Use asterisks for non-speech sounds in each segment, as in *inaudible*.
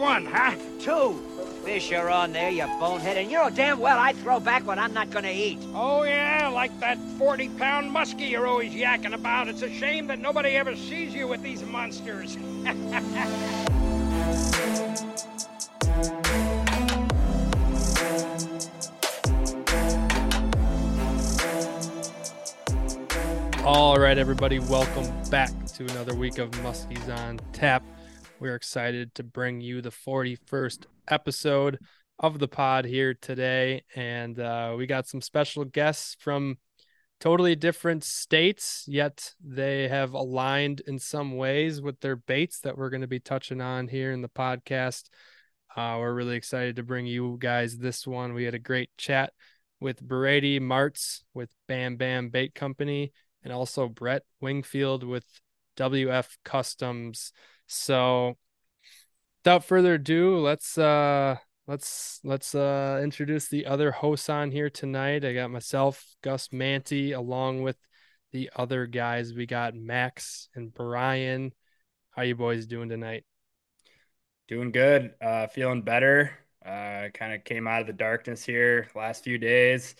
one, huh? Two. Fish are on there, you bonehead, and you know damn well I throw back what I'm not gonna eat. Oh, yeah, like that 40 pound muskie you're always yakking about. It's a shame that nobody ever sees you with these monsters. *laughs* All right, everybody, welcome back to another week of Muskies on Tap. We're excited to bring you the 41st episode of the pod here today. And uh, we got some special guests from totally different states, yet they have aligned in some ways with their baits that we're going to be touching on here in the podcast. Uh, we're really excited to bring you guys this one. We had a great chat with Brady Martz with Bam Bam Bait Company and also Brett Wingfield with WF Customs. So without further ado, let's uh let's let's uh introduce the other hosts on here tonight. I got myself, Gus Manty, along with the other guys. We got Max and Brian. How you boys doing tonight? Doing good. Uh feeling better. Uh kind of came out of the darkness here last few days.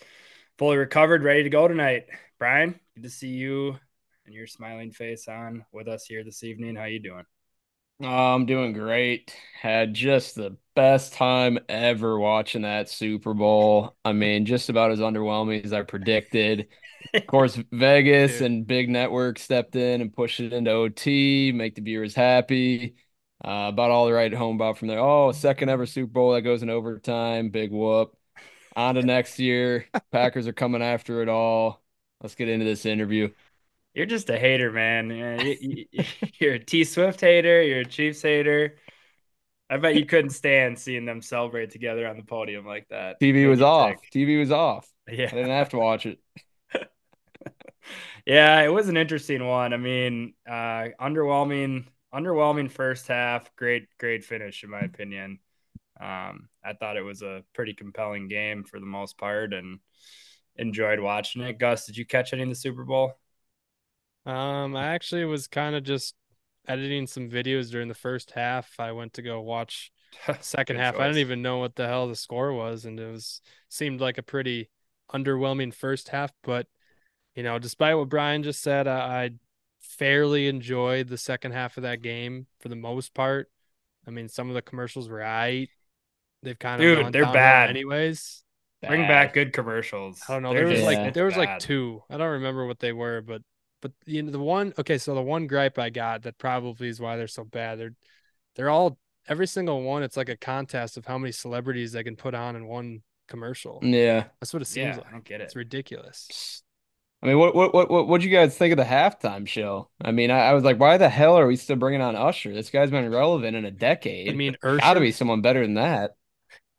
Fully recovered, ready to go tonight. Brian, good to see you and your smiling face on with us here this evening. How you doing? Oh, I'm doing great. Had just the best time ever watching that Super Bowl. I mean, just about as underwhelming as I predicted. Of *laughs* course, Vegas Dude. and big network stepped in and pushed it into OT, make the viewers happy. Uh, about all the right home about from there. Oh, second ever Super Bowl that goes in overtime. Big whoop. On to next year. Packers are coming after it all. Let's get into this interview. You're just a hater, man. You- you- *laughs* You're a T Swift hater. You're a Chiefs hater. I bet you couldn't stand seeing them celebrate together on the podium like that. TV was off. sick. TV was off. Yeah. I didn't have to watch it. *laughs* *laughs* Yeah, it was an interesting one. I mean, uh, underwhelming, underwhelming first half. Great, great finish in my opinion. Um, I thought it was a pretty compelling game for the most part, and enjoyed watching it. Gus, did you catch any in the Super Bowl? Um, I actually was kind of just editing some videos during the first half. I went to go watch *laughs* second Good half. I didn't even know what the hell the score was, and it was seemed like a pretty underwhelming first half. But you know, despite what Brian just said, I, I fairly enjoyed the second half of that game for the most part. I mean, some of the commercials were right. They've kind of Dude, they're bad. anyways. Bring back good commercials. I don't know. They're There was Yeah. like there was like two. I don't remember what they were, but but you know the one okay, so the one gripe I got that probably is why they're so bad. They're they're all every single one, it's like a contest of how many celebrities they can put on in one commercial. Yeah. That's what it seems Yeah, like. I don't get it. It's ridiculous. I mean, what what what what what'd you guys think of the halftime show? I mean, I, I was like, why the hell are we still bringing on Usher? This guy's been relevant in a decade. I mean, Gotta be someone better than that.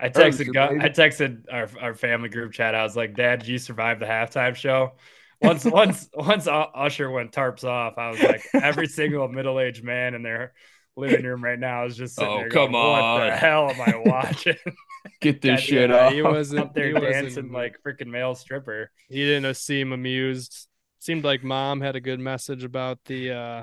I texted your I texted our our family group chat. I was like, "Dad, did you survive the halftime show?" Once once once Usher went tarps off, I was like, every single middle aged man in their living room right now is just sitting Oh, there come going, "What the on." hell am I watching?" *laughs* Get this God, shit yeah, off. *laughs* he wasn't Up there dancing like freaking male stripper. he didn't seem amused. Seemed like mom had a good message about the uh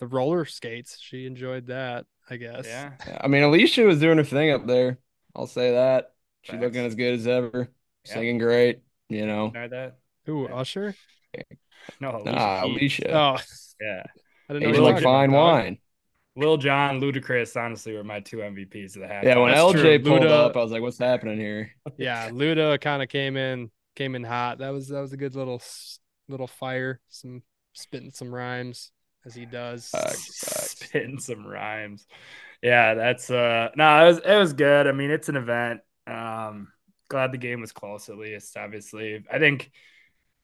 the roller skates. She enjoyed that, I guess. Yeah, I mean, Alicia was doing her thing up there. I'll say that. She's Facts. looking as good as ever. Yeah. Singing great, you know. deny that. Who, Usher? *laughs* No, Alicia Nah, Alicia. Oh, Yeah, I didn't know Aging you like fine about wine. Lil Jon, Ludacris, honestly, were my two MVPs of the halftime. Yeah, when That's LJ true. pulled Luda- up, I was like, what's happening here? *laughs* Yeah, Luda kind of came in came in hot. That was that was a good little little fire, some spitting some rhymes as he does. Facts, *laughs* facts. spitting some rhymes. Yeah, that's uh no, it was it was good. I mean, it's an event. Um glad the game was close at least, obviously. I think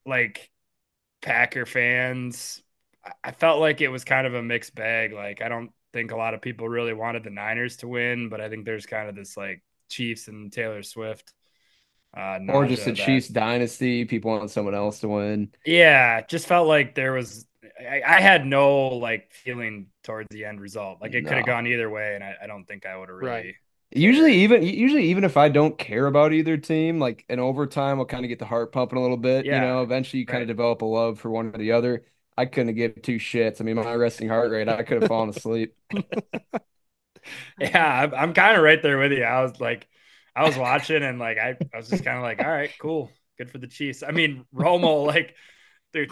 like Packer fans, I- I felt like it was kind of a mixed bag. Like I don't think a lot of people really wanted the Niners to win, but I think there's kind of this like Chiefs and Taylor Swift uh Or just the that- Chiefs dynasty. People want someone else to win. yeah, just felt like there was. I, I had no like feeling towards the end result. Like it could have gone either way, and I, I don't think I would have really. Right. Usually, even usually, even if I don't care about either team, like in overtime, I'll kind of get the heart pumping a little bit. Yeah, you know, eventually you kind right. of develop a love for one or the other. I couldn't give two shits. I mean, my resting heart rate, I could have fallen asleep. *laughs* yeah, I'm, I'm kind of right there with you. I was like, I was watching and like I, I was just kind of like, all right, cool, good for the Chiefs. I mean, Romo, *laughs* like, dude,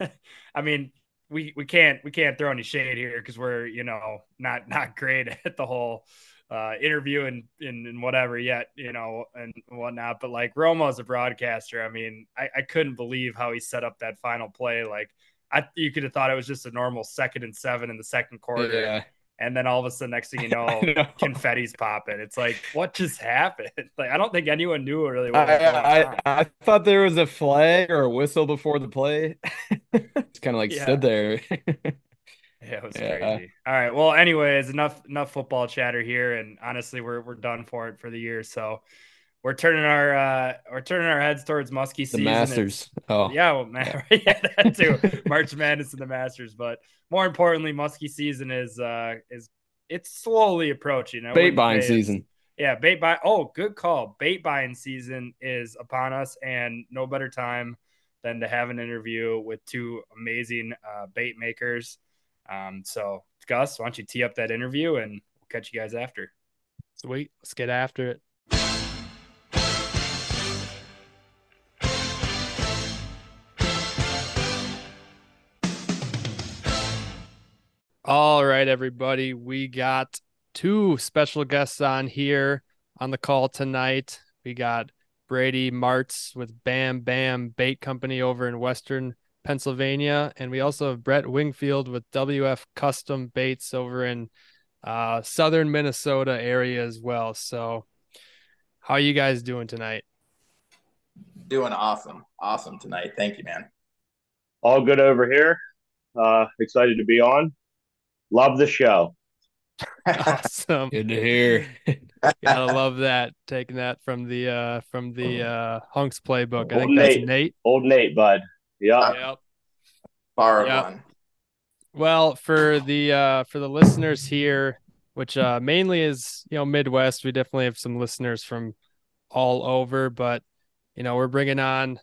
*laughs* I mean, we we can't we can't throw any shade here because we're you know not not great at the whole uh, interview and, and, and whatever yet, you know, and whatnot. But like Romo as a broadcaster, I mean, I, I couldn't believe how he set up that final play. Like, I you could have thought it was just a normal second and seven in the second quarter. Yeah. And then all of a sudden, next thing you *laughs* know, know. confetti's popping. It's like, what just happened? *laughs* Like, I don't think anyone knew really what I, I. I thought there was a flag or a whistle before the play. *laughs* it's kind of like Yeah. stood there. Yeah, it was Yeah. crazy. All right. Well, anyways, enough enough football chatter here, and honestly, we're we're done for it for the year. So we're turning our uh we're turning our heads towards Muskie season. It's- Masters. Oh, Yeah, well, man, *laughs* yeah, that too. March Madness and the Masters, but more importantly, Muskie season is uh is it's slowly approaching. I bait buying season. Yeah, bait buy. Oh, good call. Bait buying season is upon us, and no better time than to have an interview with two amazing uh, bait makers. Um, so, Gus, why don't you tee up that interview, and we'll catch you guys after. Sweet. Let's get after it. All right, everybody. We got two special guests on here on the call tonight. We got Brady Martz with Bam Bam Bait Company over in Western Pennsylvania. And we also have Brett Wingfield with WF Custom Baits over in uh, southern Minnesota area as well. So, how are you guys doing tonight? Doing awesome. Awesome tonight. Thank you, man. all good over here. Uh, excited to be on. Love the show. *laughs* awesome. Good to hear. *laughs* Gotta love that. Taking that from the uh from the uh Hunks playbook. I Old think that's Nate. Nate. Old Nate, bud. Yeah. Yep. Borrowed Yeah. one. Well, for the uh for the listeners here, which uh mainly is, you know, Midwest, we definitely have some listeners from all over, but you know, we're bringing on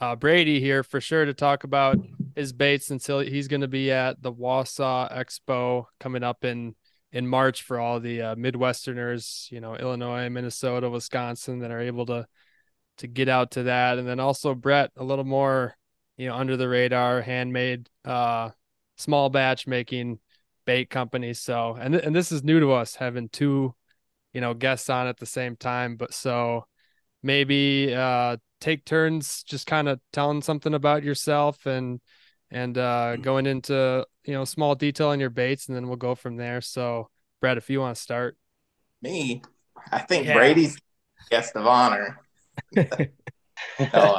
uh Brady here for sure to talk about his baits until he's going to be at the Wausau Expo coming up in in March for all the uh, Midwesterners, you know, Illinois, Minnesota, Wisconsin that are able to to get out to that, and then also Brett a little more, you know, under the radar, handmade, uh, small batch making bait company. So, and th- and this is new to us having two, you know, guests on at the same time. But so maybe uh take turns just kind of telling something about yourself and and uh going into you know small detail on your baits and then we'll go from there so brett if you want to start Me, I think Yeah. Brady's guest of honor. No,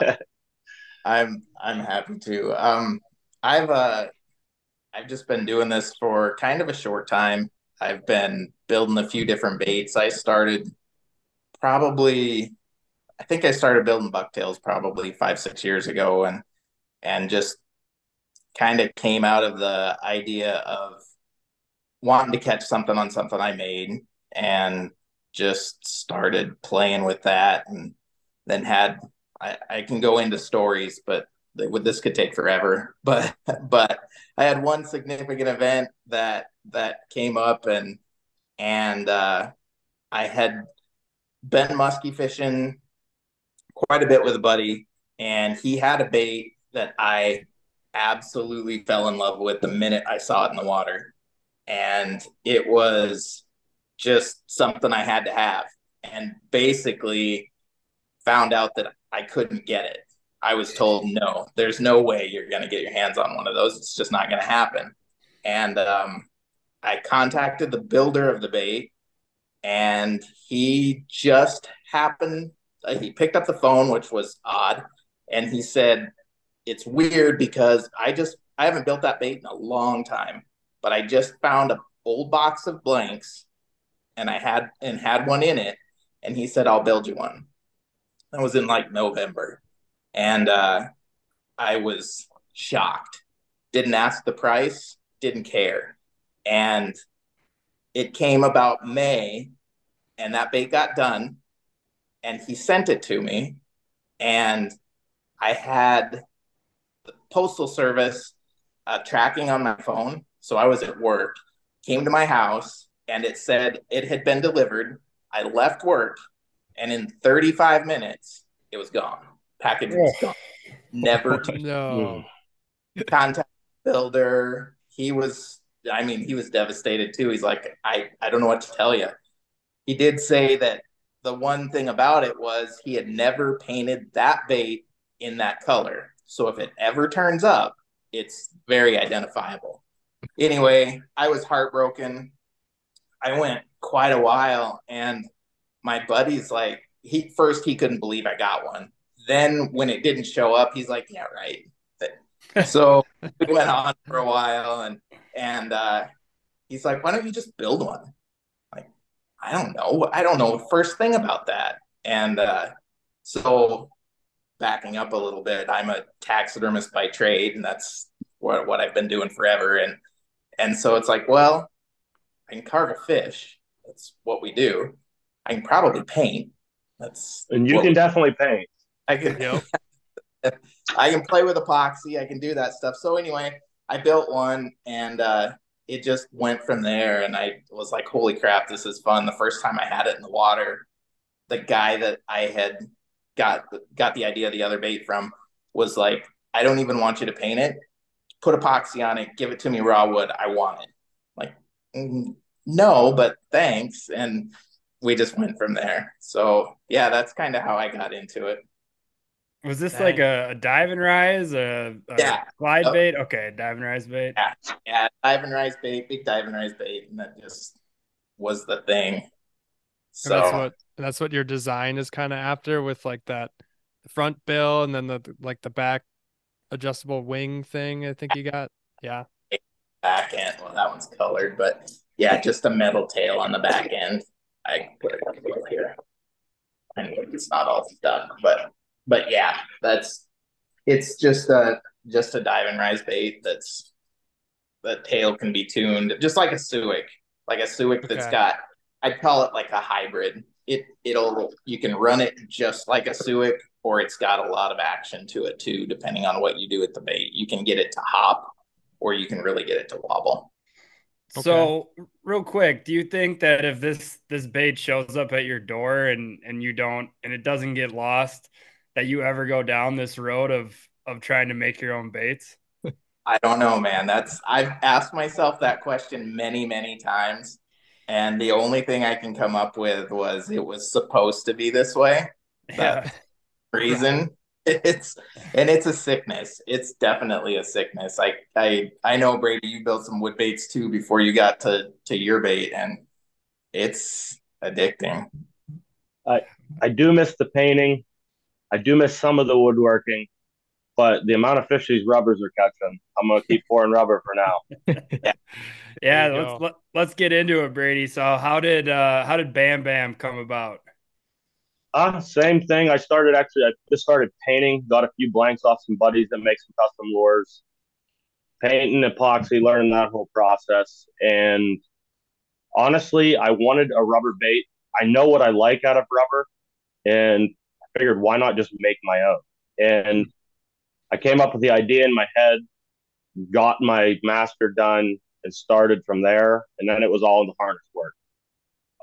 *laughs* I'm I'm happy to. Um, I've uh, I've just been doing this for kind of a short time. I've been building a few different baits. I started probably, I think I started building bucktails probably five six years ago, and and just kind of came out of the idea of wanting to catch something on something I made, and just started playing with that, and then had I, I can go into stories, but they, this could take forever. *laughs* But but I had one significant event that that came up, and and uh, I had been musky fishing quite a bit with a buddy, and he had a bait that I absolutely fell in love with the minute I saw it in the water, and it was just something I had to have, and basically found out that I couldn't get it. I was told, no, there's no way you're going to get your hands on one of those. It's just not going to happen. And um, I contacted the builder of the bait, and he just happened, uh, he picked up the phone, which was odd. And he said, it's weird because I just, I haven't built that bait in a long time, but I just found a old box of blanks and I had, and had one in it. And he said, I'll build you one. That was in like November. And uh, I was shocked. Didn't ask the price, didn't care. And it came about May, and that bait got done. And he sent it to me. And I had the postal service uh, tracking on my phone. So I was at work, came to my house, and it said it had been delivered. I left work, and in 35 minutes, it was gone. Package was gone. Never to *laughs* No. contact builder. He was, I mean, he was devastated too. He's like, I, I don't know what to tell you. He did say that the one thing about it was he had never painted that bait in that color. So if it ever turns up, it's very identifiable. Anyway, I was heartbroken. I went quite a while, and my buddy's like, he first he couldn't believe I got one. Then when it didn't show up, he's like, yeah, right. *laughs* So we went on for a while, and and uh, he's like, why don't you just build one? Like, I don't know. I don't know the first thing about that. And uh, so backing up a little bit, I'm a taxidermist by trade, and that's what, what I've been doing forever. And and so it's like, well, I can carve a fish. That's what we do. I can probably paint. That's And you what can definitely paint. I can Yep. *laughs* I can play with epoxy. I can do that stuff. So anyway, I built one and uh, it just went from there. And I was like, holy crap, this is fun. The first time I had it in the water, the guy that I had got got the idea of the other bait from was like, I don't even want you to paint it. Put epoxy on it. Give it to me raw wood. I want it. Like, "Mm, no, but thanks. And we just went from there. So yeah, that's kind of how I got into it. Was this Dang. like a, a dive and rise, a, a Yeah. glide Yep. bait? Okay, dive and rise bait. Yeah, yeah, dive and rise bait, big dive and rise bait, and that just was the thing. And So that's what that's what your design is kind of after with like that front bill and then the like the back adjustable wing thing I think you got. Yeah. back end, well, that one's colored, but yeah, just a metal tail on the back end. I can put it here. And it's not all stuck, but but yeah, that's it's just a just a dive and rise bait that's the tail can be tuned just like a Suick, like a Suick that's Okay. got I'd call it like a hybrid. It it'll you can run it just like a Suick or it's got a lot of action to it too, depending on what you do with the bait. You can get it to hop or you can really get it to wobble. So, real quick, do you think that if this this bait shows up at your door and and you don't and it doesn't get lost, that you ever go down this road of of trying to make your own baits? *laughs* I don't know, man. That's I've asked myself that question many, many times. And the only thing I can come up with was it was supposed to be this way. Yeah. Reason. It's and it's a sickness. It's definitely a sickness. I I I know Brady, you built some wood baits too before you got to to your bait, and it's addicting. I I do miss the painting. I do miss some of the woodworking, but the amount of fish these rubbers are catching, I'm gonna keep pouring rubber for now. *laughs* Yeah, There you let's go. let, let's get into it, Brady. So, how did uh how did Bam Bam come about? Uh, same thing. I started actually. I just started painting. Got a few blanks off some buddies that make some custom lures. Painting epoxy, learning that whole process. And honestly, I wanted a rubber bait. I know what I like out of rubber, and I figured why not just make my own. And I came up with the idea in my head, got my master done, and started from there. And then it was all in the harness work.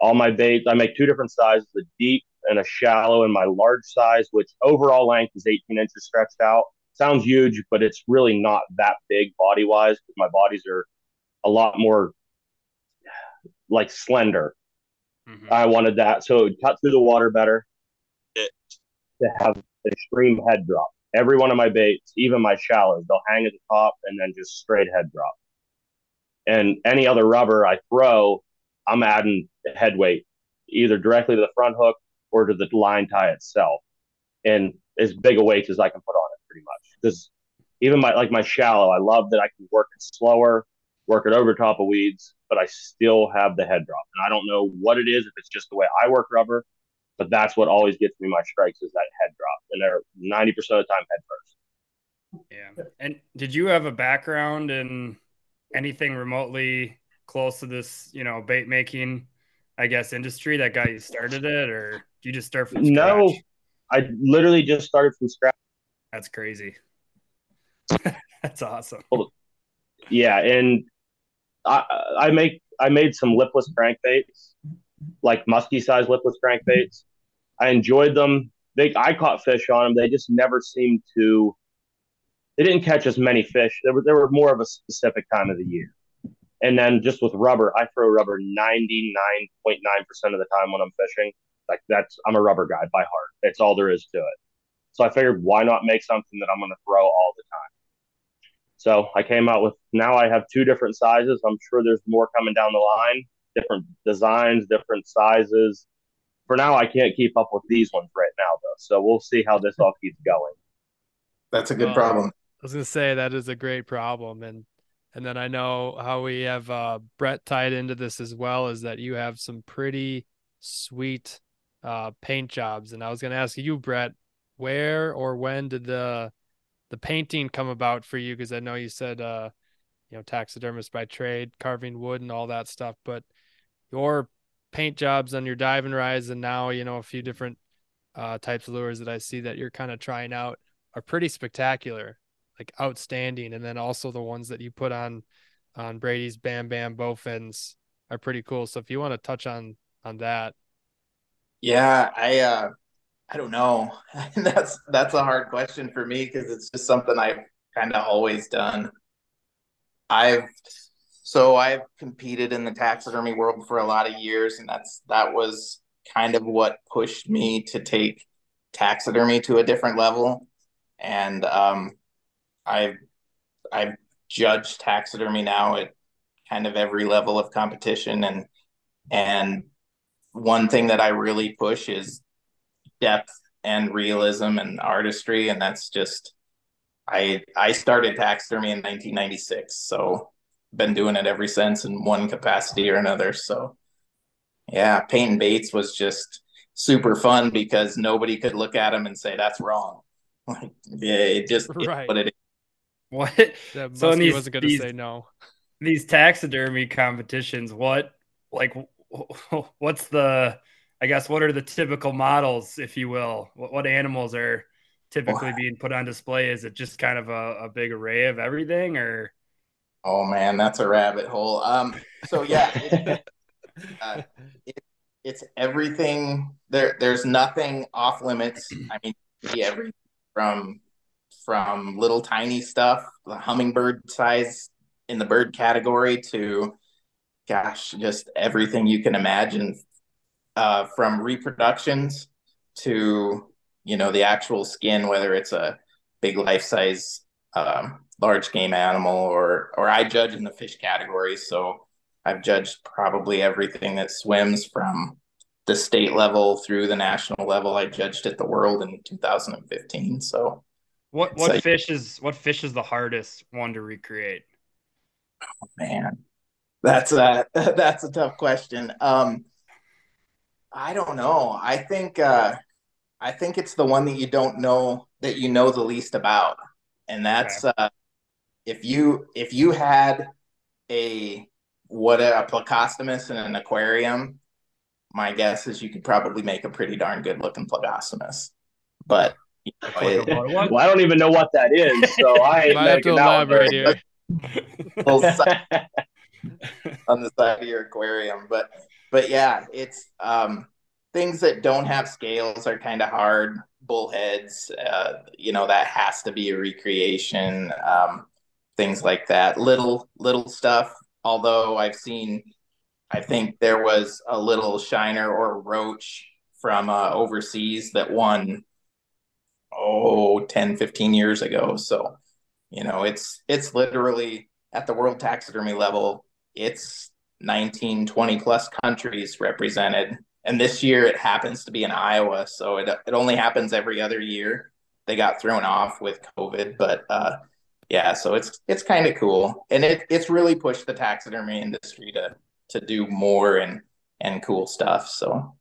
All my baits, I make two different sizes: the deep and a shallow in my large size, which overall length is 18 inches stretched out. Sounds huge, but it's really not that big body wise because my bodies are a lot more like slender. Mhm. I wanted that. So it would cut through the water better to have extreme head drop. Every one of my baits, even my shallows, they'll hang at the top and then just straight head drop. And any other rubber I throw, I'm adding head weight either directly to the front hook or to the line tie itself. And as big a weight as I can put on it pretty much. Because even my like my shallow, I love that I can work it slower, work it over top of weeds, but I still have the head drop. And I don't know what it is, if it's just the way I work rubber, but that's what always gets me my strikes is that head drop. And they're 90% of the time head first. Yeah. And did you have a background in anything remotely close to this, you know, bait making, I guess, industry that got you started it, or you just start from No. I literally just started from scratch. That's crazy. *laughs* That's awesome. Yeah, and I I make I made some lipless crankbaits, like musky size lipless crankbaits. I enjoyed them. They I caught fish on them. They just never seemed to. They didn't catch as many fish. There were they were more of a specific time of the year. And then just with rubber, I throw rubber ninety nine point nine percent of the time when I'm fishing. Like that's I'm a rubber guy by heart. That's all there is to it. So I figured why not make something that I'm going to throw all the time. So I came out with now I have two different sizes. I'm sure there's more coming down the line, different designs, different sizes. For now, I can't keep up with these ones right now, though. So we'll see how this all keeps going. That's a good problem. I was gonna say that is a great problem, and and then I know how we have uh, Brett tied into this as well. Is that you have some pretty sweet uh, paint jobs, and I was gonna ask you, Brett, where or when did the the painting come about for you? Because I know you said uh, you know taxidermist by trade, carving wood and all that stuff, but your paint jobs on your diving rides and now you know a few different uh, types of lures that I see that you're kind of trying out are pretty spectacular, like outstanding. And then also the ones that you put on on Brady's Bam Bam bowfins are pretty cool. So if you want to touch on on that, yeah, I uh, I don't know. *laughs* that's that's a hard question for me because it's just something I've kind of always done. I've so I've competed in the taxidermy world for a lot of years, and that's that was kind of what pushed me to take taxidermy to a different level. And um, I've I've judged taxidermy now at kind of every level of competition, and and one thing that I really push is depth and realism and artistry, and that's just I I started taxidermy in 1996, so been doing it ever since in one capacity or another. So yeah, painting baits was just super fun because nobody could look at them and say that's wrong. *laughs* Like yeah, it just right. what it is. What? that so in these, wasn't going to these, say no. these taxidermy competitions, what like *laughs* what's the I guess what are the typical models, if you will? What, what animals are typically being put on display? Is it just kind of a, a big array of everything, or? Oh man, that's a rabbit hole. Um, so yeah, it's, *laughs* uh, it, it's everything. There, there's nothing off limits. I mean, every from from little tiny stuff, the hummingbird size in the bird category to gosh, just everything you can imagine uh, from reproductions to you know the actual skin, whether it's a big life size um, large game animal or or I judge in the fish category. So I've judged probably everything that swims from the state level through the national level. I judged at the world in 2015. So what what fish is what fish is the hardest one to recreate? Oh man. That's a *laughs* that's a tough question. Um I don't know. I think uh, I think it's the one that you don't know that you know the least about, and that's okay. uh, if you if you had a what a plecostomus in an aquarium. My guess is you could probably make a pretty darn good looking plecostomus, but you know, it, well, I don't even know what that is, so I *laughs* have to elaborate here. *laughs* *laughs* on the side of your aquarium, but but yeah, it's um, things that don't have scales are kind of hard. Bullheads, uh, you know, that has to be a recreation. Um, things like that. Little little stuff. Although I've seen, I think there was a little shiner or roach from uh, overseas that won oh 10 15 years ago so you know it's it's literally at the world taxidermy level it's 19, 20 plus countries represented. And this year it happens to be in Iowa. So it, it only happens every other year. They got thrown off with COVID, but uh, yeah, so it's it's kind of cool, and it it's really pushed the taxidermy industry to to do more and and cool stuff. So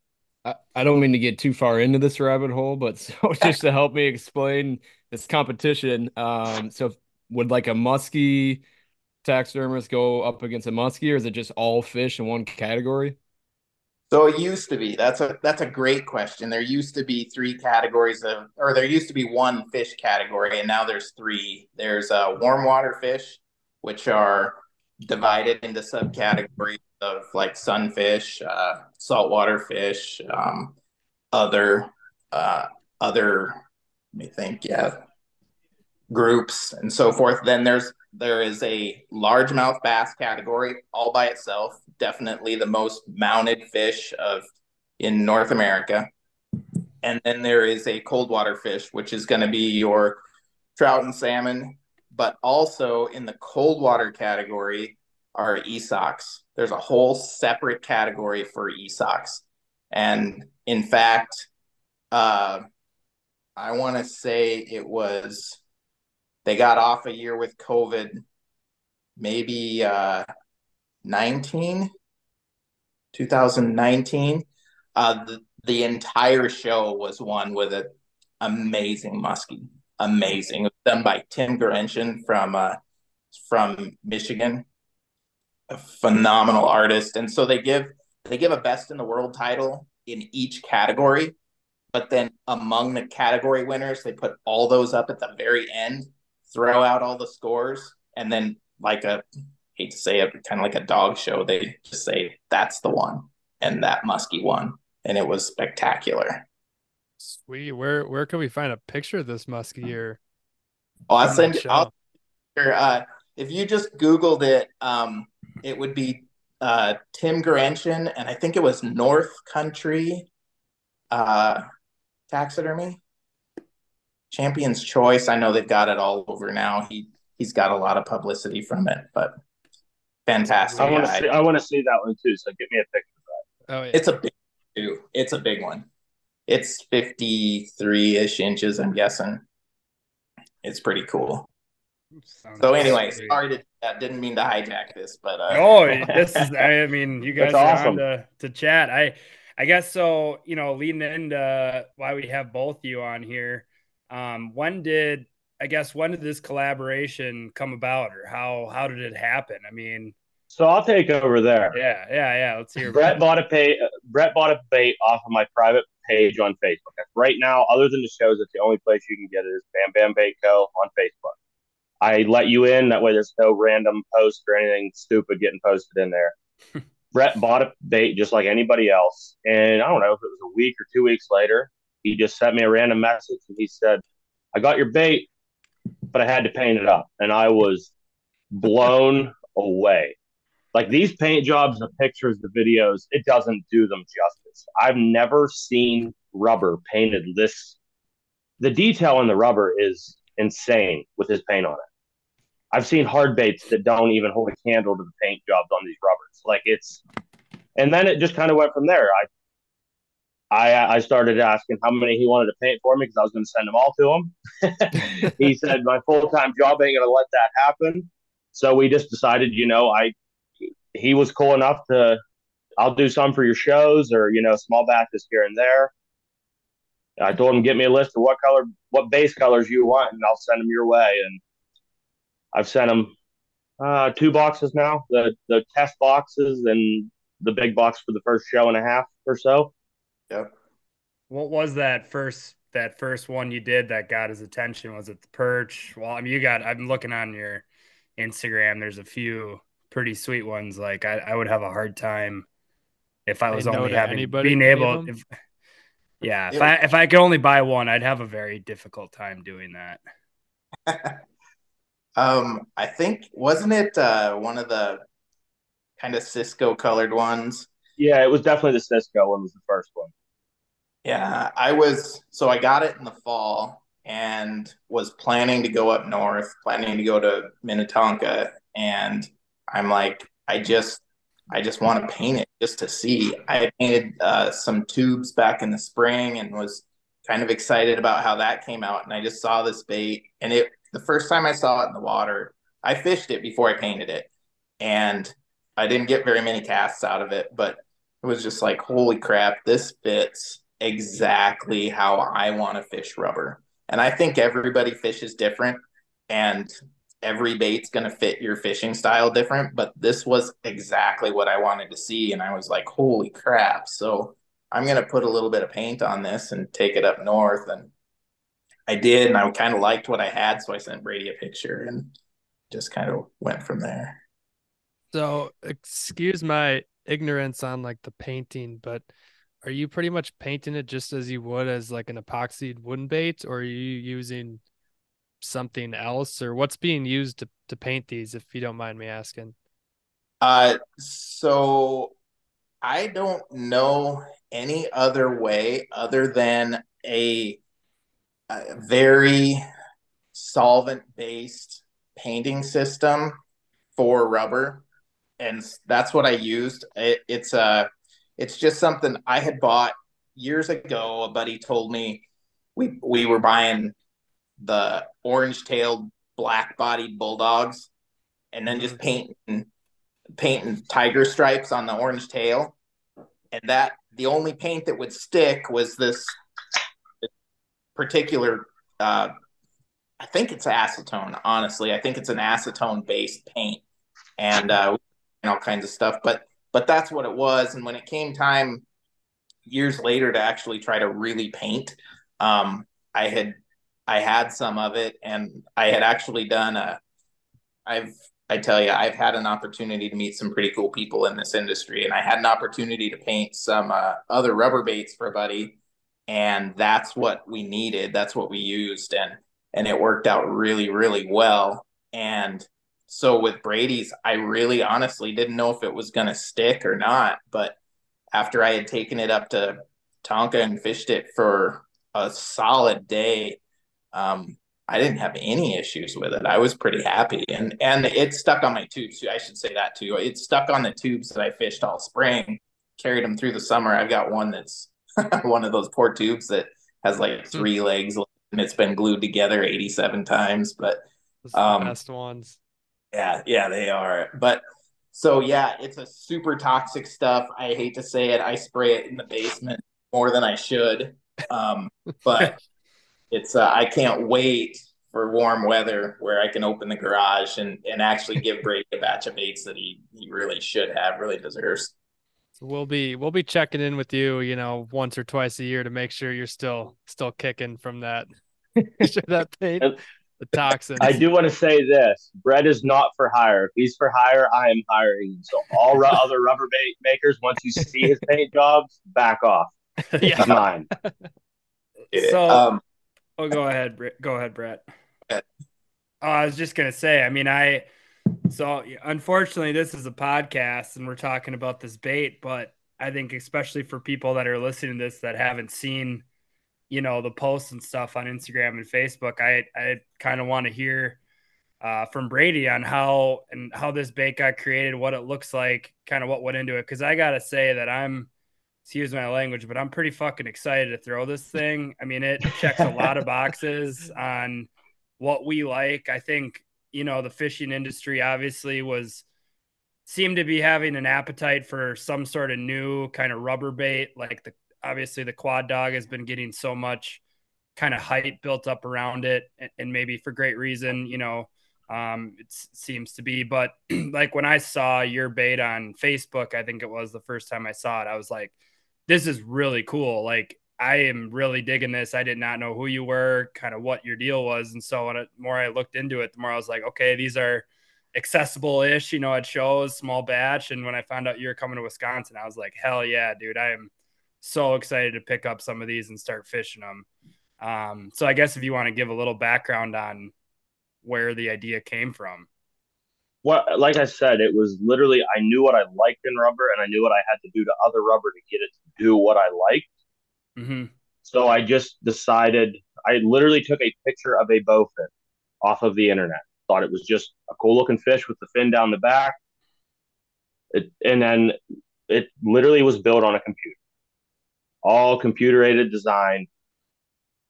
I, I don't mean to get too far into this rabbit hole, but *laughs* so just to help me explain this competition, um, so would like a muskie taxidermists go up against a muskie, or is it just all fish in one category? So it used to be. That's a that's a great question. There used to be three categories of, or there used to be one fish category, and now there's three. There's uh, warm water fish, which are divided into subcategories of like sunfish, uh, saltwater fish, um, other uh, other. Let me think. Yeah, groups and so forth. Then there's there is a largemouth bass category all by itself. Definitely the most mounted fish of in North America. And then there is a cold water fish, which is going to be your trout and salmon. But also in the cold water category are esox. There's a whole separate category for esox. And in fact, uh, I want to say it was they got off a year with COVID, maybe uh, 19, 2019. Uh, the, the entire show was one with an amazing muskie, amazing. Done by Tim Gurenchin from uh, from Michigan, a phenomenal artist. And so they give they give a best in the world title in each category, but then among the category winners, they put all those up at the very end throw out all the scores, and then like a hate to say it, kind of like a dog show, they just say that's the one, and that muskie one, and it was spectacular. Sweet. Where where can we find a picture of this muskie here? Oh, I'll send you. I'll, uh, if you just Googled it, um, it would be uh, Tim Gurenchin, and I think it was North Country uh, Taxidermy. Champion's Choice. I know they've got it all over now. He he's got a lot of publicity from it, but fantastic. I want to see. I want to see that one too. So give me a picture of that. Oh, yeah. it's a big too. It's a big one. It's fifty three ish inches. I'm guessing. It's pretty cool. Sounds so anyway, great. sorry to uh, didn't mean to hijack this, but uh... oh, this is. I mean, you guys are awesome. on to, to chat. I I guess so. You know, leading into why we have both you on here. Um, when did I guess when did this collaboration come about, or how how did it happen? I mean, so I'll take over there. Yeah, yeah, yeah. Let's hear. Brett bought a pay. Brett bought a bait off of my private page on Facebook. Right now, other than the shows, it's the only place you can get it is Bam Bam Bait Co. on Facebook. I let you in that way. There's no random post or anything stupid getting posted in there. *laughs* Brett bought a bait just like anybody else, and I don't know if it was a week or two weeks later he just sent me a random message and he said, I got your bait, but I had to paint it up. And I was blown away. Like these paint jobs, the pictures, the videos, it doesn't do them justice. I've never seen rubber painted this. The detail in the rubber is insane with his paint on it. I've seen hard baits that don't even hold a candle to the paint jobs on these rubbers. Like it's, and then it just kind of went from there. I I, I started asking how many he wanted to paint for me because I was going to send them all to him. *laughs* he said my full time job ain't going to let that happen. So we just decided, you know, I he was cool enough to I'll do some for your shows or you know small batches here and there. I told him get me a list of what color, what base colors you want, and I'll send them your way. And I've sent him uh, two boxes now, the the test boxes and the big box for the first show and a half or so. Yep. What was that first that first one you did that got his attention? Was it the perch? Well, I mean, you got. I'm looking on your Instagram. There's a few pretty sweet ones. Like I, I would have a hard time if I was only having being able. If, yeah, if I if I could only buy one, I'd have a very difficult time doing that. *laughs* um, I think wasn't it uh, one of the kind of Cisco colored ones? Yeah, it was definitely the Cisco one. Was the first one. Yeah, I was so I got it in the fall and was planning to go up north, planning to go to Minnetonka, and I'm like, I just I just want to paint it just to see. I painted uh, some tubes back in the spring and was kind of excited about how that came out. And I just saw this bait, and it the first time I saw it in the water, I fished it before I painted it, and I didn't get very many casts out of it, but it was just like, holy crap, this fits exactly how I want to fish rubber. And I think everybody fishes different and every bait's going to fit your fishing style different, but this was exactly what I wanted to see and I was like, "Holy crap." So I'm going to put a little bit of paint on this and take it up north and I did and I kind of liked what I had, so I sent Brady a picture and just kind of went from there. So, excuse my ignorance on like the painting, but are you pretty much painting it just as you would as like an epoxy wooden bait, or are you using something else, or what's being used to, to paint these, if you don't mind me asking? Uh, so I don't know any other way other than a, a very solvent based painting system for rubber and that's what i used it, it's a it's just something i had bought years ago a buddy told me we we were buying the orange tailed black bodied Bulldawgs and then just painting painting tiger stripes on the orange tail and that the only paint that would stick was this particular uh, I think it's acetone. Honestly, I think it's an acetone based paint, and uh, and all kinds of stuff. But but that's what it was. And when it came time years later to actually try to really paint, um, I had I had some of it, and I had actually done a. I've I tell you, I've had an opportunity to meet some pretty cool people in this industry, and I had an opportunity to paint some uh, other rubber baits for buddy, and that's what we needed. That's what we used, and and it worked out really, really well. And so with Brady's, I really honestly didn't know if it was going to stick or not. But after I had taken it up to Tonka and fished it for a solid day, um, I didn't have any issues with it. I was pretty happy, and and it stuck on my tubes. I should say that too. It stuck on the tubes that I fished all spring. Carried them through the summer. I've got one that's *laughs* one of those poor tubes that has like hmm. three legs and it's been glued together 87 times. But um, best ones. Yeah, yeah, they are. But so yeah, it's a super toxic stuff. I hate to say it. I spray it in the basement more than I should. Um, *laughs* but it's uh, I can't wait for warm weather where I can open the garage and, and actually give *laughs* Brady a batch of baits that he, he really should have, really deserves. So we'll be we'll be checking in with you, you know, once or twice a year to make sure you're still still kicking from that *laughs* that paint, the toxins. I do want to say this: Brett is not for hire. If he's for hire, I am hiring. So all ru- other rubber bait makers, once you see his paint jobs, back off. yeah, mine. *laughs* So, um, oh, go ahead, go ahead, Brett. Oh, I was just gonna say. I mean, I. So unfortunately, this is a podcast, and we're talking about this bait, but I think especially for people that are listening to this that haven't seen you know the posts and stuff on Instagram and Facebook. I I kind of want to hear uh, from Brady on how and how this bait got created, what it looks like, kind of what went into it. Because I gotta say that I'm excuse my language, but I'm pretty fucking excited to throw this thing. I mean, it checks a lot of boxes *laughs* on what we like. I think you know the fishing industry obviously was seemed to be having an appetite for some sort of new kind of rubber bait like the obviously the quad dog has been getting so much kind of hype built up around it and maybe for great reason you know um it seems to be. But *clears throat* like when i saw your bait on facebook i think it was the first time i saw it i was like this is really cool. Like i am really digging this. I did not know who you were kind of what your deal was. And so when it, more i looked into it the more i was like okay these are accessible ish you know it shows small batch. And when i found out you were coming to wisconsin i was like hell yeah dude i am so excited to pick up some of these and start fishing them. Um, so I guess if you want to give a little background on where the idea came from. Well, like I said, it was literally I knew what I liked in rubber, and I knew what I had to do to other rubber to get it to do what I liked. Mm-hmm. So I just decided. I literally took a picture of a bowfin off of the internet. Thought it was just a cool looking fish with the fin down the back. It, and then it literally was built on a computer all computer aided design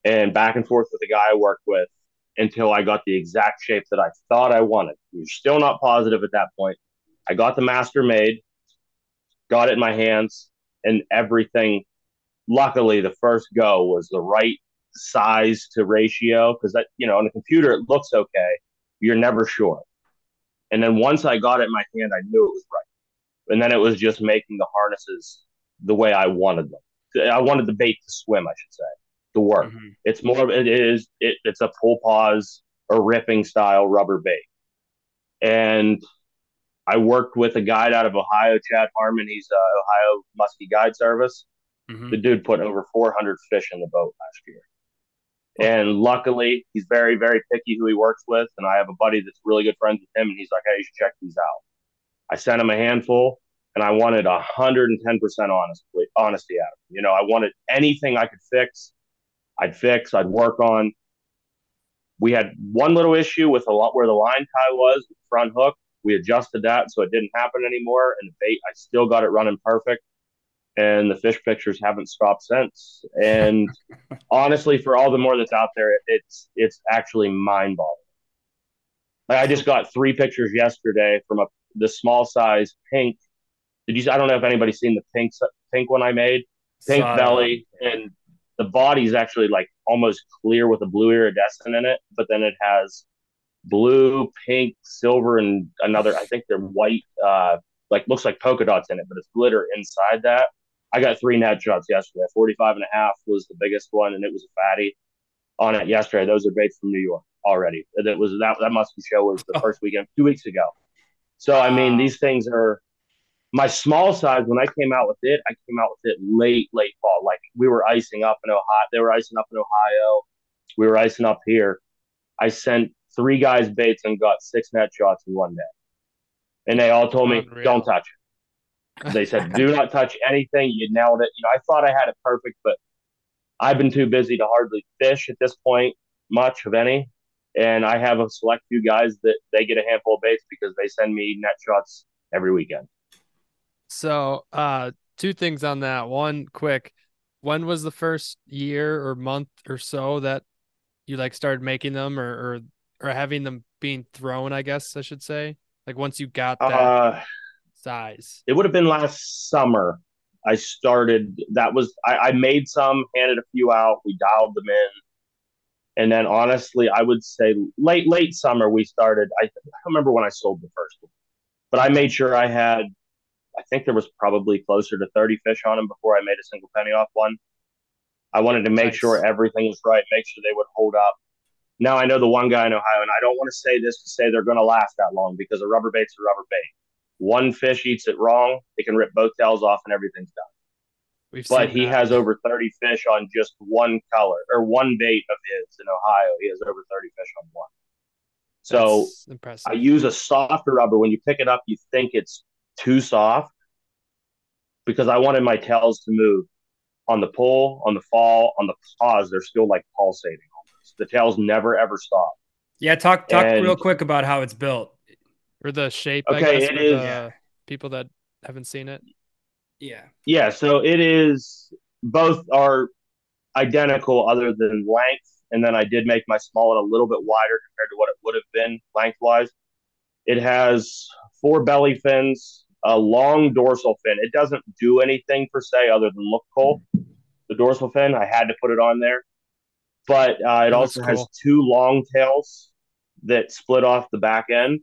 and back and forth with the guy I worked with until I got the exact shape that I thought I wanted. You're still not positive at that point. I got the master made, got it in my hands, and everything. Luckily, the first go was the right size to ratio because that you know on the computer it looks okay. You're never sure. And then once I got it in my hand, I knew it was right. And then it was just making the harnesses the way I wanted them. I wanted the bait to swim, I should say, to work. Mm-hmm. It's more of it is it, it's a pull pause or ripping style rubber bait, and I worked with a guide out of Ohio, Chad Harmon. He's uh, Ohio Muskie Guide Service. Mhm. The dude put over 400 fish in the boat last year. And luckily, he's very, very picky who he works with. And I have a buddy that's really good friends with him, and he's like, "Hey, you should check these out." I sent him a handful, and I wanted 110 percent honestly honesty out of him. You know, I wanted anything I could fix, I'd fix, I'd work on. We had one little issue with a lot where the line tie was, the front hook. We adjusted that so it didn't happen anymore, and the bait I still got it running perfect. And the fish pictures haven't stopped since. And *laughs* honestly, for all the more that's out there, it's it's actually mind boggling. Like I just got three pictures yesterday from a the small size pink. Did you? I don't know if anybody's seen the pink pink one I made. Pink belly and the body's actually like almost clear with a blue iridescent in it, but then it has blue, pink, silver, and another. I think they're white. Uh, like looks like polka dots in it, but it's glitter inside that. I got three net shots yesterday. 45 and a half was the biggest one, and it was a fatty on it yesterday. Those are baits from New York already. That was that that must be show was the first weekend two weeks ago. So I mean, these things are my small size. When I came out with it, I came out with it late, late fall. Like we were icing up in Ohio. They were icing up in Ohio. We were icing up here. I sent three guys baits and got six net shots in one day, and they all told me, Unreal. "Don't touch it." They said, "Do not *laughs* touch anything. You nailed it." You know, I thought I had it perfect, but I've been too busy to hardly fish at this point, much of any. And I have a select few guys that they get a handful of baits because they send me net shots every weekend. So, uh, two things on that. One, quick, when was the first year or month or so that you like started making them or or, or having them being thrown? I guess I should say. Like once you got that Uh, size. it would have been last summer. I started. That was I, I made some, handed a few out. We dialed them in, and then honestly, I would say late late summer we started. I, I don't remember when I sold the first one, but I made sure I had. I think there was probably closer to thirty fish on them before I made a single penny off one. I wanted to make Nice. sure everything was right, make sure they would hold up. Now I know the one guy in Ohio, and I don't want to say this to say they're going to last that long because a rubber bait's a rubber bait. One fish eats it wrong, it can rip both tails off, and everything's done. We've But he has over 30 fish on just one color or one bait of his in Ohio. He has over 30 fish on one. So impressive. I use a softer rubber. When you pick it up, you think it's too soft because I wanted my tails to move on the pull, on the fall, on the pause. They're still like pulsating almost. The tails never ever stop. Yeah, talk talk And- real quick about how it's built. or the shape. I Okay, guess, it for is- the people that haven't seen it. Yeah. Yeah, so it is both are identical other than length. And then I did make my small one a little bit wider compared to what it would have been lengthwise. It has four belly fins, a long dorsal fin. It doesn't do anything per se other than look cool. The dorsal fin, I had to put it on there. But uh, it That also has two long tails that split off the back end.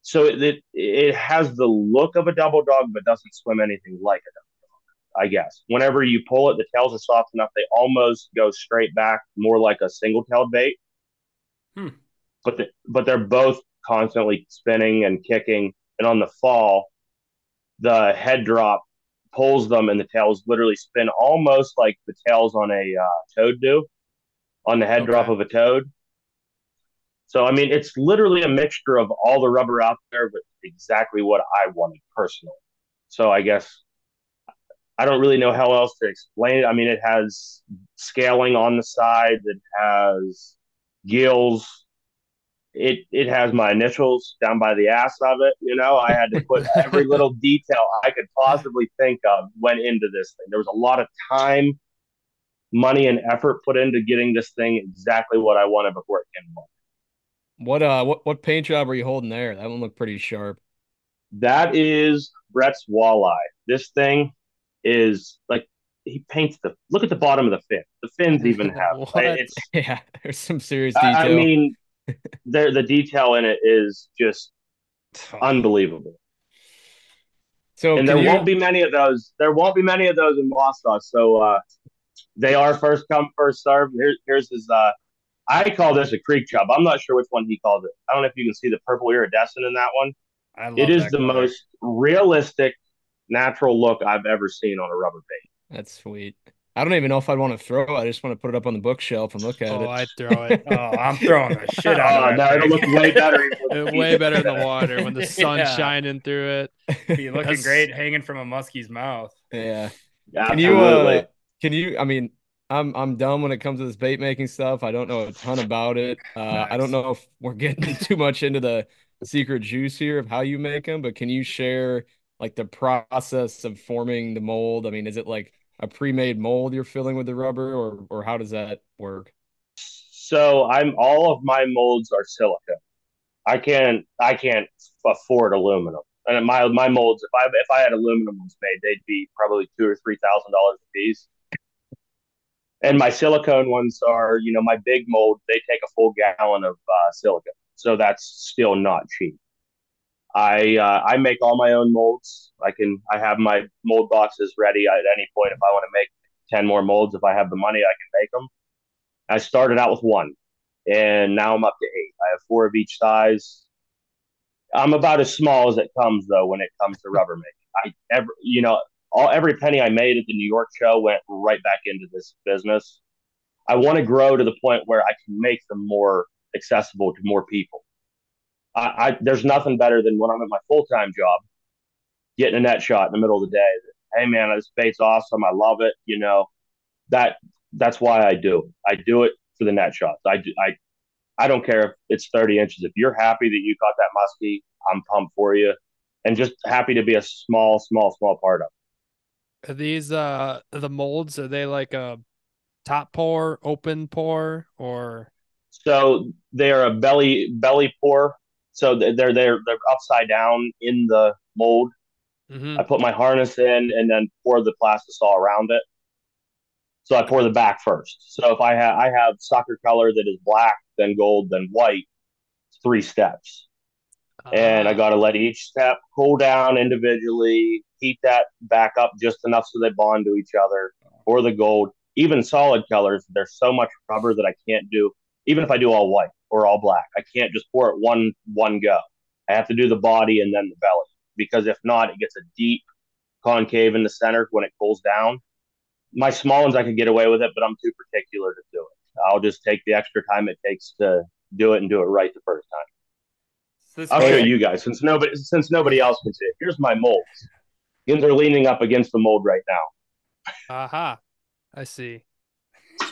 So it, it it has the look of a double dog, but doesn't swim anything like a double dog. I guess whenever you pull it, the tails are soft enough; they almost go straight back, more like a single-tailed bait. Hmm. But the, but they're both constantly spinning and kicking, and on the fall, the head drop pulls them, and the tails literally spin almost like the tails on a uh, toad do, on the head drop of a toad. So I mean, it's literally a mixture of all the rubber out there, but exactly what I wanted personally. So I guess I don't really know how else to explain it. I mean, it has scaling on the side. It has gills. It it has my initials down by the ass of it. You know, I had to put every little *laughs* detail I could possibly think of went into this thing. There was a lot of time, money, and effort put into getting this thing exactly what I wanted before it came along. What uh what what paint job are you holding there? That one looked pretty sharp. That is Brett's walleye. This thing is like he paints the look at the bottom of the fin. The fins even have *laughs* it's. *laughs* Yeah, there's some serious detail. I I mean, there the detail in it is just unbelievable. so and there you- won't be many of those. There won't be many of those in Wausau. So uh, they are first come, first serve. Here, here's his. Uh, I call this a creek chub. I'm not sure which one he called it. I don't know if you can see the purple iridescent in that one. I love It is the color. most realistic, natural look I've ever seen on a rubber paint. That's sweet. I don't even know if I'd want to throw it. I just want to put it up on the bookshelf and look at Oh, it. Oh, I'd throw it. *laughs* Oh, I'm throwing the shit Oh, out of no, that. it'll look way better. *laughs* Way better in the water when the *laughs* sun's Yeah. shining through it. Be looking That's- great hanging from a muskie's mouth. Yeah. Can you uh can you I mean I'm I'm dumb when it comes to this bait making stuff. I don't know a ton about it. Uh I don't know if we're getting too much into the secret juice here of how you make them, but can you share like the process of forming the mold? I mean, is it like a pre-made mold you're filling with the rubber or or how does that work? So I'm all of my molds are silica. I can't I can't afford aluminum. And my my molds, if I if I had aluminum ones made, they'd be probably two or three thousand dollars a piece. And my silicone ones are, you know, my big mold. They take a full gallon of uh, silica, so that's still not cheap. I uh, I make all my own molds. I can I have my mold boxes ready at any point if I want to make ten more molds. If I have the money, I can make them. I started out with one, and now I'm up to eight. I have four of each size. I'm about as small as it comes though when it comes to rubber making. I ever you know all every penny I made at the New York show went right back into this business. I want to grow to the point where I can make them more accessible to more people. I, I there's nothing better than when I'm at my full time job, getting a net shot in the middle of the day. Hey man, this bait's awesome. I love it. You know, that that's why I do. I do it for the net shots. I do, I I don't care if it's 30 inches. If you're happy that you caught that muskie, I'm pumped for you, and just happy to be a small, small, small part of. it. Are these uh the molds? Are they like a top pour, open pour, or So they are a belly belly pour. So they're they're they're, upside down in the mold. Mhm. I put my harness in and then pour the plastisol around it. So I pour the back first. So if I have I have sucker color that is black, then gold, then white, it's three steps. And I Ah, got to let each step cool down individually, heat that back up just enough so they bond to each other. Or the gold, even solid colors, there's so much rubber that I can't do. Even if I do all white or all black, I can't just pour it one one go. I have to do the body and then the belly because if not, it gets a deep concave in the center when it cools down. My small ones, I can get away with it, but I'm too particular to do it. I'll just take the extra time it takes to do it and do it right the first time. So I'll show you guys since nobody since nobody else can see it. Here's my molds. Yins are leaning up against the mold right now. aha. I see.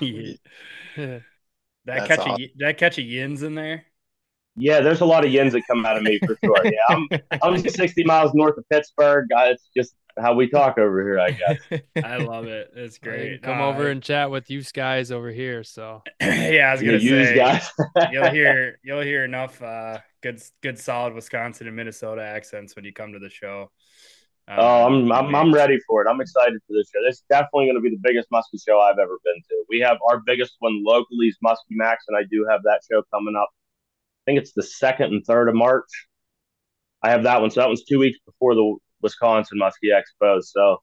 *laughs* *laughs* *laughs* that catch awesome. a did that catch a yins in there? Yeah, there's a lot of yins that come out of me for sure. Yeah, I'm *laughs* I'm 60 miles north of Pittsburgh. It's just how we talk over here, I guess. *laughs* I love it. It's great. Come Uh, over and chat with you guys over here. So *clears throat* yeah, I was You gonna use say guys. *laughs* you'll hear you'll hear enough uh, good good solid Wisconsin and Minnesota accents when you come to the show. Um, Oh, I'm, I'm I'm ready for it. I'm excited for this show. This is definitely going to be the biggest muskie show I've ever been to. We have our biggest one locally is Muskie Max, and I do have that show coming up. I think it's the second and third of March. I have that one. So that one's two weeks before the Wisconsin Muskie Expo. So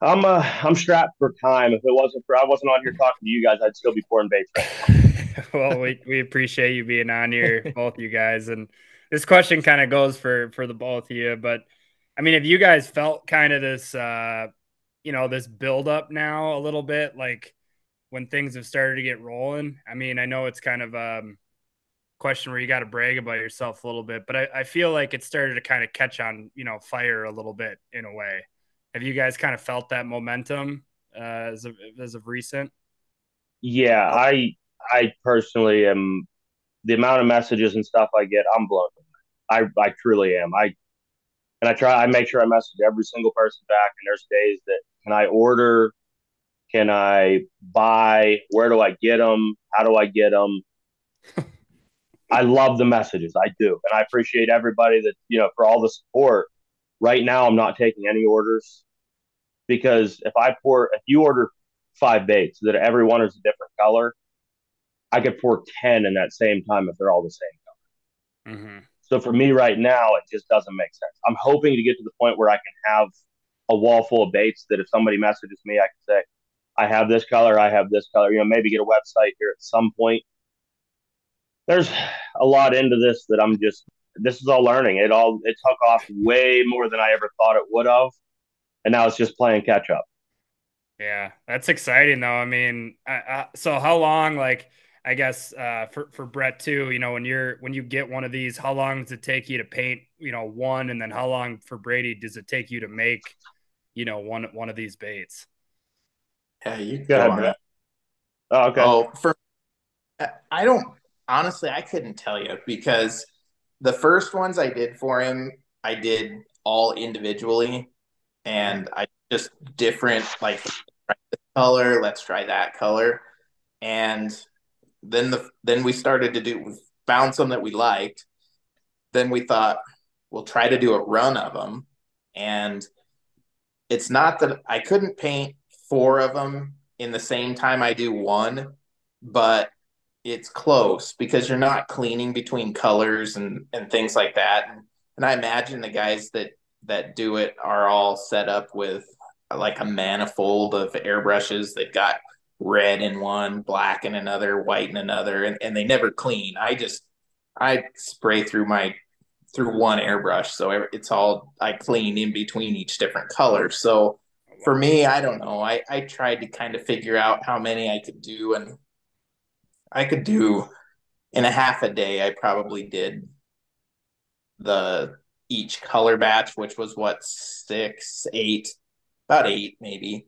I'm uh, I'm strapped for time. If it wasn't for I wasn't on here talking to you guys, I'd still be pouring baits. Right *laughs* well, we, we appreciate you being on here, both you guys. And this question kind of goes for for the both of you. But I mean, have you guys felt kind of this, uh, you know, this build up now a little bit, like when things have started to get rolling? I mean, I know it's kind of um question where you got to brag about yourself a little bit, but I, I feel like it started to kind of catch on, you know, fire a little bit in a way. Have you guys kind of felt that momentum uh, as of as of recent? Yeah, I I personally am the amount of messages and stuff I get, I'm blown. I I truly am. I and I try I make sure I message every single person back. And there's days that can I order? Can I buy? Where do I get them how do I get them I love the messages. I do. And I appreciate everybody that you know for all the support. Right now I'm not taking any orders because if I pour if you order five baits that every one is a different color I could pour 10 in that same time if they're all the same Mm-hmm. So for me right now, it just doesn't make sense. I'm hoping to get to the point where I can have a wall full of baits that if somebody messages me, I can say, I have this color, I have this color, you know, maybe get a website here at some point. There's a lot into this that I'm just this is all learning. It all it took off way more than I ever thought it would have, and now it's just playing catch up. Yeah, that's exciting though. I mean, uh, so how long, like, I guess uh, for for Brett too, you know, when you're when you get one of these, how long does it take you to paint, you know, one, and then how long for Brady does it take you to make, you know, one one of these baits? Yeah, you Go go ahead, on Brett. it. Oh, okay. Oh, for I don't honestly I couldn't tell you because the first ones I did for him, I did all individually and I just different like try this color, let's try that color. And then the then we started to do found some that we liked. Then we thought we'll try to do a run of them and it's not that I couldn't paint four of them in the same time I do one, but it's close because you're not cleaning between colors and, and things like that. And, and I imagine the guys that that do it are all set up with like a manifold of airbrushes. They've got red in one, black in another, white in another, and, and they never clean. I just I spray through my through one airbrush, so it's all I clean in between each different color. So for me, I don't know. I I tried to kind of figure out how many I could do, and I could do in a half a day. I probably did the each color batch, which was what six, eight, about eight maybe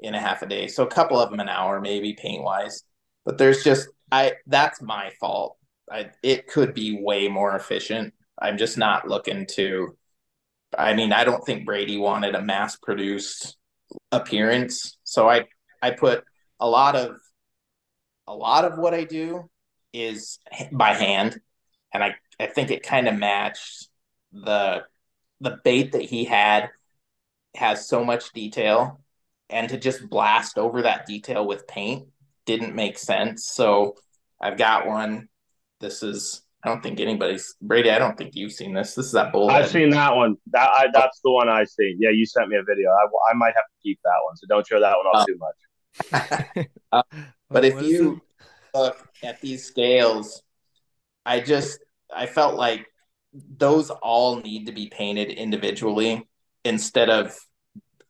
in a half a day. So a couple of them an hour, maybe paint wise. But there's just I that's my fault. I it could be way more efficient. I'm just not looking to. I mean, I don't think Brady wanted a mass produced appearance, so I I put a lot of a lot of what I do is by hand, and I I think it kind of matched the the bait that he had has so much detail and to just blast over that detail with paint didn't make sense so i've got one this is i don't think anybody's brady i don't think you've seen this this is that bull I've seen that one. That I, that's the one I seen. Yeah, you sent me a video. I, I might have to keep that one, so don't show that one off Uh, too much. *laughs* but Oh, if what is you look at these scales i just i felt like those all need to be painted individually instead of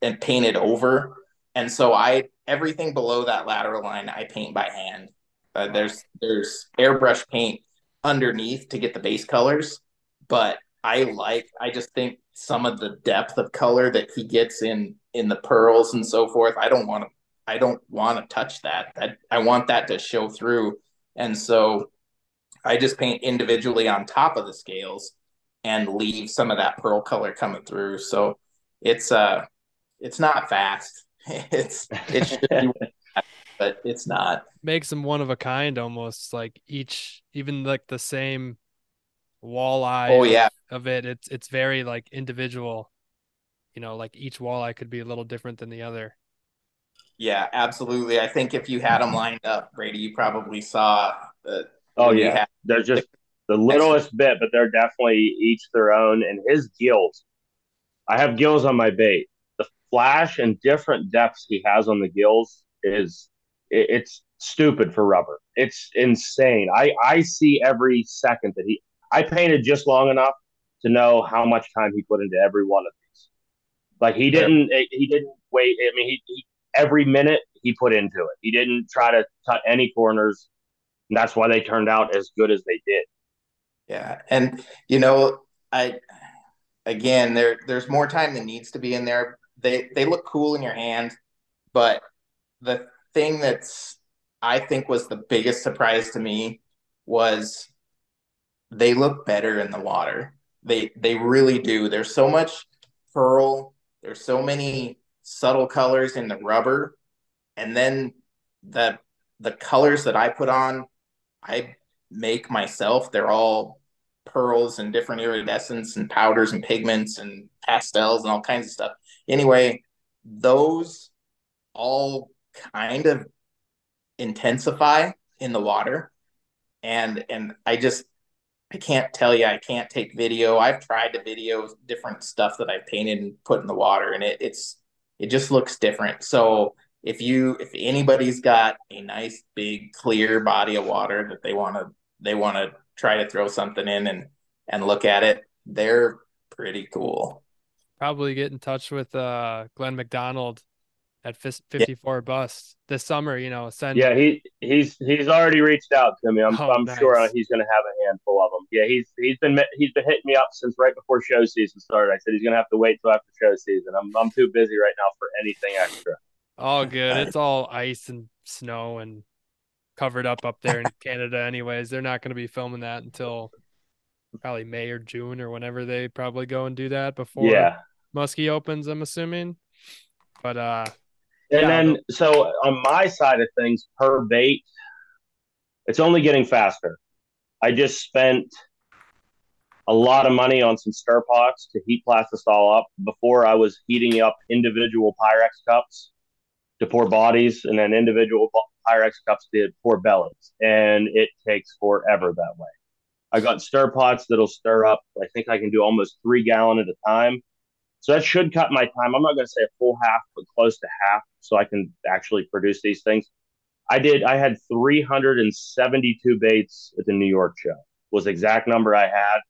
and painted over and so i everything below that lateral line i paint by hand. Uh, there's there's airbrush paint underneath to get the base colors but i like i just think some of the depth of color that he gets in in the pearls and so forth i don't want to i don't want to touch that. I, I want that to show through. And so i just paint individually on top of the scales and leave some of that pearl color coming through. So it's uh it's not fast *laughs* it's it should be *laughs* but it's not. Makes them one of a kind almost like each even like the same walleye oh of- yeah. of it it's it's very like individual. You know like each walleye could be a little different than the other. Yeah absolutely. I think if you had them lined up brady you probably saw that Oh yeah, had- they're just *laughs* the littlest bit, but they're definitely each their own. And his gills, I have gills on my bait. Flash and different depths he has on the gills is it, it's stupid for rubber. It's insane. I I see every second that he. I painted just long enough to know how much time he put into every one of these. Like he didn't eh, he didn't wait. I mean he, he every minute he put into it. He didn't try to cut any corners. And that's why they turned out as good as they did. Yeah, and you know, I again there there's more time than needs to be in there. They they look cool in your hand, but the thing that's I think was the biggest surprise to me was they look better in the water. They they really do. There's so much pearl, there's so many subtle colors in the rubber, and then the the colors that I put on, I make myself. They're all pearls and different iridescence and powders and pigments and pastels and all kinds of stuff. Anyway, those all kind of intensify in the water. And and I just I can't tell you, I can't take video. I've tried to video different stuff that I've painted and put in the water, and it, it's it just looks different. So if you if anybody's got a nice big clear body of water that they want to they want to try to throw something in and and look at it, they're pretty cool. Probably get in touch with uh, Glenn McDonald at 54 yeah. bus this summer. You know, send. Yeah, he he's he's already reached out to me. I'm oh, I'm nice. sure he's going to have a handful of them. Yeah, he's he's been he's been hitting me up since right before show season started. I said he's going to have to wait till after show season. I'm I'm too busy right now for anything extra. All good. *laughs* It's all ice and snow and covered up up there in Canada. Anyways, they're not going to be filming that until probably May or June or whenever they probably go and do that before yeah. Muskie opens. I'm assuming. But uh, and yeah, then, so on my side of things, per bait, it's only getting faster. I just spent a lot of money on some stir pots to heat plastic all up. Before I was heating up individual Pyrex cups to pour bodies and then individual Pyrex cups to pour bellies. And it takes forever that way. I got stir pots that'll stir up. I think I can do almost three gallon at a time. So that should cut my time. I'm not going to say a full half, but close to half, so I can actually produce these things. I did. I had 372 baits at the New York show. Was the exact number I had.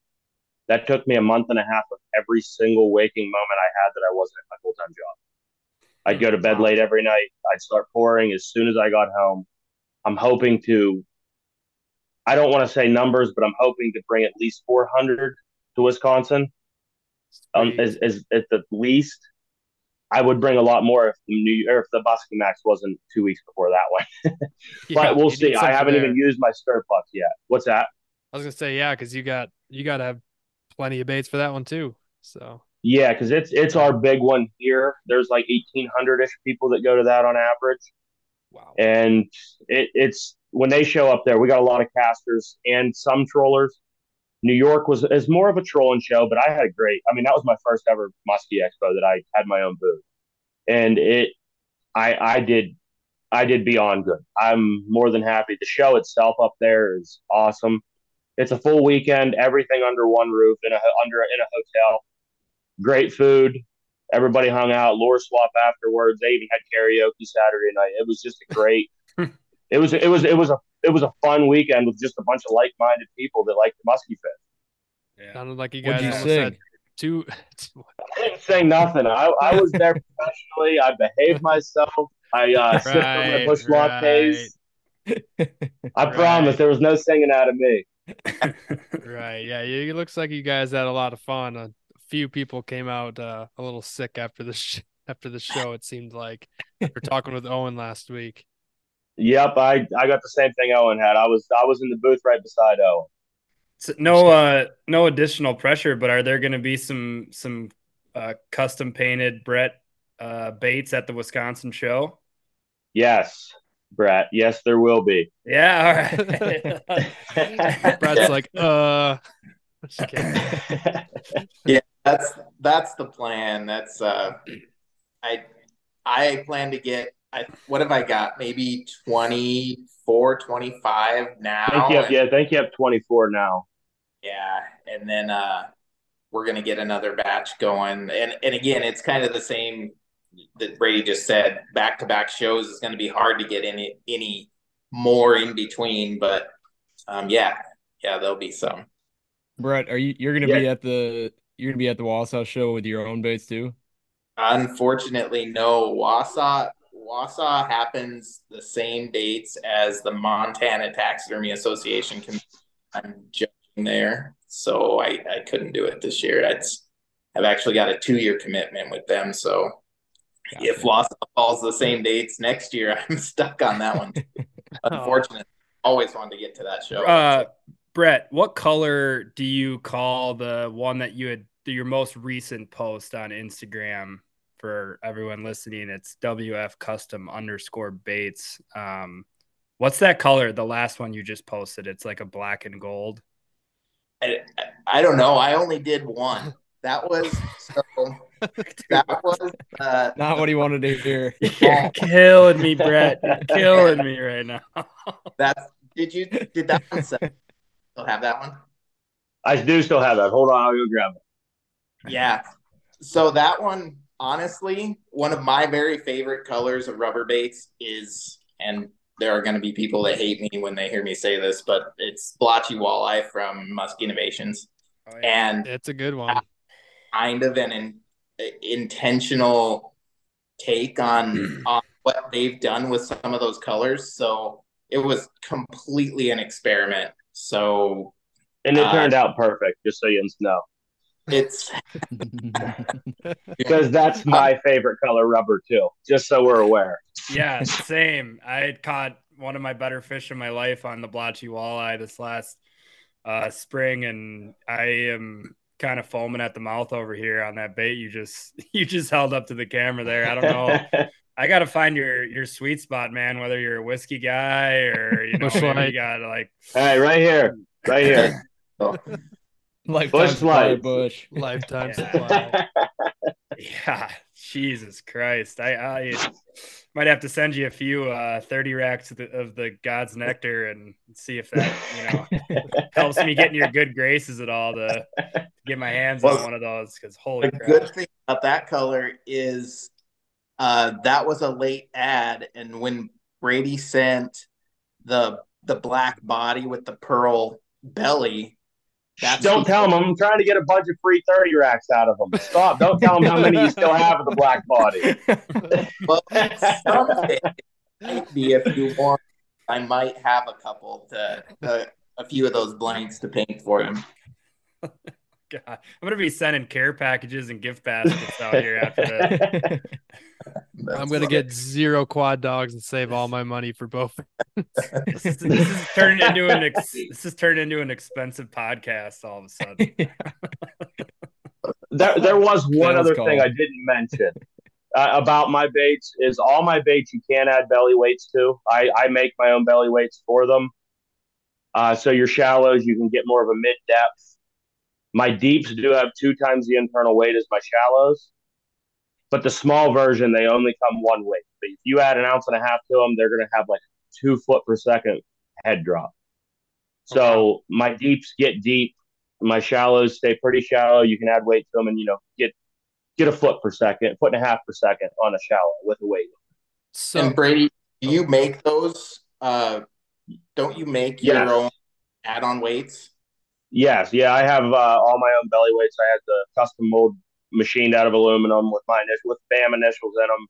That took me a month and a half of every single waking moment I had that I wasn't at my full time job. I'd go to bed late every night. I'd start pouring as soon as I got home. I'm hoping to. I don't want to say numbers, but I'm hoping to bring at least 400 to Wisconsin um, as, as at the least. I would bring a lot more if the new or if the Muskie Max wasn't two weeks before that one. *laughs* but yeah, we'll see. I haven't there. even used my stir pots yet. What's that? I was gonna say yeah, because you got you got to have plenty of baits for that one too. So yeah, because it's it's our big one here. There's like eighteen hundred ish people that go to that on average. Wow. And it, it's when they show up there, we got a lot of casters and some trollers. New York was is more of a trolling show, but I had a great. I mean, that was my first ever Muskie Expo that I had my own booth, and it, I I did, I did beyond good. I'm more than happy. The show itself up there is awesome. It's a full weekend, everything under one roof in a under in a hotel. Great food. Everybody hung out. Lure swap afterwards. They even had karaoke Saturday night. It was just a great. It was it was it was a it was a fun weekend with just a bunch of like minded people that like the muskie fish. Yeah. Sounded like you guys you said two. *laughs* I didn't say nothing. I, I was there *laughs* professionally. I behaved myself. I uh, right, sipped on my Busch right. lattes. I right. promise there was no singing out of me. right. Yeah. It looks like you guys had a lot of fun. A few people came out uh, a little sick after the sh- after the show. It seemed like we're talking with Owen last week. Yep, I I got the same thing Owen had. I was I was in the booth right beside Owen. So no uh no additional pressure, but are there going to be some some uh, custom painted Brett uh, baits at the Wisconsin show? Yes, Brett. Yes, there will be. Yeah, all right. *laughs* *laughs* Brett's like, uh. *laughs* yeah, that's that's the plan. That's uh, I I plan to get I, what have I got? Maybe 24, 25 now. I think you have, and, yeah, I think you have 24 now. Yeah. And then uh, we're going to get another batch going. And, and again, it's kind of the same that Brady just said. Back to back shows is going to be hard to get any, any more in between. But um, yeah, yeah, there'll be some. Brett, are you, you're going to yeah. be at the, you're going to be at the Wausau show with your own baits too? Unfortunately, no. Wausau Wausau happens the same dates as the Montana Taxidermy Association. I'm judging there, so I, I couldn't do it this year. I've actually got a two year commitment with them, so gotcha. if Wausau falls the same dates next year, *laughs* I'm stuck on that one. *laughs* Unfortunately, always wanted to get to that show. Uh, Brett, what color do you call the one that you had your most recent post on Instagram? For everyone listening, it's WF custom underscore baits. Um, what's that color? The last one you just posted, it's like a black and gold. I, I don't know. I only did one. That was so. *laughs* that was uh, not what he wanted to hear. *laughs* You're killing me, Brett. You're killing me right now. *laughs* That's did you did that one still have that one? I do still have that. Hold on, I'll go grab it. Yeah. So that one honestly, one of my very favorite colors of rubber baits is, and there are going to be people that hate me when they hear me say this, but it's blotchy walleye from Musky Innovations. Oh, yeah. and It's a good one. kind of an in, intentional take on, on what they've done with some of those colors. So it was completely an experiment. So And it Uh, turned out perfect, just so you know. It's Because that's my favorite color rubber too, just so we're aware. Yeah, same. I had caught one of my better fish in my life on the blotchy walleye this last uh, spring, and I am kind of foaming at the mouth over here on that bait you just *laughs* you just held up to the camera there. I don't know. *laughs* I got to find your your sweet spot, man. Whether you're a whiskey guy or you know Busch maybe you got like All right, right here, right here. *laughs* Lifetime Busch supply light. Busch. Lifetime Yeah. supply. *laughs* yeah, Jesus Christ. I, I might have to send you a few uh 30 racks of the, of the God's nectar and see if that you know *laughs* helps me get in your good graces at all to get my hands on one of those because holy the crap. good thing about that color is uh, that was a late ad, and when Brady sent the the black body with the pearl belly, that's don't tell them I'm trying to get a bunch of free 30 racks out of them. Stop. Don't tell them how many you still have of the black body. Well, someday, maybe if you want, I might have a couple to uh, a few of those blanks to paint for him. God, I'm gonna be sending care packages and gift baskets out here after this. *laughs* *laughs* That's I'm gonna funny. get zero quad dogs and save all my money for both. *laughs* This is, this is turning into an ex, this is turning into an expensive podcast all of a sudden. *laughs* There, there was one Sales other call. thing I didn't mention uh, about my baits is all my baits you can add belly weights to. I, I make my own belly weights for them. Uh, so your shallows, you can get more of a mid depth. My deeps do have two times the internal weight as my shallows, but the small version they only come one weight. But if you add an ounce and a half to them, they're going to have like two foot per second head drop. So my deeps get deep, my shallows stay pretty shallow. You can add weight to them, and you know get get a foot per second, foot and a half per second on a shallow with a weight. So And Brady, do you make those? Uh, don't you make your Yes. own add-on weights? Yes, yeah, I have uh, all my own belly weights. I had the custom mold machined out of aluminum with my initial with BAM initials in them,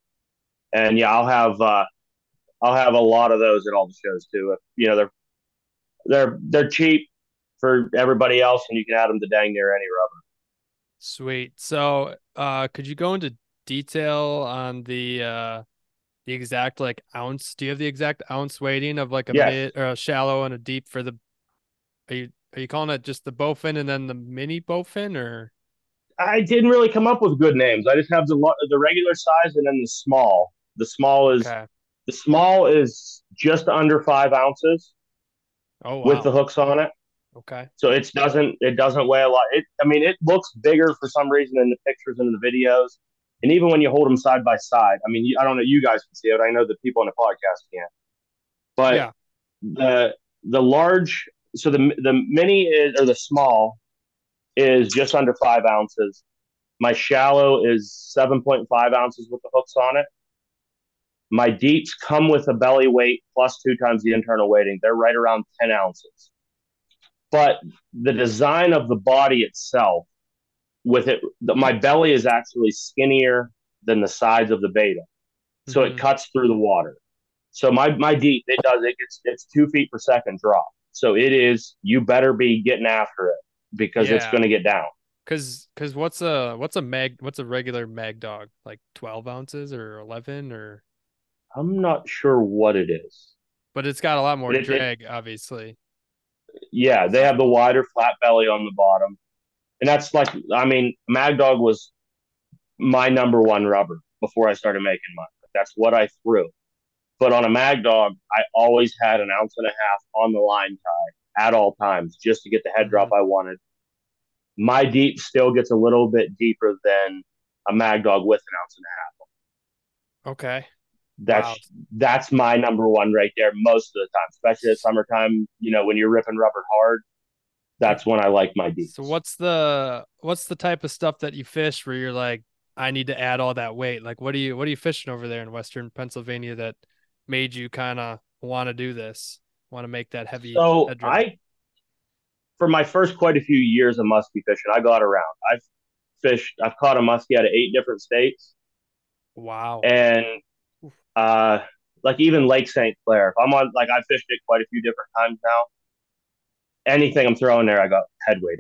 and yeah, I'll have uh, I'll have a lot of those at all the shows too. If, you know, they're they're they're cheap for everybody else, and you can add them to dang near any rubber. Sweet. So, uh, could you go into detail on the uh the exact like ounce? Do you have the exact ounce weighting of like a Yes. mid or a shallow and a deep for the? Are you are you calling it just the bowfin and then the mini bowfin or? I didn't really come up with good names. I just have the the regular size and then the small. The small is Okay. the small is just under five ounces Oh wow. with the hooks on it. Okay. So it doesn't it doesn't weigh a lot. It I mean it looks bigger for some reason in the pictures and the videos, and even when you hold them side by side. I mean you- I don't know you guys can see it. I know the people on the podcast can't. But Yeah. the the large so the the mini is or the small is just under five ounces. My shallow is seven point five ounces with the hooks on it. My deeps come with a belly weight plus two times the internal weighting. They're right around ten ounces but the design of the body itself with it the, my belly is actually skinnier than the sides of the beta so Mhm. it cuts through the water so my my deep it does it gets it's two feet per second drop so it is you better be getting after it because it's going to get down. Cause, cause what's a what's a mag what's a regular Mag Dawg? Like twelve ounces or eleven or? I'm not sure what it is. But it's got a lot more It- it- drag obviously. yeah they have the wider flat belly on the bottom. And that's like i mean Mag Dawg was my number one rubber before i started making mine. That's what i threw. But on a Mag Dawg i always had an ounce and a half on the line tie at all times just to get the head mm-hmm. drop i wanted my deep still gets a little bit deeper than a Mag Dawg with an ounce and a half Okay. that's Wow. that's my number one right there most of the time especially at summertime you know when you're ripping rubber hard that's when i like my deep So what's the what's the type of stuff that you fish where you're like, I need to add all that weight? Like what are you what are you fishing over there in Western Pennsylvania that made you kind of want to do this? Want to make that heavy So? I for my first quite a few years of muskie fishing, I got around. I've fished, I've caught a muskie out of eight different states. Wow. And uh, like even Lake St. Clair, if I'm on, like I've fished it quite a few different times now. Anything I'm throwing there, I got head weight.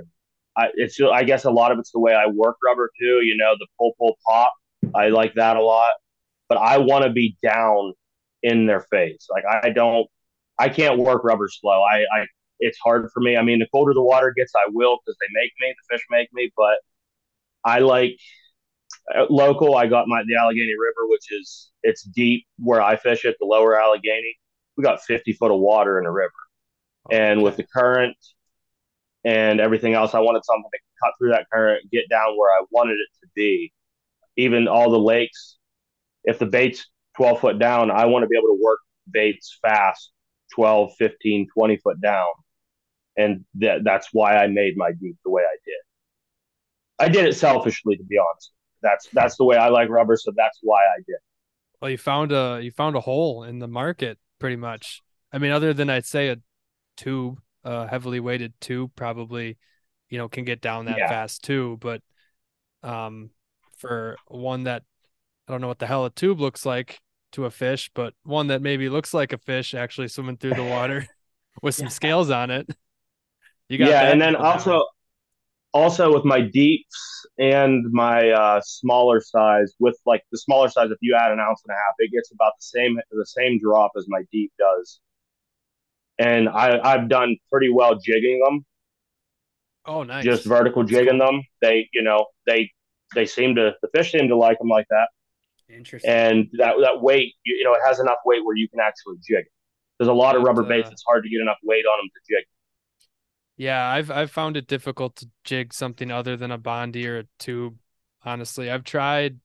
I, it's, I guess a lot of it's the way I work rubber too. You know, the pull, pull, pop. I like that a lot. But I want to be down in their face. Like I don't, I can't work rubber slow. I, I, it's hard for me. I mean, the colder the water gets, I will because they make me. The fish make me. But I like uh, local. I got my the Allegheny River, which is it's deep where I fish it, the lower Allegheny. We got 50 foot of water in the river, and with the current and everything else, I wanted something to cut through that current, get down where I wanted it to be. Even all the lakes, if the bait's 12 foot down, I want to be able to work baits fast, 12, 15, 20 foot down. And that, that's why I made my deep the way I did. I did it selfishly, to be honest. That's that's the way I like rubber, so that's why I did. Well, you found a you found a hole in the market, pretty much. I mean, other than I'd say a tube, a heavily weighted tube, probably, you know, can get down that yeah. fast too. But, um, for one that I don't know what the hell a tube looks like to a fish, but one that maybe looks like a fish actually swimming through the water *laughs* *laughs* with some scales on it. You got yeah, and then also also with my deeps and my uh, smaller size with like the smaller size if you add an ounce and a half it gets about the same the same drop as my deep does. And I, i've done pretty well jigging them. Oh nice. Just vertical jigging them. They you know they they seem to the fish seem to like them like that interesting and that that weight you, you know it has enough weight where you can actually jig there's a lot of rubber baits it's hard to get enough weight on them to jig yeah, I've I've found it difficult to jig something other than a Bondy or a tube. Honestly, I've tried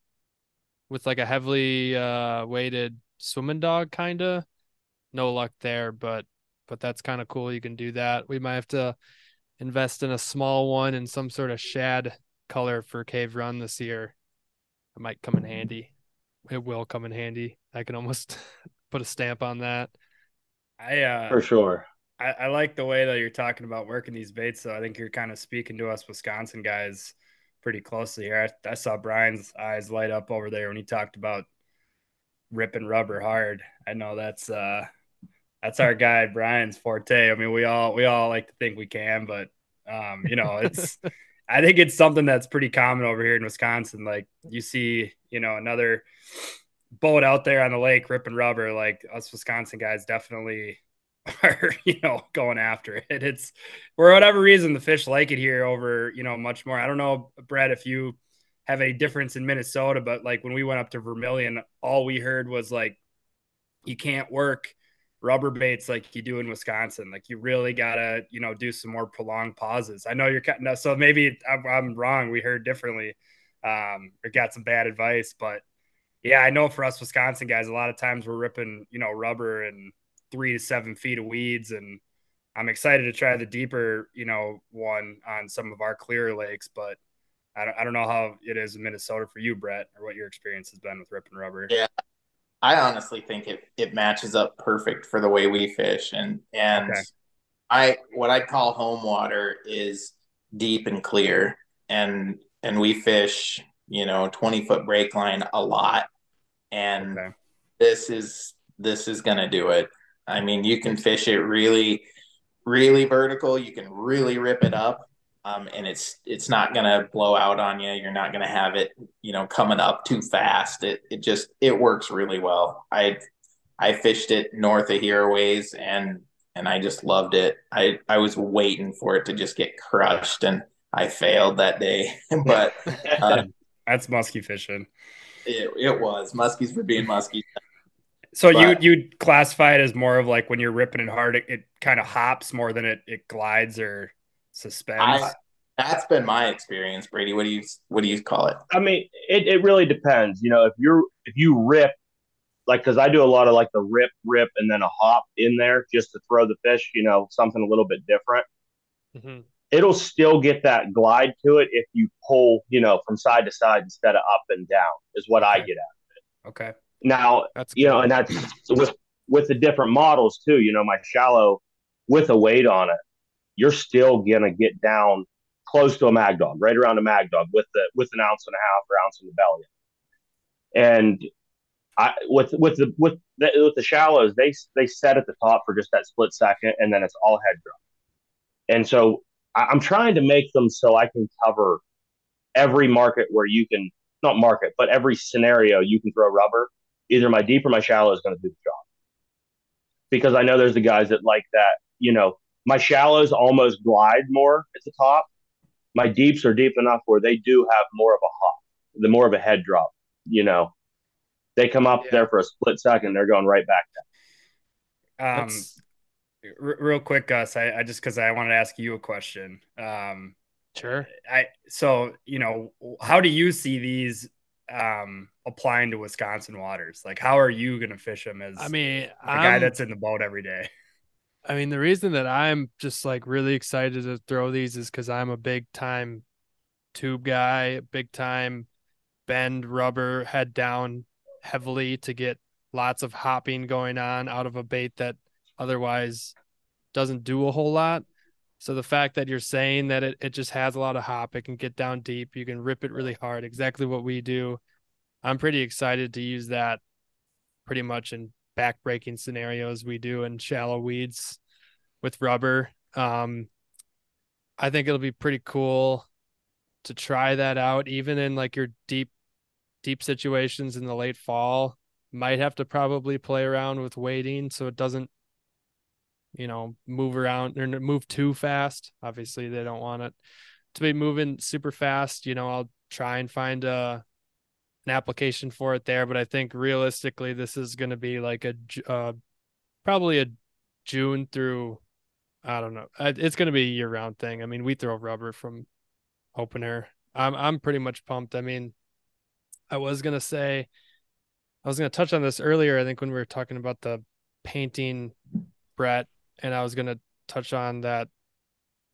with like a heavily uh, weighted swimming dog kinda. No luck there, but but that's kind of cool. You can do that. We might have to invest in a small one in some sort of shad color for Cave Run this year. It might come in handy. It will come in handy. I can almost *laughs* put a stamp on that. I uh for sure. I, I, like the way that you're talking about working these baits. So I think you're kind of speaking to us Wisconsin guys pretty closely here. I, I, saw Brian's eyes light up over there when he talked about ripping rubber hard. I know that's uh that's our guy Brian's forte. I mean, we all we all like to think we can, but um, you know, it's *laughs* I think it's something that's pretty common over here in Wisconsin. Like you see, you know, another boat out there on the lake ripping rubber. Like us Wisconsin guys definitely *laughs* are you know going after it. It's for whatever reason the fish like it here over you know much more. I don't know, Brett, if you have a difference in Minnesota, but like when we went up to Vermilion, all we heard was like you can't work rubber baits like you do in Wisconsin. Like you really gotta you know do some more prolonged pauses. I know you're cutting so maybe I'm, I'm wrong. We heard differently um, or got some bad advice, but yeah, I know for us Wisconsin guys, a lot of times we're ripping you know rubber and three to seven feet of weeds and I'm excited to try the deeper, you know, one on some of our clearer lakes, but I don't, I don't know how it is in Minnesota for you, Brett, or what your experience has been with ripping rubber. Yeah, I honestly think it it matches up perfect for the way we fish, and and okay. I what I call home water is deep and clear, and and we fish, you know, twenty foot break line a lot, and okay. this is this is gonna do it. I mean, you can fish it really, really vertical. You can really rip it up, um, and it's it's not gonna blow out on you. You're not gonna have it, you know, coming up too fast. It it just it works really well. I I fished it north of here ways, and and I just loved it. I I was waiting for it to just get crushed, and I failed that day. *laughs* but um, *laughs* that's muskie fishing. It, it was muskies for being muskies. So but, you you classify it as more of like when you're ripping it hard, it, it kind of hops more than it it glides or suspends. I, that's been my experience, Brady. What do you what do you call it? I mean, it, it really depends. You know, if you're if you rip like because I do a lot of like the rip, rip, and then a hop in there just to throw the fish. You know, something a little bit different. Mm-hmm. It'll still get that glide to it if you pull, you know, from side to side instead of up and down. Is what okay. I get out of it. Okay. Now, that's you know, and that's with with the different models too. You know, my shallow with a weight on it, you're still gonna get down close to a Mag Dawg, right around a Mag Dawg with the with an ounce and a half or ounce in the belly. And I with with the with the, with the shallows, they they set at the top for just that split second, and then it's all head drop. And so I, I'm trying to make them so I can cover every market where you can not market, but every scenario you can throw rubber. Either my deep or my shallow is going to do the job. Because I know there's the guys that like that. You know, my shallows almost glide more at the top. My deeps are deep enough where they do have more of a hop, the more of a head drop. You know, they come up Yeah. there for a split second, they're going right back down. Um, r- real quick, Gus, I, I just because I wanted to ask you a question. Um, Sure. I so you know, how do you see these um applying to Wisconsin waters? Like, how are you going to fish them as I mean, the guy that's in the boat every day? I mean, the reason that I'm just like really excited to throw these is because I'm a big time tube guy, big time bend rubber head down heavily to get lots of hopping going on out of a bait that otherwise doesn't do a whole lot. So the fact that you're saying that it, it just has a lot of hop, it can get down deep, you can rip it really hard, exactly what we do. I'm pretty excited to use that pretty much in backbreaking scenarios we do in shallow weeds with rubber. Um, I think it'll be pretty cool to try that out, even in like your deep, deep situations in the late fall. Might have to probably play around with weighting so it doesn't, you know, move around or move too fast. Obviously, they don't want it to be moving super fast. You know, I'll try and find a an application for it there, but I think realistically, this is going to be like a uh, probably a June through I don't know. It's going to be a year round thing. I mean, we throw rubber from opener. I'm I'm pretty much pumped. I mean, I was going to say I was going to touch on this earlier I think when we were talking about the painting Brett and I was going to touch on that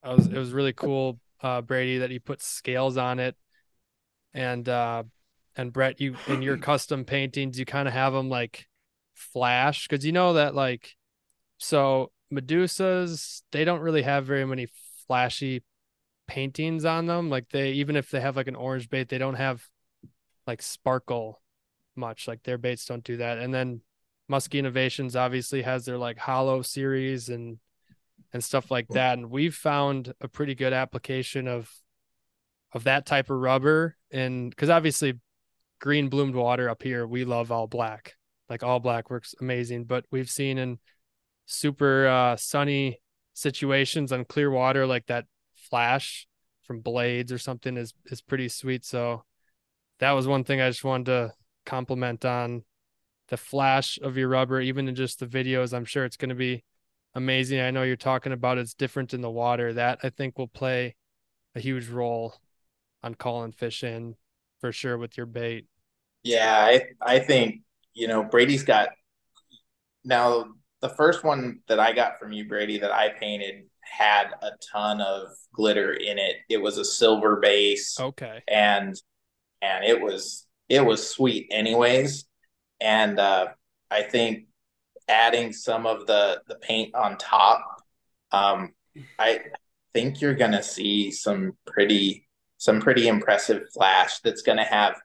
I was it was really cool uh Brady that he put scales on it and uh and Brett you in your *laughs* custom paintings you kind of have them like flash cuz you know that like so Medusas, they don't really have very many flashy paintings on them. Like they, even if they have like an orange bait, they don't have like sparkle much. Like their baits don't do that. And then Musky Innovations obviously has their like hollow series and and stuff like that. And we've found a pretty good application of of that type of rubber. And because obviously green bloomed water up here, we love all black. Like all black works amazing. But we've seen in super uh, sunny situations on clear water like that flash from blades or something is is pretty sweet so that was one thing i just wanted to compliment on the flash of your rubber even in just the videos i'm sure it's going to be amazing i know you're talking about it's different in the water that i think will play a huge role on calling fish in for sure with your bait Yeah, I I think you know Brady's got now the first one that I got from you, Brady, that I painted had a ton of glitter in it. It was a silver base, okay and and it was it was sweet anyways. And uh, I think adding some of the the paint on top, um, I think you're gonna see some pretty some pretty impressive flash that's gonna have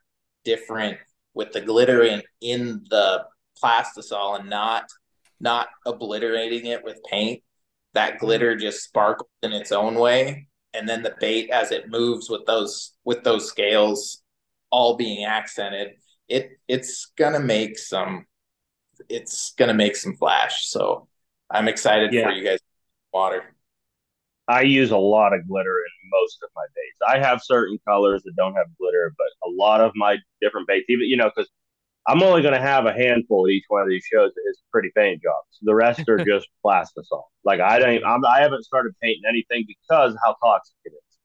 different with the glitter in in the plastisol and not not obliterating it with paint. That glitter mm-hmm. just sparkles in its own way, and then the bait as it moves with those with those scales all being accented, it it's gonna make some it's gonna make some flash. So I'm excited Yeah. for you guys. Water. I use a lot of glitter in most of my baits. I have certain colors that don't have glitter, but a lot of my different baits, even you know, because I'm only going to have a handful at each one of these shows that is pretty paint jobs. The rest are *laughs* just plastisol. Like I don't, I'm, I haven't started painting anything because how toxic it is,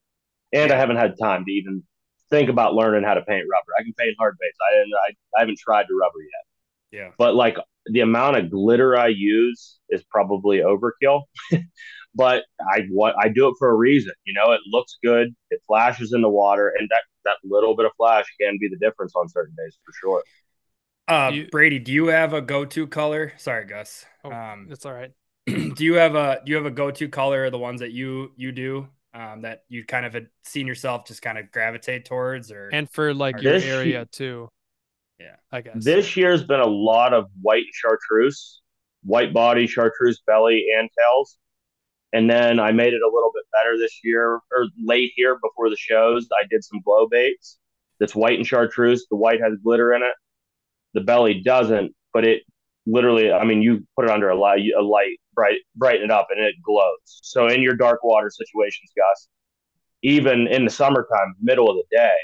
and I haven't had time to even think about learning how to paint rubber. I can paint hard baits. I I, I haven't tried to rubber yet, Yeah. but like the amount of glitter I use is probably overkill. *laughs* but I what I do it for a reason. You know, it looks good, it flashes in the water, and that that little bit of flash can be the difference on certain days for sure. Uh, You- Brady, do you have a go-to color? Sorry, Gus. Oh, Um, it's all right *clears throat* do you have a do you have a go to color or the ones that you you do um, that you kind of had seen yourself just kind of gravitate towards or And for like your This- area *laughs* too. Yeah. I guess. This year's been a lot of white chartreuse, white body, chartreuse belly, and tails. And then I made it a little bit better this year or late here before the shows. I did some glow baits that's white and chartreuse. The white has glitter in it. The belly doesn't, but it literally, I mean, you put it under a light, a light, bright, brighten it up, and it glows. So in your dark water situations, Gus, even in the summertime, middle of the day,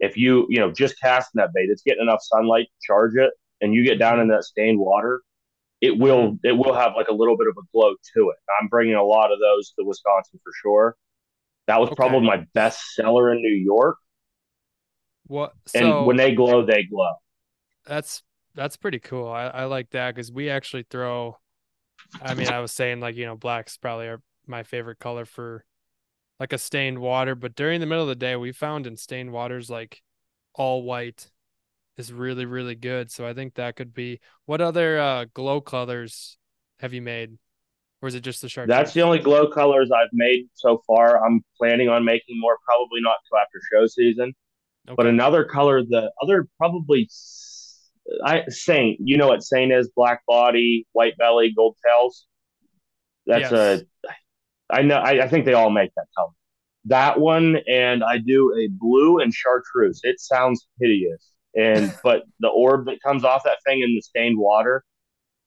if you you know just casting that bait, it's getting enough sunlight to charge it, and you get down in that stained water, it will it will have like a little bit of a glow to it. I'm bringing a lot of those to Wisconsin for sure. That was Okay. probably my best seller in New York, what and so when they glow, they glow. that's that's pretty cool. I, I like that because we actually throw I mean, I was saying like, you know, black's probably are my favorite color for like a stained water, but during the middle of the day, we found in stained waters like all white is really, really good. So I think that could be what other uh glow colors have you made? Or is it just the shark? That's the only glow colors I've made so far. I'm planning on making more, probably not until after show season. But another color, the other probably I Saint. You know what Saint is? Black body, white belly, gold tails. That's Yes. a. I know. I, I think they all make that color. That one, and I do a blue and chartreuse. It sounds hideous, and *laughs* but the orb that comes off that thing in the stained water,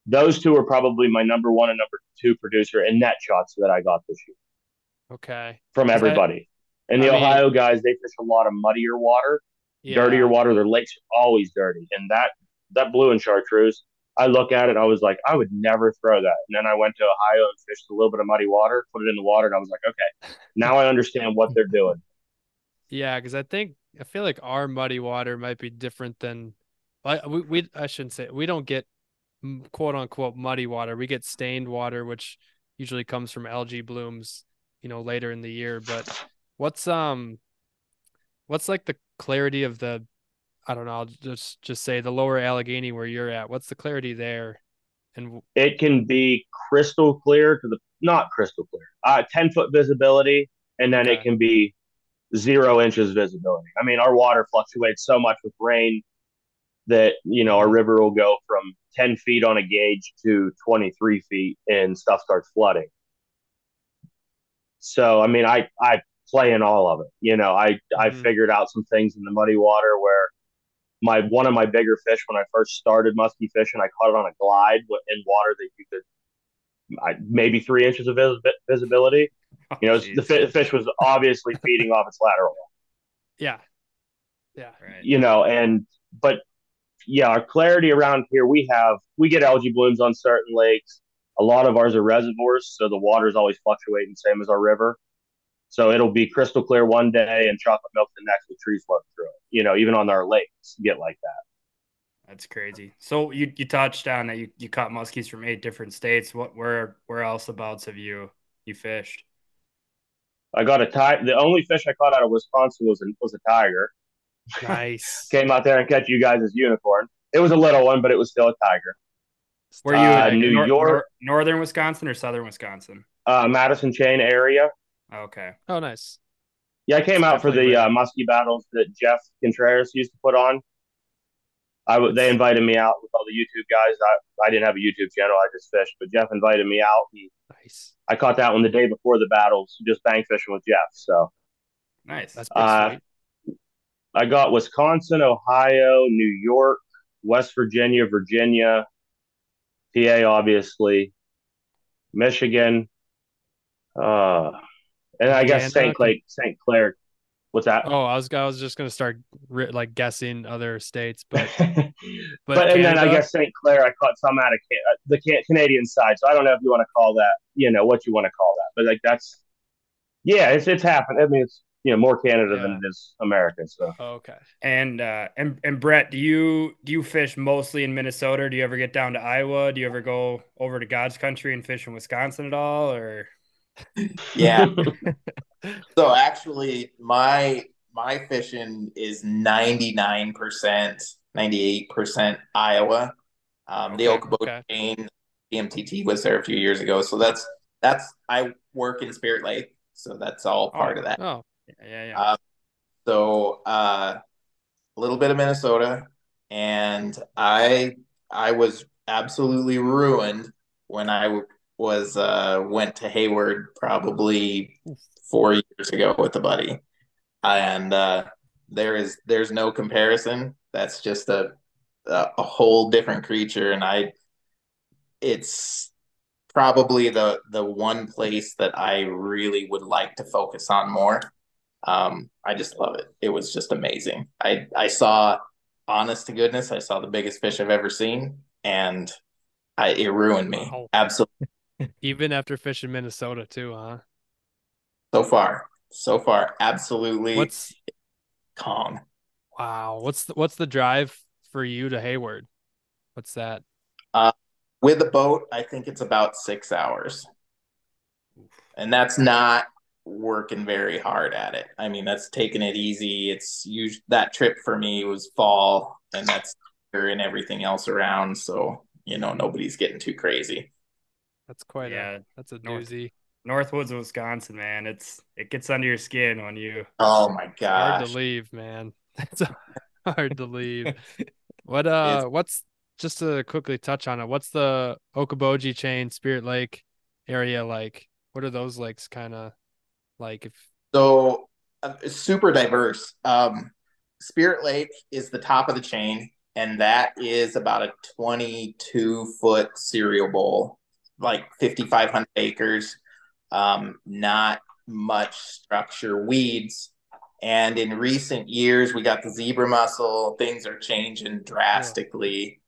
those two are probably my number one and number two producer in net shots that I got this year okay. from Is that- everybody. and the I mean- Ohio guys, they fish a lot of muddier water, Yeah. dirtier water. Their lakes are always dirty, and that that blue and chartreuse. I look at it, I was like, I would never throw that. And then I went to Ohio and fished a little bit of muddy water, put it in the water, and I was like, okay, now I understand what they're doing. *laughs* Yeah, because I think I feel like our muddy water might be different than I we, we I shouldn't say we don't get quote unquote muddy water. We get stained water, which usually comes from algae blooms, you know, later in the year. But what's um what's like the clarity of the I don't know, I'll just just say the lower Allegheny where you're at. What's the clarity there? And It can be crystal clear to the not crystal clear, uh, ten foot visibility, and then Okay. it can be zero inches visibility. I mean, our water fluctuates so much with rain that you know our river will go from ten feet on a gauge to twenty three feet, and stuff starts flooding. So, I mean, I I play in all of it. You know, I I Mhm. figured out some things in the muddy water where my one of my bigger fish when I first started musky fishing, I caught it on a glide in water that you could I, maybe three inches of vis- visibility. Oh, you know, the fi- fish was obviously *laughs* feeding off its lateral. yeah. Yeah. right. You know, and but yeah, our clarity around here we have we get algae blooms on certain lakes. A lot of ours are reservoirs, so the water is always fluctuating, same as our river. So it'll be crystal clear one day and chocolate milk the next with trees floating through it. You know, even on our lakes, get like that. That's crazy. So you you touched on that you, you caught muskies from eight different states. What where where else abouts have you you fished? I got a tiger. The only fish I caught out of Wisconsin was a, was a tiger. Nice. *laughs* Came out there and catch you guys' as unicorn. It was a little one, but it was still a tiger. Were you Uh, in New nor- York. nor- northern Wisconsin or southern Wisconsin? Uh, Madison Chain area. Okay. Oh, nice. Yeah, I came It's out for the rare. uh, muskie battles that Jeff Contreras used to put on. I w- they invited me out with all the YouTube guys. I, I didn't have a YouTube channel; I just fished. But Jeff invited me out. And Nice. I caught that one the day before the battles, just bang fishing with Jeff. So Nice. That's pretty Uh. I got Wisconsin, Ohio, New York, West Virginia, Virginia, PA, obviously, Michigan, uh, and I guess St. Clair. St. Clair. What's that? Oh, I was I was just gonna start ri- like guessing other states, but *laughs* but, but and then I guess St. Clair, I caught some out of Ca- uh, the Ca- Canadian side. So I don't know if you want to call that, you know, what you want to call that, but like that's, yeah, it's it's happened. I mean, it's you know more Canada than it is America. So okay. And uh and and Brett, do you do you fish mostly in Minnesota? Do you ever get down to Iowa? Do you ever go over to God's country and fish in Wisconsin at all? Or *laughs* Yeah. *laughs* so actually, my my fishing is ninety nine percent, ninety eight percent Iowa. Um, the Okay, Okoboji okay. chain PMTT was there a few years ago. So that's that's I work in Spirit Lake, so that's all part Oh, of that. Oh, Yeah, yeah, yeah. Uh, so uh, a little bit of Minnesota, and I I was absolutely ruined when I w- was uh, went to Hayward probably four years ago with a buddy, and uh, there is there's no comparison. That's just a a, whole different creature, and I it's probably the the one place that I really would like to focus on more. Um, I just love it. It was just amazing. I I saw, honest to goodness, I saw the biggest fish I've ever seen, and I it ruined me Wow. absolutely. *laughs* even after fishing Minnesota too, huh? So far, so far, absolutely What's Kong. wow? What's the, what's the drive for you to Hayward? What's that? Uh, with the boat, I think it's about six hours, and that's not working very hard at it. I mean, that's taking it easy. It's usually that trip for me was fall, and that's and everything else around. So you know, nobody's getting too crazy. That's quite a Yeah, that's a North- doozy. Northwoods, of Wisconsin, man. It's it gets under your skin when you Oh my god! *laughs* Hard to leave, man. That's *laughs* hard to leave. What uh what's just to quickly touch on it, what's the Okoboji chain, Spirit Lake area like? What are those lakes kind of like if So uh, it's super diverse. Um, Spirit Lake is the top of the chain, and that is about a 22 foot cereal bowl, like 5,500 acres. Um, not much structure, weeds. And in recent years, we got the zebra mussel. Things are changing drastically.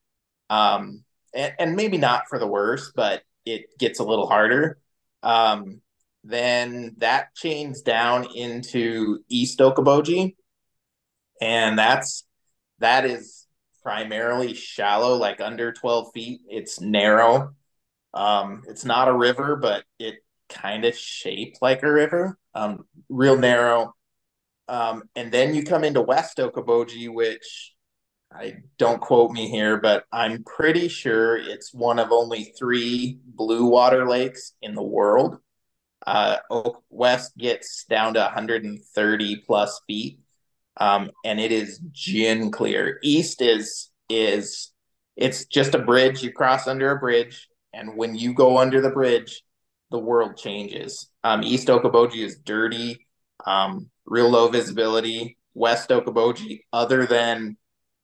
Um, and, and maybe not for the worse, but it gets a little harder. Um, then that chains down into East Okoboji, and that's that is primarily shallow, like under 12 feet. It's narrow. Um, it's not a river, but it kind of shaped like a river. Um, real narrow. Um, and then you come into West Okoboji, which I don't quote me here, but I'm pretty sure it's one of only three blue water lakes in the world. Uh, Oak West gets down to 130 plus feet, um, and it is gin clear. East is is it's just a bridge. You cross under a bridge, and when you go under the bridge, the world changes. Um, East Okoboji is dirty, um, real low visibility. West Okoboji, other than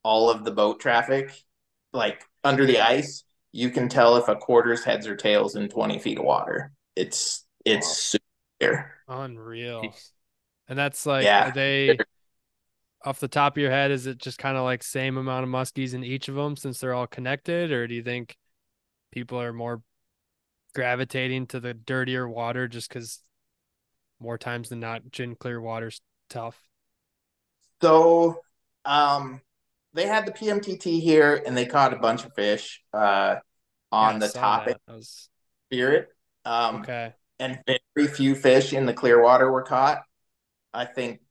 all of the boat traffic, like under the ice, you can tell if a quarter's heads or tails in 20 feet of water. It's it's super clear. unreal. And that's like Yeah. are they off the top of your head, is it just kind of like same amount of muskies in each of them since they're all connected, or do you think people are more gravitating to the dirtier water just because more times than not, gin clear water's tough? So, um, they had the PMTT here, and they caught a bunch of fish uh, on Yeah, the saw top that. That was spirit. Um, okay. and very few fish in the clear water were caught. I think,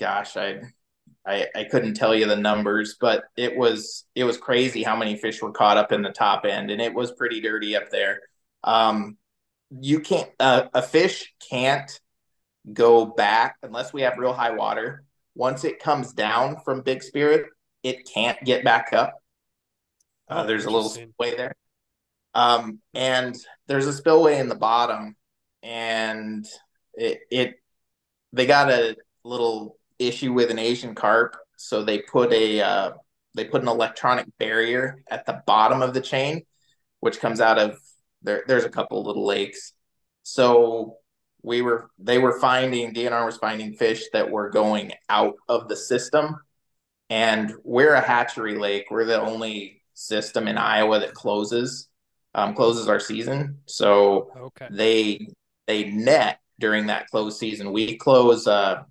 gosh, I, I, I couldn't tell you the numbers, but it was it was crazy how many fish were caught up in the top end, and it was pretty dirty up there. Um, you can't uh, a fish can't go back unless we have real high water. Once it comes down from Big Spirit, it can't get back up. Uh, Oh, there's a little spillway there. Um, and there's a spillway in the bottom, and it, it they got a little issue with an Asian carp, so they put a uh, they put an electronic barrier at the bottom of the chain, which comes out of there. There's a couple little lakes, so we were they were finding DNR was finding fish that were going out of the system, and we're a hatchery lake. We're the only system in Iowa that closes um, closes our season. So Okay. they they net during that close season. We close uh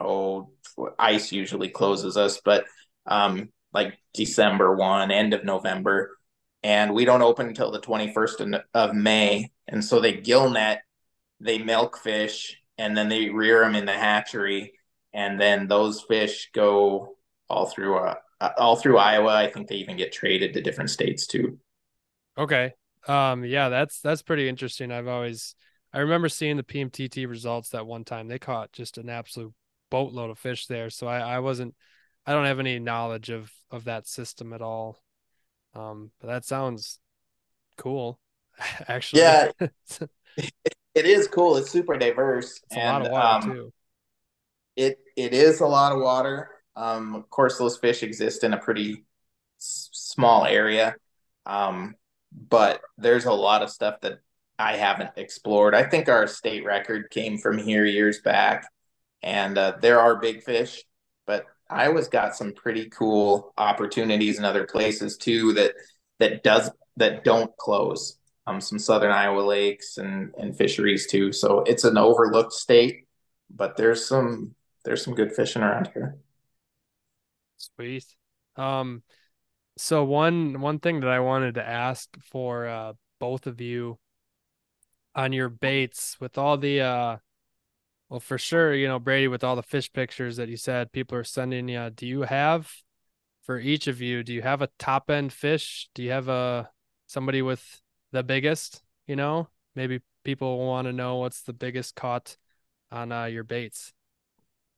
oh ice usually closes us, but um like December 1, end of November, and we don't open until the 21st of May. And so they gill net, they milk fish, and then they rear them in the hatchery, and then those fish go all through uh, all through Iowa. I think they even get traded to different states too. Okay. Um, yeah, that's that's pretty interesting. I've always I remember seeing the PMTT results that one time. They caught just an absolute boatload of fish there. So I, I wasn't I don't have any knowledge of of that system at all. Um, but that sounds cool. *laughs* Actually, Yeah. *laughs* it is cool. It's super diverse. It's a lot of water um, too. It it is a lot of water. Um, of course, those fish exist in a pretty s- small area, um, but there's a lot of stuff that I haven't explored. I think our state record came from here years back, and uh, there are big fish, but Iowa's got some pretty cool opportunities in other places too that that does that don't close. Um, some southern Iowa lakes and and fisheries too. So it's an overlooked state, but there's some there's some good fishing around here. Sweet. Um, so one one thing that I wanted to ask for uh both of you on your baits with all the uh well for sure, you know, Brady with all the fish pictures that you said people are sending you, do you have for each of you, do you have a top end fish? Do you have a somebody with the biggest, you know? Maybe people want to know what's the biggest caught on uh, your baits.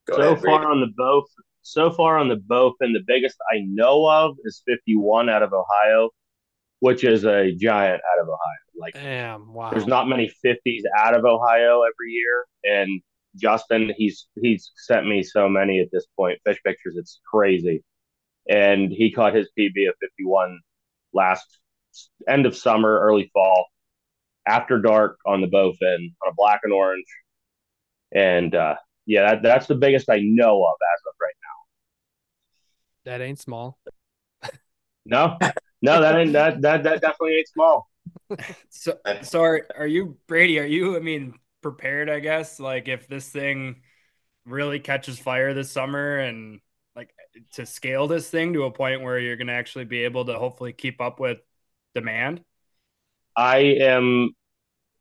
Go so ahead, far on the bow, so far on the bowfin, the biggest I know of is 51 out of Ohio, which is a giant out of Ohio. Like Damn, wow. there's not many 50s out of Ohio every year, and Justin, he's he's sent me so many at this point, fish pictures. It's crazy, and he caught his PB of 51 last end of summer, early fall, after dark on the bowfin on a black and orange, and uh, yeah, that, that's the biggest I know of as of right now. that ain't small. No, no, that ain't that that that definitely ain't small. *laughs* So, so are, are you Brady? Are you? I mean, prepared? I guess. Like, if this thing really catches fire this summer, and like to scale this thing to a point where you're going to actually be able to hopefully keep up with demand. I am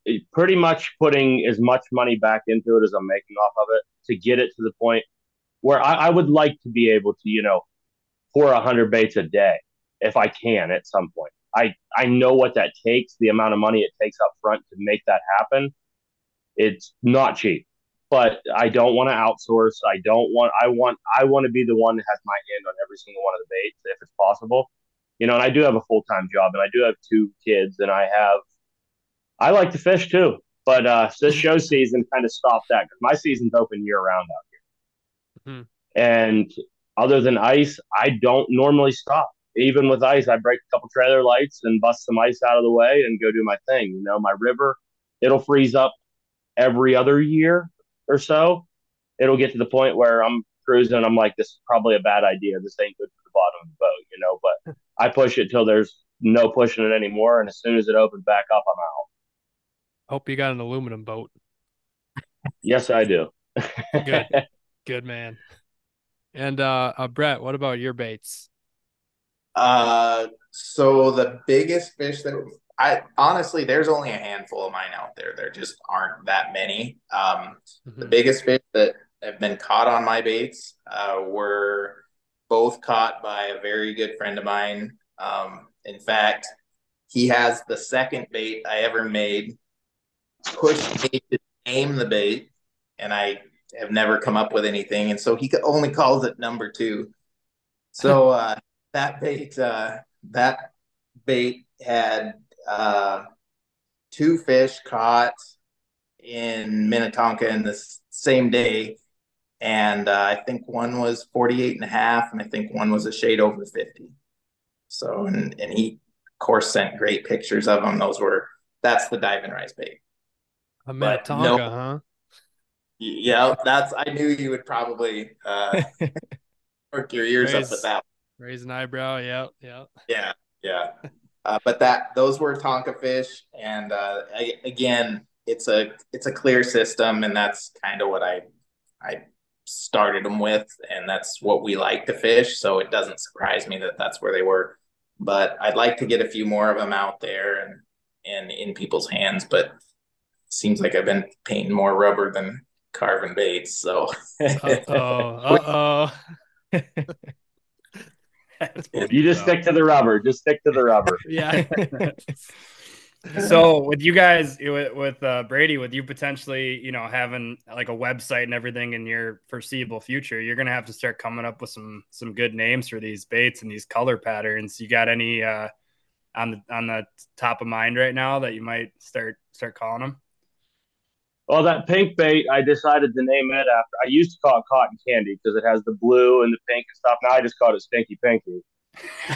eh, pretty much putting as much money back into it as I'm making off of it to get it to the point where I, I would like to be able to, you know, pour a hundred baits a day if I can at some point. I, I know what that takes, the amount of money it takes up front to make that happen. It's not cheap, but I don't want to outsource. I don't want, I want, I want to be the one that has my hand on every single one of the baits if it's possible. You know, and I do have a full time job and I do have two kids and I have, I like to fish too, but uh, this *laughs* show season kind of stopped that because my season's open year round out here. Hmm. And other than ice, I don't normally stop. Even with ice, I break a couple trailer lights and bust some ice out of the way and go do my thing. You know, my river, it'll freeze up every other year or so. It'll get to the point where I'm cruising. I'm like, this is probably a bad idea. This ain't good for the bottom of the boat, you know. But *laughs* I push it till there's no pushing it anymore, and as soon as it opens back up, I'm out. Hope you got an aluminum boat. Yes, I do. Good. *laughs* Good man. And uh, uh Brett, what about your baits? Uh, so the biggest fish that I honestly, there's only a handful of mine out there. There just aren't that many. Um, the Mhm. biggest fish that have been caught on my baits uh, were both caught by a very good friend of mine. Um, in fact, he has the second bait I ever made. Pushed me to name the bait, and I have never come up with anything, and so he only calls it number two. So *laughs* uh, that bait, uh, that bait had uh, two fish caught in Minnetonka in the same day. And uh, I think one was 48 and a half, and I think one was a shade over 50. So, and, and he, of course, sent great pictures of them. Those were, that's the diving rice bait. A Minnetonka, no- huh? Yeah, that's, I knew you would probably uh, *laughs* perk your ears up Raise- at that. Raise an eyebrow. Yep. Yep. Yeah, yeah. Uh, but that those were Tonka fish, and uh, I, again, it's a it's a clear system, and that's kind of what I I started them with, and that's what we like to fish. So it doesn't surprise me that that's where they were. But I'd like to get a few more of them out there and and in people's hands. But seems like I've been painting more rubber than carving baits. So Uh oh. *laughs* You just stick to the rubber. Just stick to the rubber. *laughs* Yeah. *laughs* so with you guys with, with uh, Brady, with you potentially, you know, having like a website and everything in your foreseeable future, you're gonna have to start coming up with some some good names for these baits and these color patterns. You got any uh, on the on the top of mind right now that you might start start calling them? Well, that pink bait, I decided to name it after. I used to call it cotton candy because it has the blue and the pink and stuff. Now I just call it Stinky Pinky.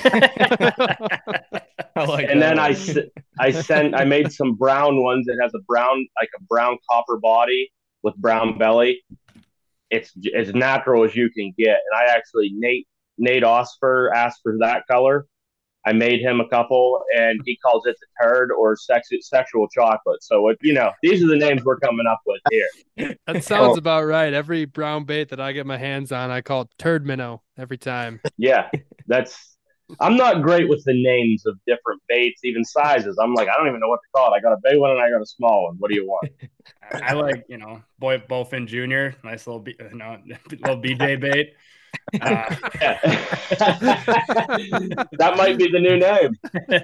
*laughs* Like and then I, one. I sent I made some brown ones that has a brown like a brown copper body with brown belly. It's as natural as you can get. And I actually Nate Nate Osfer asked for that color. I made him a couple, and he calls it the turd or sex, sexual chocolate. So it, you know, these are the names we're coming up with here. *laughs* That sounds oh. about right. Every brown bait that I get my hands on, I call it turd minnow every time. *laughs* Yeah, that's. I'm not great with the names of different baits, even sizes. I'm like, I don't even know what to call it. I got a big one and I got a small one. What do you want? *laughs* I like, you know, boy Bowfin Jr. Nice little, you uh, know, little BJ bait. Uh, *laughs* that might be the new name.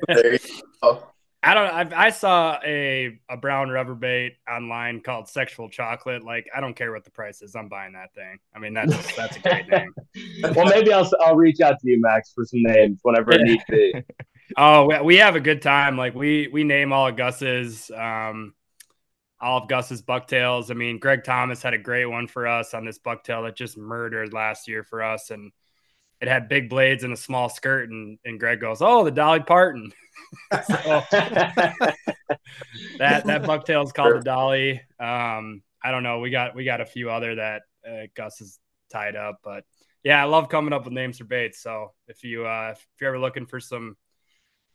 There you go. I don't. I, I saw a a brown rubber bait online called Sexual Chocolate. Like, I don't care what the price is. I'm buying that thing. I mean, that's that's a great name. *laughs* well, maybe I'll I'll reach out to you, Max, for some names whenever it needs to be. *laughs* Oh, we, we have a good time. Like we we name all of Gus's, um, all of Gus's bucktails. I mean, Greg Thomas had a great one for us on this bucktail that just murdered last year for us, and it had big blades and a small skirt. And and Greg goes, "Oh, the Dolly Parton." *laughs* so *laughs* that that bucktail is called the Dolly. Um, I don't know. We got we got a few other that uh, Gus is tied up, but yeah, I love coming up with names for baits. So if you uh, if you're ever looking for some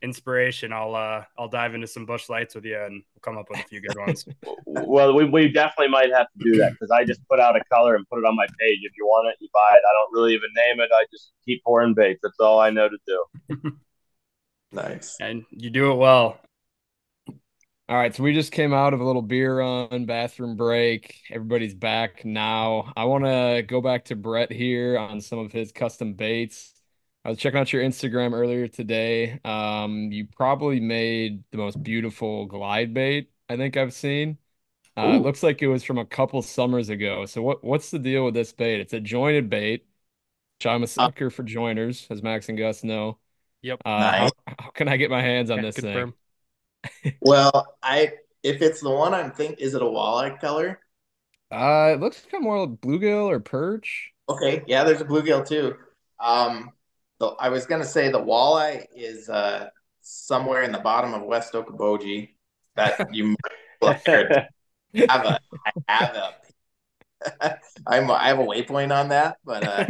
inspiration, I'll uh, I'll dive into some Busch Lights with you, and we'll come up with a few good ones. *laughs* well, we, we definitely might have to do that because I just put out a color and put it on my page. If you want it, you buy it. I don't really even name it. I just keep pouring baits. That's all I know to do. *laughs* Nice. and you do it well. All right, so we just came out of a little beer run, bathroom break. Everybody's back now. I want to go back to Brett here on some of his custom baits. I was checking out your Instagram earlier today. Um, you probably made the most beautiful glide bait I think I've seen. Uh, it looks like it was from a couple summers ago. So what what's the deal with this bait? It's a jointed bait, which I'm a sucker for joiners, as Max and Gus know. Yep. Uh, Nice. how, how can I get my hands on Yeah, this thing? *laughs* Well, I if it's the one I'm think is it a walleye color? Uh, it looks kind of more like bluegill or perch. Okay, yeah, there's a bluegill too. Um, the, I was gonna say the walleye is uh somewhere in the bottom of West Okoboji that *laughs* you might have a I have a *laughs* I'm I have a waypoint on that, but uh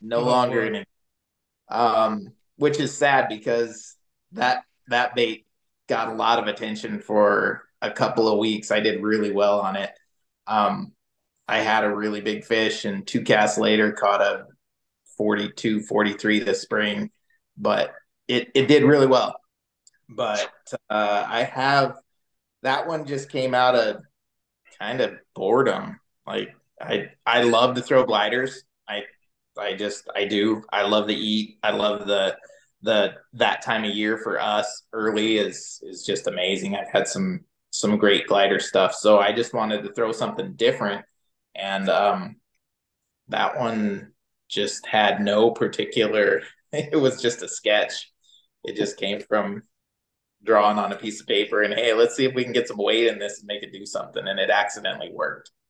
no *laughs* Oh, longer in it. Um, which is sad because that that bait got a lot of attention for a couple of weeks. I did really well on it. Um, I had a really big fish and two casts later caught a 42, 43 this spring, but it, it did really well. But uh, I have that one just came out of kind of boredom. Like I I love to throw gliders. I I just I do. I love to eat. I love the the that time of year for us early is is just amazing. I've had some some great glider stuff. So I just wanted to throw something different. And um that one just had no particular *laughs* it was just a sketch. It just came from drawing on a piece of paper and hey, let's see if we can get some weight in this and make it do something. And it accidentally worked. *laughs*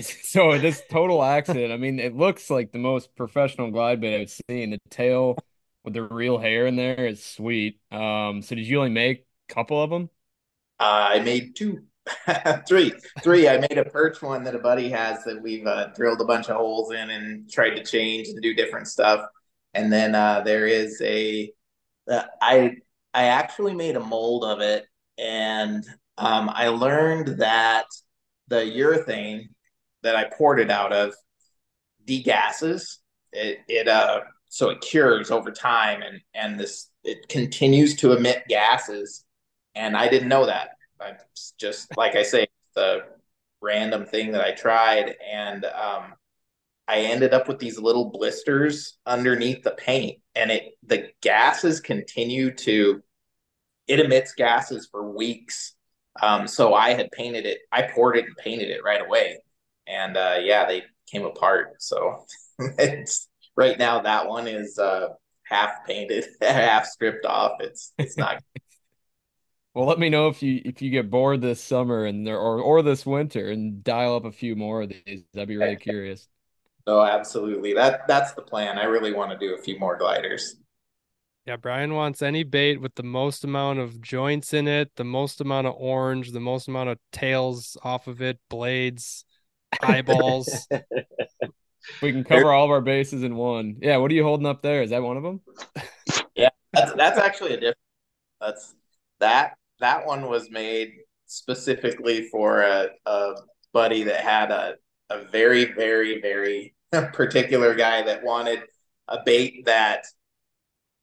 So this total accident, I mean, it looks like the most professional glide bait I've seen. The tail with the real hair in there is sweet. Um, so did you only make a couple of them? Uh, I made two, *laughs* three, three. I made a perch one that a buddy has that we've uh, drilled a bunch of holes in and tried to change and do different stuff. And then uh, there is a, uh, I I actually made a mold of it, and um, I learned that the urethane that I poured it out of degasses. It it uh so it cures over time, and and this it continues to emit gases, and I didn't know that. I just like I say, the random thing that I tried, and um, I ended up with these little blisters underneath the paint, and it the gases continue to it emits gases for weeks. Um, so I had painted it. I poured it and painted it right away, and uh, yeah, they came apart. So *laughs* it's right now that one is uh, half painted, *laughs* half stripped off. It's it's not. *laughs* well, let me know if you if you get bored this summer and there or or this winter and dial up a few more of these. I'd be really curious. Oh, absolutely. That that's the plan. I really want to do a few more gliders. Yeah, Brian wants any bait with the most amount of joints in it, the most amount of orange, the most amount of tails off of it, blades, eyeballs. *laughs* we can cover all of our bases in one. Yeah, what are you holding up there? Is that one of them? yeah, that's that's actually a different. That's that that one was made specifically for a, a buddy that had a a very very very *laughs* particular guy that wanted a bait that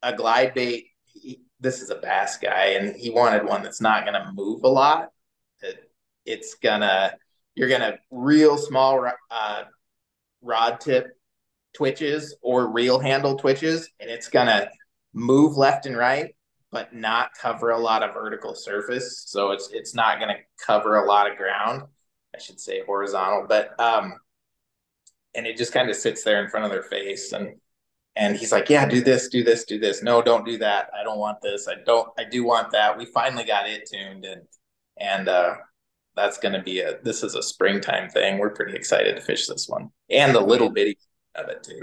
a glide bait. He, this is a bass guy, and he wanted one that's not going to move a lot. It, it's gonna you're gonna real small uh, rod tip twitches or reel handle twitches, and it's gonna move left and right, but not cover a lot of vertical surface. So it's it's not gonna cover a lot of ground. I should say horizontal, but um, and it just kind of sits there in front of their face and and he's like yeah do this do this do this. No don't do that. I don't want this. I don't i do want that. We finally got it tuned and and uh that's going to be a this is a springtime thing. We're pretty excited to fish this one and the little bitty of it too.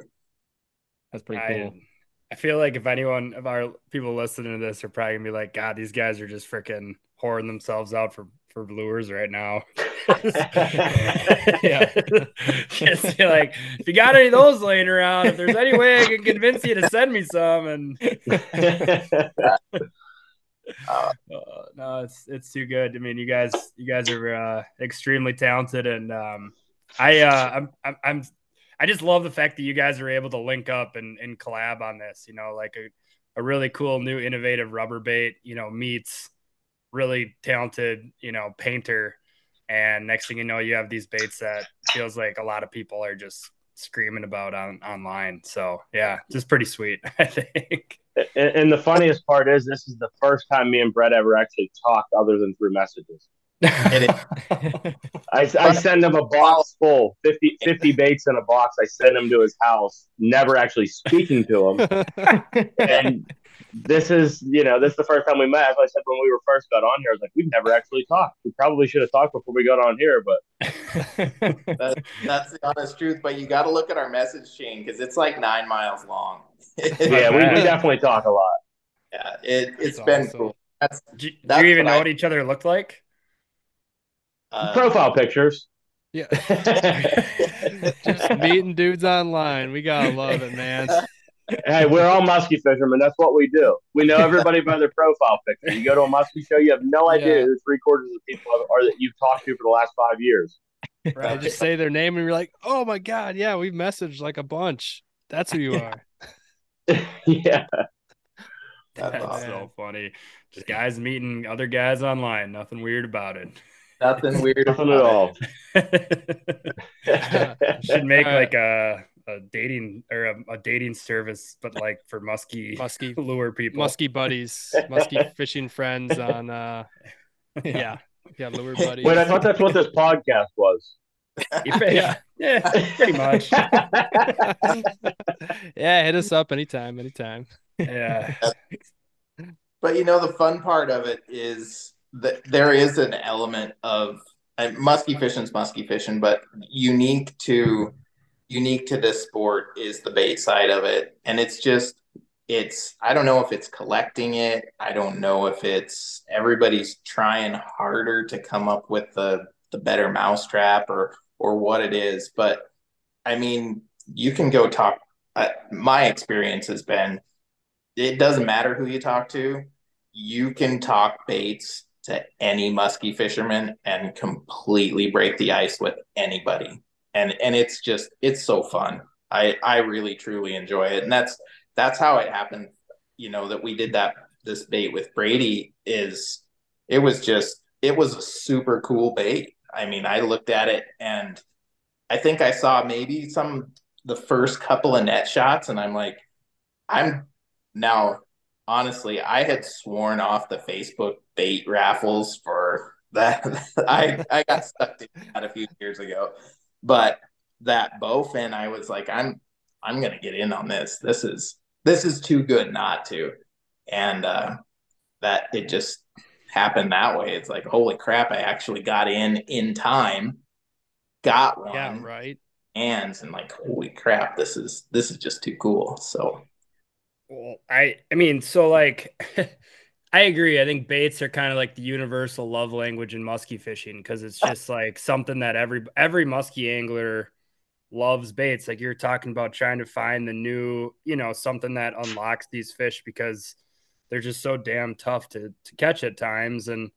That's pretty cool. I, I feel like if anyone of our people listening to this are probably gonna be like god these guys are just freaking whoring themselves out for for lures right now *laughs* yeah. *laughs* Just like, if you got any of those laying around, if there's any way I can convince you to send me some, and *laughs* uh, no, it's it's too good. I mean, you guys, you guys are uh, extremely talented, and um, I, uh, I'm, I'm, I'm, I just love the fact that you guys are able to link up and, and collab on this. You know, like a, a really cool new innovative rubber bait. You know, meets really talented, you know, painter and next thing you know, you have these baits that feels like a lot of people are just screaming about on online. So yeah, just pretty sweet, *laughs* I think. And, and, the funniest part is this is the first time me and Brett ever actually talked other than through messages. I, I send him a box full 50, 50 baits in a box. I send him to his house, never actually speaking to him. *laughs* and this is, you know, this is the first time we met. As I said when we were first got on here, I was like, we've never actually talked. We probably should have talked before we got on here, but *laughs* that, that's the honest truth. But you got to look at our message chain because it's like nine miles long. *laughs* yeah, we, we definitely talk a lot. Yeah, it, it's that's been awesome. cool. That's, do, you, that's do you even know I, what each other looked like? Uh, Profile pictures. Yeah. *laughs* Just meeting dudes online. We gotta love it, man hey, we're all musky fishermen. That's what we do. We know everybody by their profile picture. You go to a musky show, you have no idea yeah. who three quarters of the people are that you've talked to for the last five years. Right. just say their name and you're like, oh my God, yeah, we've messaged like a bunch. That's who you *laughs* are. yeah. That's, That's awesome. so funny. Just guys meeting other guys online. Nothing weird about it. Nothing *laughs* weird. Nothing at all. *laughs* Should make like a a dating or a, a, dating service, but like for musky musky *laughs* lure people, musky buddies, musky fishing friends on uh yeah. Yeah, lure buddies. Wait, I thought that's what this podcast was. yeah, yeah, pretty much. yeah, hit us up anytime, anytime. Yeah. But you know, the fun part of it is there is an element of musky fishing's musky fishing, but unique to unique to this sport is the bait side of it. And it's just, it's, I don't know if it's collecting it. I don't know if it's everybody's trying harder to come up with the, the better mousetrap or, or what it is. But I mean, you can go talk. Uh, my experience has been it doesn't matter who you talk to, you can talk baits to any musky fisherman and completely break the ice with anybody and and it's just it's so fun. I I really truly enjoy it, and that's that's how it happened. You know that we did that this bait with Brady is it was just it was a super cool bait. I mean, I looked at it and I think I saw maybe some the first couple of net shots, and I'm like, I'm now honestly, I had sworn off the Facebook bait raffles for that. *laughs* I I got stuck in that a few years ago, but that bowfin, I was like, I'm I'm gonna get in on this. This is this is too good not to, and uh, that it just happened that way. It's like, holy crap! I actually got in in time, got one, yeah, right, hands, and like, holy crap! This is this is just too cool. So well, I I mean, so like *laughs* I agree. I think baits are kind of like the universal love language in muskie fishing because it's just like something that every every muskie angler loves baits. Like you're talking about trying to find the new, you know, something that unlocks these fish because they're just so damn tough to to catch at times. And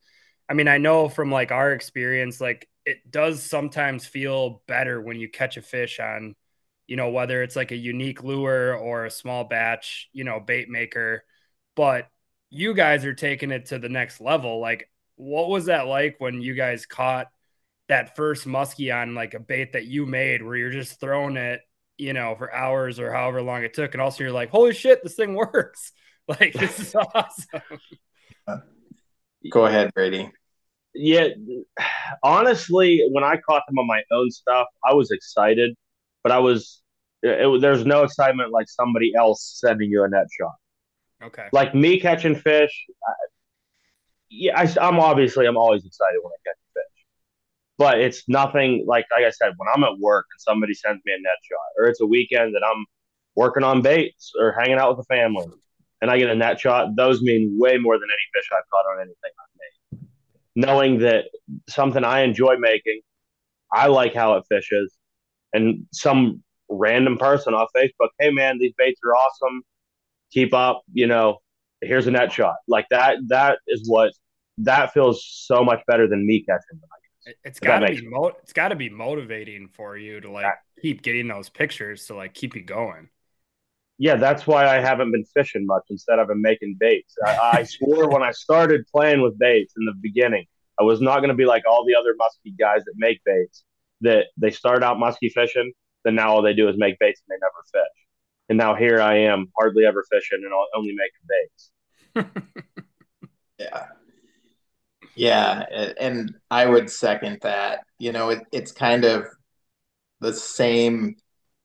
I mean, I know from like our experience, like it does sometimes feel better when you catch a fish on you know, whether it's like a unique lure or a small batch, you know, bait maker. But you guys are taking it to the next level. Like, what was that like when you guys caught that first muskie on like a bait that you made where you're just throwing it, you know, for hours or however long it took? And also you're like, holy shit, this thing *laughs* works. Like, this is *laughs* awesome. Go ahead, Brady. Yeah, honestly, when I caught them on my own stuff, I was excited, but I was it, there's no excitement like somebody else sending you a net shot. Okay. Like me catching fish. I, yeah, I, am obviously I'm always excited when I catch fish, but it's nothing like like I said when I'm at work and somebody sends me a net shot, or it's a weekend that I'm working on baits or hanging out with the family, and I get a net shot. Those mean way more than any fish I've caught on anything I've made. Knowing that something I enjoy making, I like how it fishes, and some random person off Facebook, hey man, these baits are awesome. Keep up, you know, here's a net shot. Like that, that is what that feels so much better than me catching them. It's got to be mo- it's got to be motivating for you to like yeah. keep getting those pictures to like keep you going. Yeah, that's why I haven't been fishing much. Instead, I've been making baits. I, I *laughs* swore when I started playing with baits in the beginning, I was not going to be like all the other muskie guys that make baits. That they start out muskie fishing then now all they do is make baits and they never fish. And now here I am, hardly ever fishing and only making baits. yeah. Yeah. And I would second that. You know, it, it's kind of the same.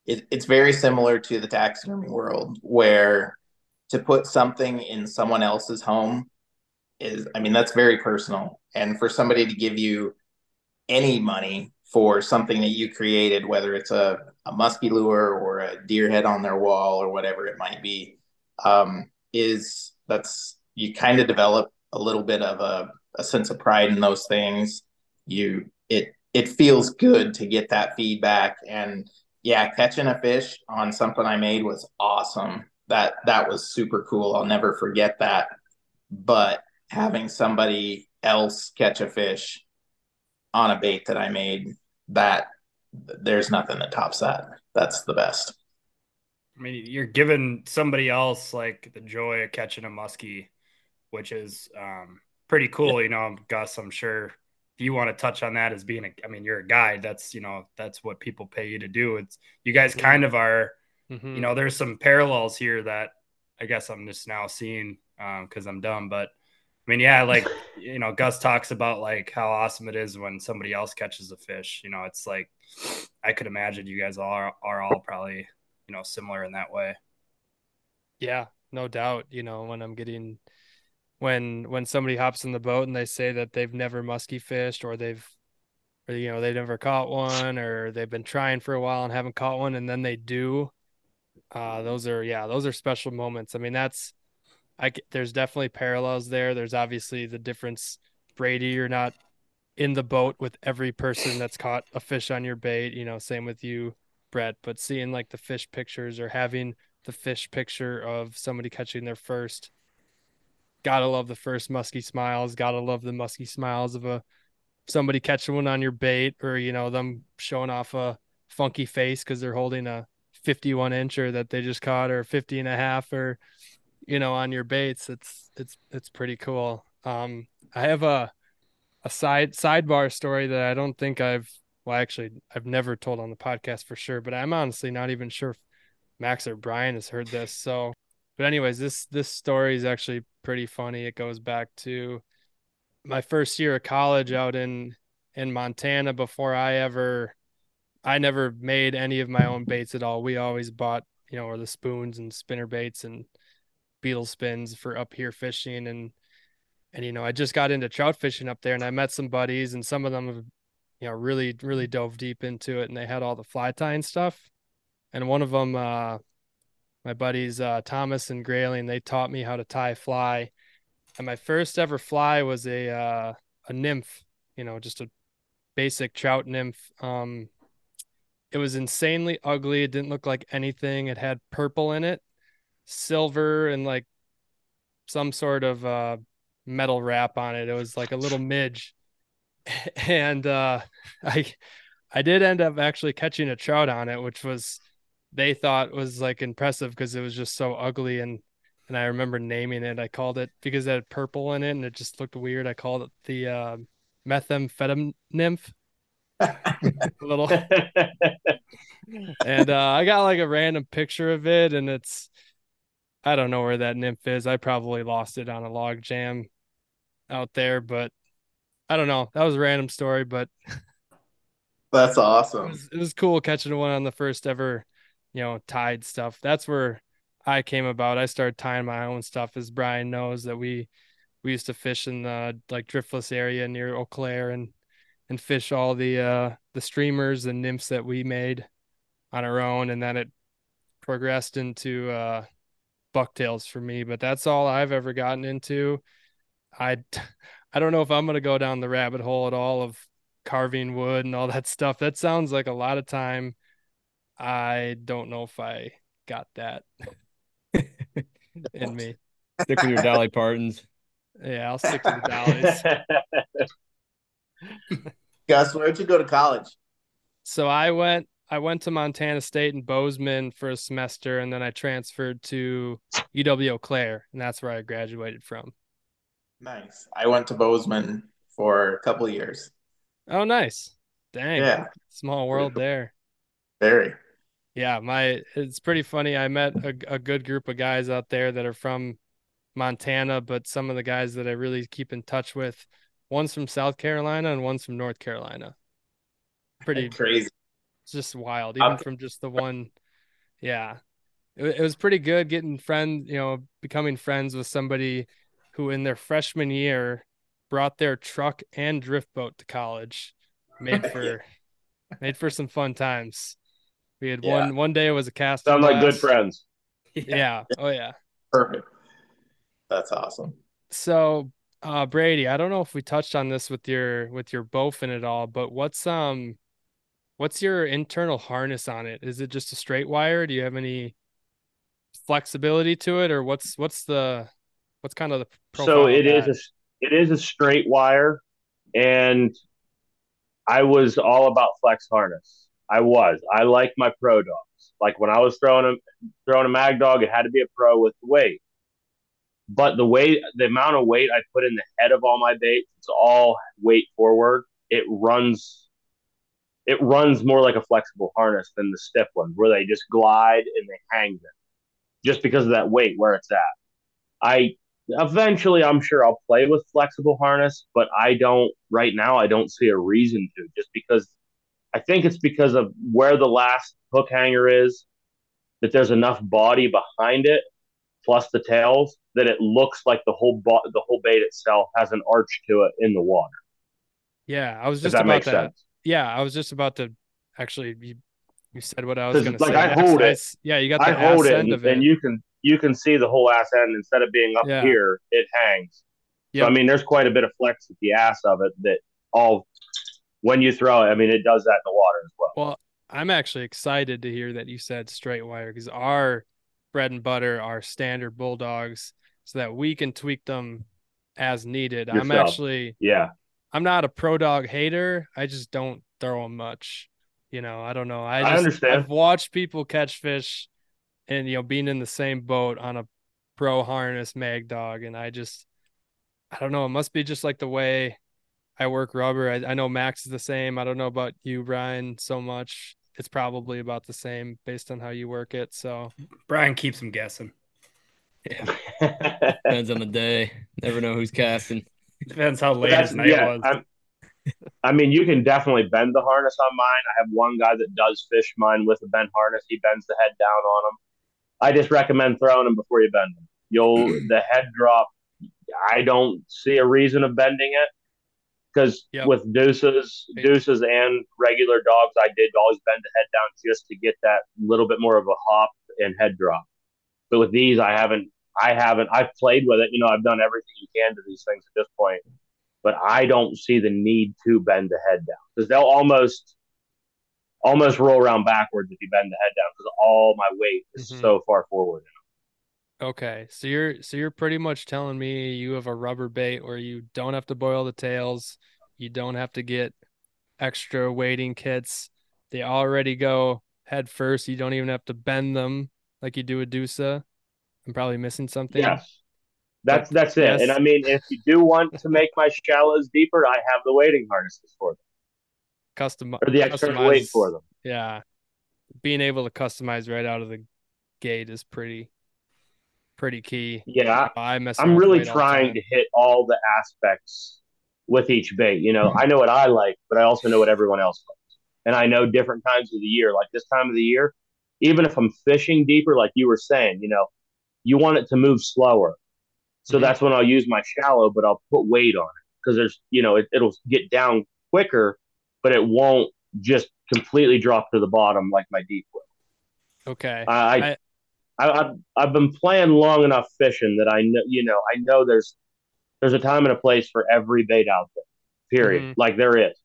It, it's very similar to the taxidermy world where to put something in someone else's home is, I mean, that's very personal. And for somebody to give you any money for something that you created, whether it's a, a musky lure or a deer head on their wall or whatever it might be, um, is that's you kind of develop a little bit of a, a sense of pride in those things. You it it feels good to get that feedback and yeah, catching a fish on something I made was awesome. That that was super cool. I'll never forget that. But having somebody else catch a fish on a bait that I made that there's nothing that tops that. That's the best. I mean, you're giving somebody else like the joy of catching a muskie, which is um, pretty cool. You know, Gus, I'm sure if you want to touch on that as being a, I mean, you're a guide. That's, you know, that's what people pay you to do. It's, you guys kind of are, mm-hmm. you know, there's some parallels here that I guess I'm just now seeing um because um, I'm dumb, but I mean, yeah, like you know, Gus talks about like how awesome it is when somebody else catches a fish. You know, it's like I could imagine you guys are are all probably you know similar in that way. Yeah, no doubt. You know, when I'm getting when when somebody hops in the boat and they say that they've never musky fished or they've or you know they've never caught one or they've been trying for a while and haven't caught one and then they do uh those are yeah those are special moments i mean that's I there's definitely parallels there. There's obviously the difference. Brady, you're not in the boat with every person that's caught a fish on your bait. You know, same with you, Brett. But seeing like the fish pictures or having the fish picture of somebody catching their first, gotta love the first musky smiles. Gotta love the musky smiles of a somebody catching one on your bait, or you know them showing off a funky face because they're holding a 51 incher that they just caught or 50 and a half or you know, on your baits. It's it's it's pretty cool. Um, I have a a side sidebar story that I don't think I've well actually I've never told on the podcast for sure, but I'm honestly not even sure if Max or Brian has heard this. So but anyways, this this story is actually pretty funny. It goes back to my first year of college out in in Montana before I ever I never made any of my own baits at all. We always bought, you know, or the spoons and spinner baits and beetle spins for up here fishing and and you know, I just got into trout fishing up there and I met some buddies and some of them have you know, really really dove deep into it and they had all the fly tying stuff. And one of them uh my buddies uh, Thomas and Grayling, they taught me how to tie fly. And my first ever fly was a uh, a nymph, you know, just a basic trout nymph. Um, it was insanely ugly. It didn't look like anything. It had purple in it, silver, and like some sort of uh, metal wrap on it. It was like a little midge, *laughs* and uh, I I did end up actually catching a trout on it, which was they thought was like impressive because it was just so ugly and and I remember naming it. I called it because it had purple in it and it just looked weird. I called it the uh, methamphetamine nymph. *laughs* little *laughs* and uh, I got like a random picture of it and it's I don't know where that nymph is. I probably lost it on a log jam out there, but I don't know. That was a random story, but that's awesome. It was, it was cool catching one on the first ever you know, tied stuff. That's where I came about. I started tying my own stuff, as Brian knows that we we used to fish in the like driftless area near Eau Claire and and fish all the uh the streamers and nymphs that we made on our own, and then it progressed into uh bucktails for me. But that's all I've ever gotten into. I *laughs* I don't know if I'm gonna go down the rabbit hole at all of carving wood and all that *laughs* stuff. That sounds like a lot of time I don't know if I got that *laughs* in me. Stick with your Dolly Partons. Yeah, I'll stick to the Dollies. Gus, where'd you go to college? So I went I went to Montana State in Bozeman for a semester and then I transferred to UW Eau Claire and that's where I graduated from. Nice. I went to Bozeman for a couple years. Oh nice. Dang. Yeah. Small world there. Very. Yeah, my it's pretty funny. I met a, a good group of guys out there that are from Montana, but some of the guys that I really keep in touch with, one's from South Carolina and one's from North Carolina. Pretty crazy. It's just wild, even from just the one. Yeah, it, it was pretty good getting friends. You know, becoming friends with somebody who, in their freshman year, brought their truck and drift boat to college. Made *laughs* for made for some fun times. We had yeah. one one day it was a cast. Sound like good friends. Yeah. Oh yeah. Perfect. That's awesome. So uh Brady, I don't know if we touched on this with your with your bowfin at all, but what's um what's your internal harness on it? Is it just a straight wire? Do you have any flexibility to it or what's what's the what's kind of the so it is a it is a straight wire and I was all about flex harness. I was. I like my Pro Dawgs. Like when I was throwing a throwing a Mag Dawg, it had to be a pro with the weight. But the weight, the amount of weight I put in the head of all my baits, it's all weight forward. It runs, it runs more like a flexible harness than the stiff one, where they just glide and they hang there, just because of that weight where it's at. I eventually, I'm sure I'll play with flexible harness, but I don't right now. I don't see a reason to, just because I think it's because of where the last hook hanger is, that there's enough body behind it, plus the tails, that it looks like the whole bo- the whole bait itself has an arch to it in the water. Yeah, I was just about that. Sense? Yeah, I was just about to actually. You, you said what I was going to like say. I hold it. Yeah, you got the I hold it and, it, and you can you can see the whole ass end instead of being up yeah. here, it hangs. Yep. So I mean, there's quite a bit of flex at the ass of it that all when you throw it, I mean, it does that in the water as well. Well, I'm actually excited to hear that you said straight wire because our bread and butter are standard Bulldawgs so that we can tweak them as needed. Yourself. I'm actually, yeah, I'm not a Pro Dawg hater. I just don't throw them much. You know, I don't know. I, just, I understand. I've watched people catch fish and, you know, being in the same boat on a pro harness Mag Dawg. And I just, I don't know. It must be just like the way I work rubber. I, I know Max is the same. I don't know about you, Brian, so much. It's probably about the same based on how you work it. So Brian keeps him guessing. Yeah. Depends on the day. Never know who's casting. Depends how late his night yeah, was. I'm, I mean, you can definitely bend the harness on mine. I have one guy that does fish mine with a bent harness. He bends the head down on them. I just recommend throwing them before you bend them. You'll *clears throat* the head drop. I don't see a reason of bending it because Yep. with deuces, deuces and regular dogs, I did always bend the head down just to get that little bit more of a hop and head drop. But with these, I haven't. I haven't. I've played with it. You know, I've done everything you can to these things at this point but I don't see the need to bend the head down because they'll almost almost roll around backwards if you bend the head down because all my weight is Mhm. so far forward. Okay, so you're so you're pretty much telling me you have a rubber bait where you don't have to boil the tails, you don't have to get extra weighting kits. They already go head first. You don't even have to bend them like you do a Dusa. I'm probably missing something. Yes, that's that's it. Yes. And I mean, if you do want to make my shallows deeper, I have the weighting harnesses for them Custom or the extra weight for them. Yeah. Being able to customize right out of the gate is pretty pretty key. Yeah, I mess I'm really weight all the trying to hit all the aspects with each bait. You know, I know what I like, but I also know what everyone else likes. And I know different times of the year. Like this time of the year, even if I'm fishing deeper, like you were saying, you know, you want it to move slower. So Mhm. that's when I'll use my shallow, but I'll put weight on it because there's, you know, it, it'll get down quicker, but it won't just completely drop to the bottom like my deep will. Okay. I, I, I, I've, I've been playing long enough fishing that I know, you know, I know there's, there's a time and a place for every bait out there. Period. Mhm. Like there is.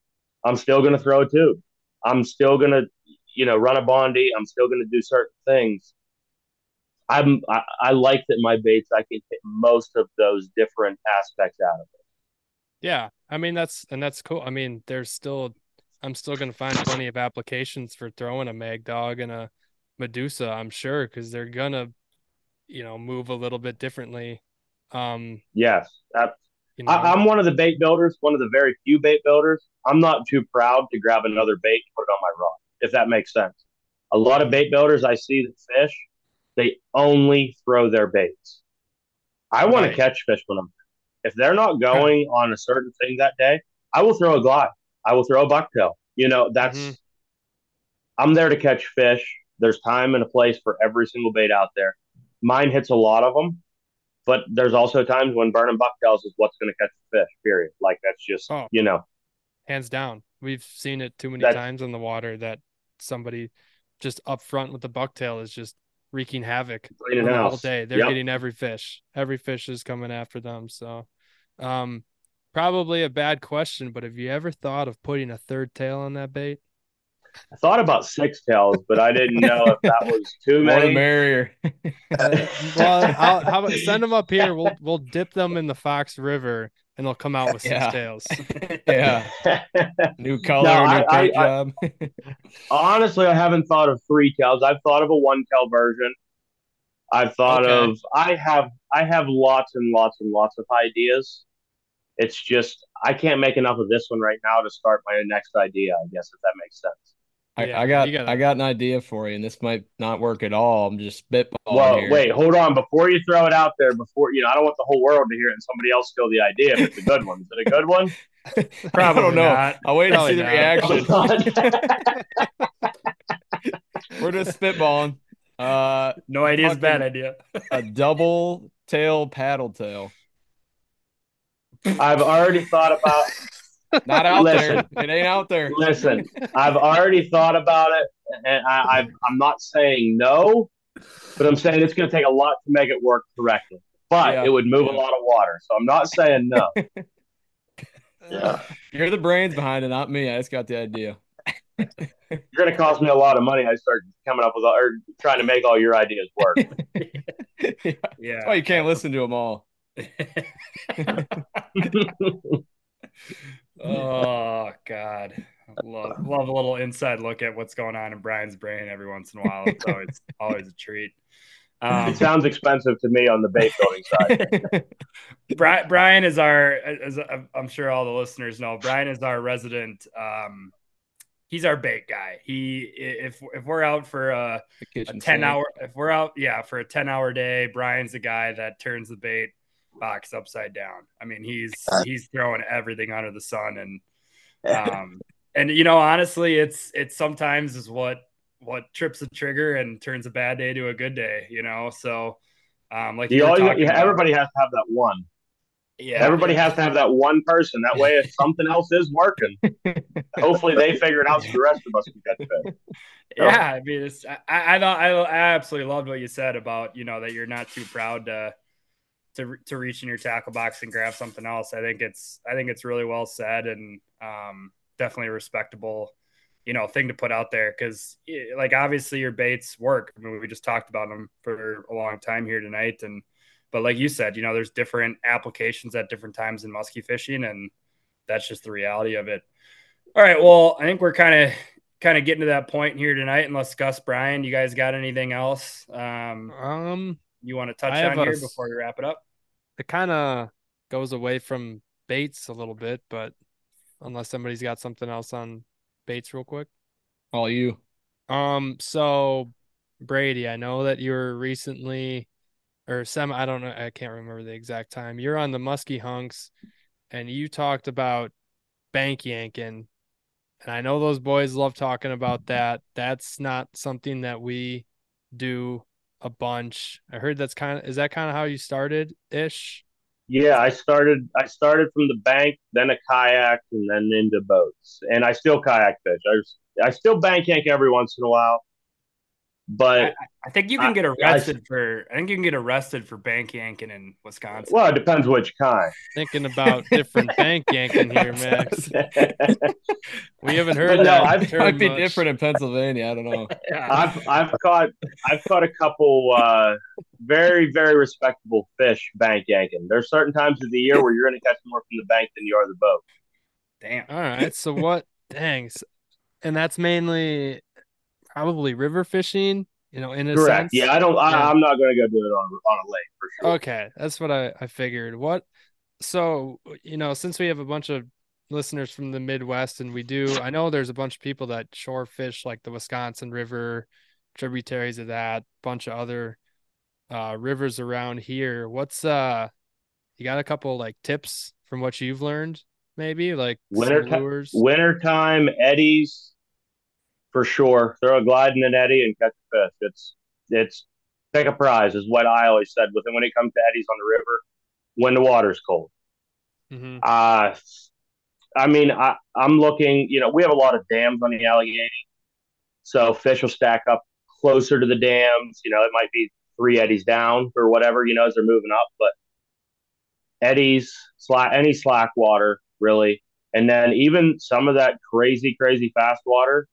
I'm still gonna throw a tube. I'm still gonna, you know, run a bondy. I'm still gonna do certain things. I'm, I, I like that my baits. I can hit most of those different aspects out of it. Yeah, I mean that's and that's cool. I mean, there's still I'm still gonna find plenty of applications for throwing a Mag Dawg and a Medusa, I'm sure, because they're gonna, you know, move a little bit differently. Um, Yes, I, you know, I, I'm one of the bait builders. One of the very few bait builders. I'm not too proud to grab another bait and put it on my rod, if that makes sense. A lot of bait builders I see that fish, they only throw their baits. I want Right. to catch fish when I'm. If they're not going on a certain thing that day, I will throw a glide. I will throw a bucktail. You know, that's. Mhm. I'm there to catch fish. There's time and a place for every single bait out there. Mine hits a lot of them, but there's also times when burning bucktails is what's going to catch the fish. Period. Like that's just Oh. you know. hands down, we've seen it too many times in the water that somebody just up front with the bucktail is just wreaking havoc Cleaning on house. day. They're Yep. getting every fish. Every fish is coming after them. So, um, probably a bad question, but have you ever thought of putting a third tail on that bait? I thought about six tails, but I didn't know if that was *laughs* too More the many. merrier. *laughs* Well, I'll, how about send them up here? We'll we'll dip them in the Fox River, and they'll come out with six Yeah. tails. *laughs* yeah. *laughs* New color, No, new I- paint I- job. *laughs* Honestly, I haven't thought of three tails. I've thought of a one tail version. I've thought Okay. of I have I have lots and lots and lots of ideas. It's just I can't make enough of this one right now to start my next idea, I guess if that makes sense. I, Yeah, I got gotta- I got an idea for you, and this might not work at all. I'm just spitballing Well, here. wait, hold on. Before you throw it out there, before you know, I don't want the whole world to hear it and somebody else steal the idea if it's a good one. Is it a good one? *laughs* I don't know. not. I'll wait to Probably see the reaction. *laughs* We're just spitballing. Uh, No idea is a bad idea. a double tail paddle tail. I've already thought about Not out Listen. there. It ain't out there. Listen, *laughs* I've already thought about it, and I, I've, I'm not saying no, but I'm saying it's going to take a lot to make it work correctly. But Yeah. it would move Yeah. a lot of water, so I'm not saying no. *laughs* Yeah. You're the brains behind it, not me. I just got the idea. You're going to cost me a lot of money. I start coming up with all, or trying to make all your ideas work. *laughs* yeah. Yeah. Oh, you can't listen to them all. Oh God. Love, love a little inside look at what's going on in Brian's brain every once in a while. It's always *laughs* always a treat. Um, it sounds expensive to me on the bait building side. *laughs* Bri- Brian is our, as I'm sure all the listeners know, Brian is our resident um, he's our bait guy. He if if we're out for a, a 10 sink. hour if we're out yeah for a 10 hour day brian's the guy that turns the bait box upside down i mean he's he's throwing everything under the sun and *laughs* um and you know honestly it's it's sometimes is what what trips the trigger and turns a bad day to a good day you know so um like you all, you, about- everybody has to have that one. yeah Everybody has to have that one person. That way, if *laughs* something else is working, hopefully they figure it out so the rest of us can catch fish. *laughs* yeah i mean it's i i I, I absolutely loved what you said about you know that you're not too proud to to to reach in your tackle box and grab something else. I think it's i think it's really well said and um definitely respectable you know thing to put out there. Because like obviously your baits work. I mean we just talked about them for a long time here tonight and but like you said you know there's different applications at different times in musky fishing and that's just the reality of it. All right. Well i think we're kind of kind of getting to that point here tonight unless gus brian you guys got anything else? Um Um, you want to touch I have on here before we wrap it up it kind of goes away from baits a little bit, but unless somebody's got something else on baits real quick. All you. Um, so Brady, I know that you were recently or some I don't know, I can't remember the exact time. You're on the Muskie Hunks and you talked about bank yanking. And I know those boys love talking about that. That's not something that we do a bunch. I heard that's kind of is that kind of how you started ish? Yeah, I started. I started from the bank, then a kayak, and then into boats. And I still kayak fish. I, I still bank yank every once in a while, but I think you can I- get I- arrested for. I think you can get arrested for bank yanking in Wisconsin. well, it depends which kind. Thinking about different *laughs* bank yanking here, Max. *laughs* We haven't heard But no, that. I've- term Might be much. different in Pennsylvania. I don't know. *laughs* I've I've caught I've caught a couple uh, very very respectable fish bank yanking. There's certain times of the year where you're going to catch more from the bank than you are the boat. Damn. All right. So what? Dang. s- And that's mainly probably river fishing. You know, in a Correct. sense. Yeah, I don't. I, I'm not going to go do it on on a lake for sure. Okay, that's what I I figured. What? So you know, since we have a bunch of listeners from the Midwest, and we do, I know there's a bunch of people that shore fish like the Wisconsin River, tributaries of that, bunch of other uh rivers around here. What's uh, you got a couple like tips from what you've learned, maybe like Winter ti- lures? Wintertime eddies for sure. Throw a glide in an eddy and catch a fish. It's it's pick a prize is what I always said with it when it comes to eddies on the river when the water's cold. hmm Uh I mean I I'm looking, you know, we have a lot of dams on the Allegheny. So fish will stack up closer to the dams, you know, it might be three eddies down or whatever, you know, as they're moving up, but eddies, slack any slack water, really. And then even some of that crazy, crazy fast water,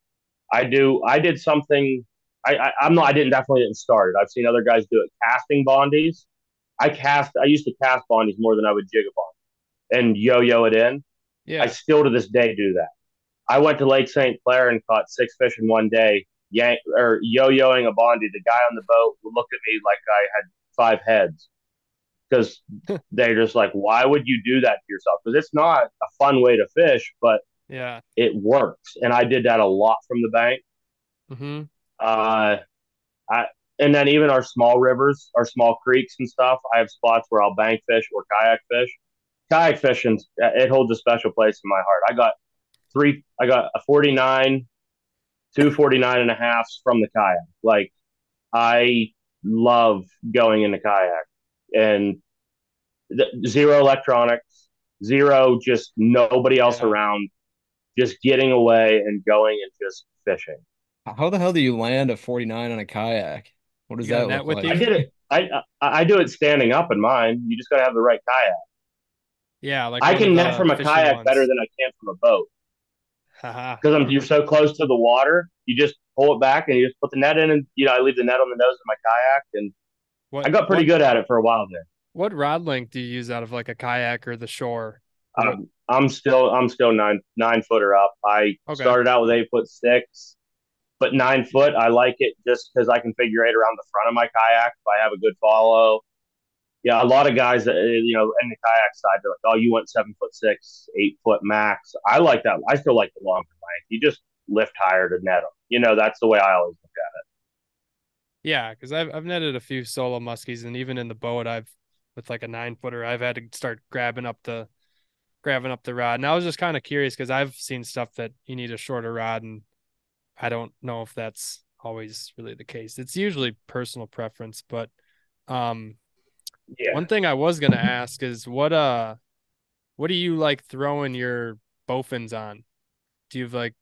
I do. I did something. I, I I'm not. I didn't definitely didn't start it. I've seen other guys do it. Casting bondies. I cast. I used to cast bondies more than I would jig a bond and yo-yo it in. Yeah. I still to this day do that. I went to Lake St. Clair and caught six fish in one day. Yank or yo-yoing a bondy. The guy on the boat looked at me like I had five heads because *laughs* they're just like, why would you do that to yourself? Because it's not a fun way to fish, but Yeah. it works. And I did that a lot from the bank. Mm-hmm. Uh, I and then even our small rivers, our small creeks and stuff. I have spots where I'll bank fish or kayak fish. Kayak fishing, it holds a special place in my heart. I got three. I got a forty nine, two forty nine and a halves from the kayak. Like I love going in the kayak and the, zero electronics, zero just nobody else Yeah. around, just getting away and going and just fishing. How the hell do you land a 49 on a kayak? What does You that look with like? you? I did it. I, I I do it standing up in mine. You just got to have the right kayak. Yeah. Like I can net from a kayak ones. better than I can from a boat because you're so close to the water. You just pull it back and you just put the net in, and you know I leave the net on the nose of my kayak, and What, I got pretty what, good at it for a while there. What rod length do you use out of like a kayak or the shore? Um, I'm still I'm still nine nine footer up. I Okay. started out with eight foot six, but nine foot I like it just because I can figure eight around the front of my kayak if I have a good follow. Yeah, a lot of guys that uh, you know in the kayak side they're like, oh, you want seven foot six, eight foot max. I like that. I still like the longer length. You just lift higher to net them. You know, that's the way I always look at it. Yeah, because I've I've netted a few solo muskies, and even in the boat, I've with like a nine footer, I've had to start grabbing up the grabbing up the rod. And I was just kind of curious because I've seen stuff that you need a shorter rod, and I don't know if that's always really the case. It's usually personal preference, but um, Yeah. one thing I was gonna ask is what uh, what do you like throwing your bowfins on? Do you have like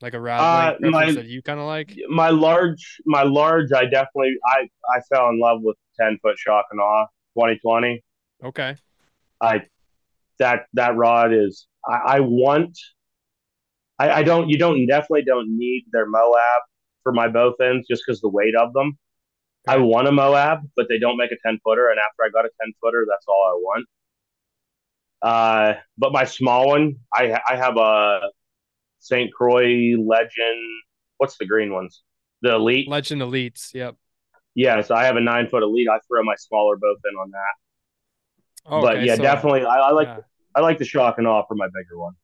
like a rod Uh, my- that you kind of like? my large my large I definitely I I fell in love with ten foot shock and awe 2020. Okay, I that that rod is I, I want I, I don't you don't definitely don't need their Moab for my bowfins just because the weight of them. I want a Moab, but they don't make a 10 footer. And after I got a 10 footer, that's all I want. Uh, but my small one, I I have a St. Croix Legend. What's the green ones? The Elite. Legend Elites. Yep. Yeah, so I have a nine foot Elite. I throw my smaller bowfin on that. Okay, but yeah, so- definitely, I, I like yeah. I like the shock and awe for my bigger one.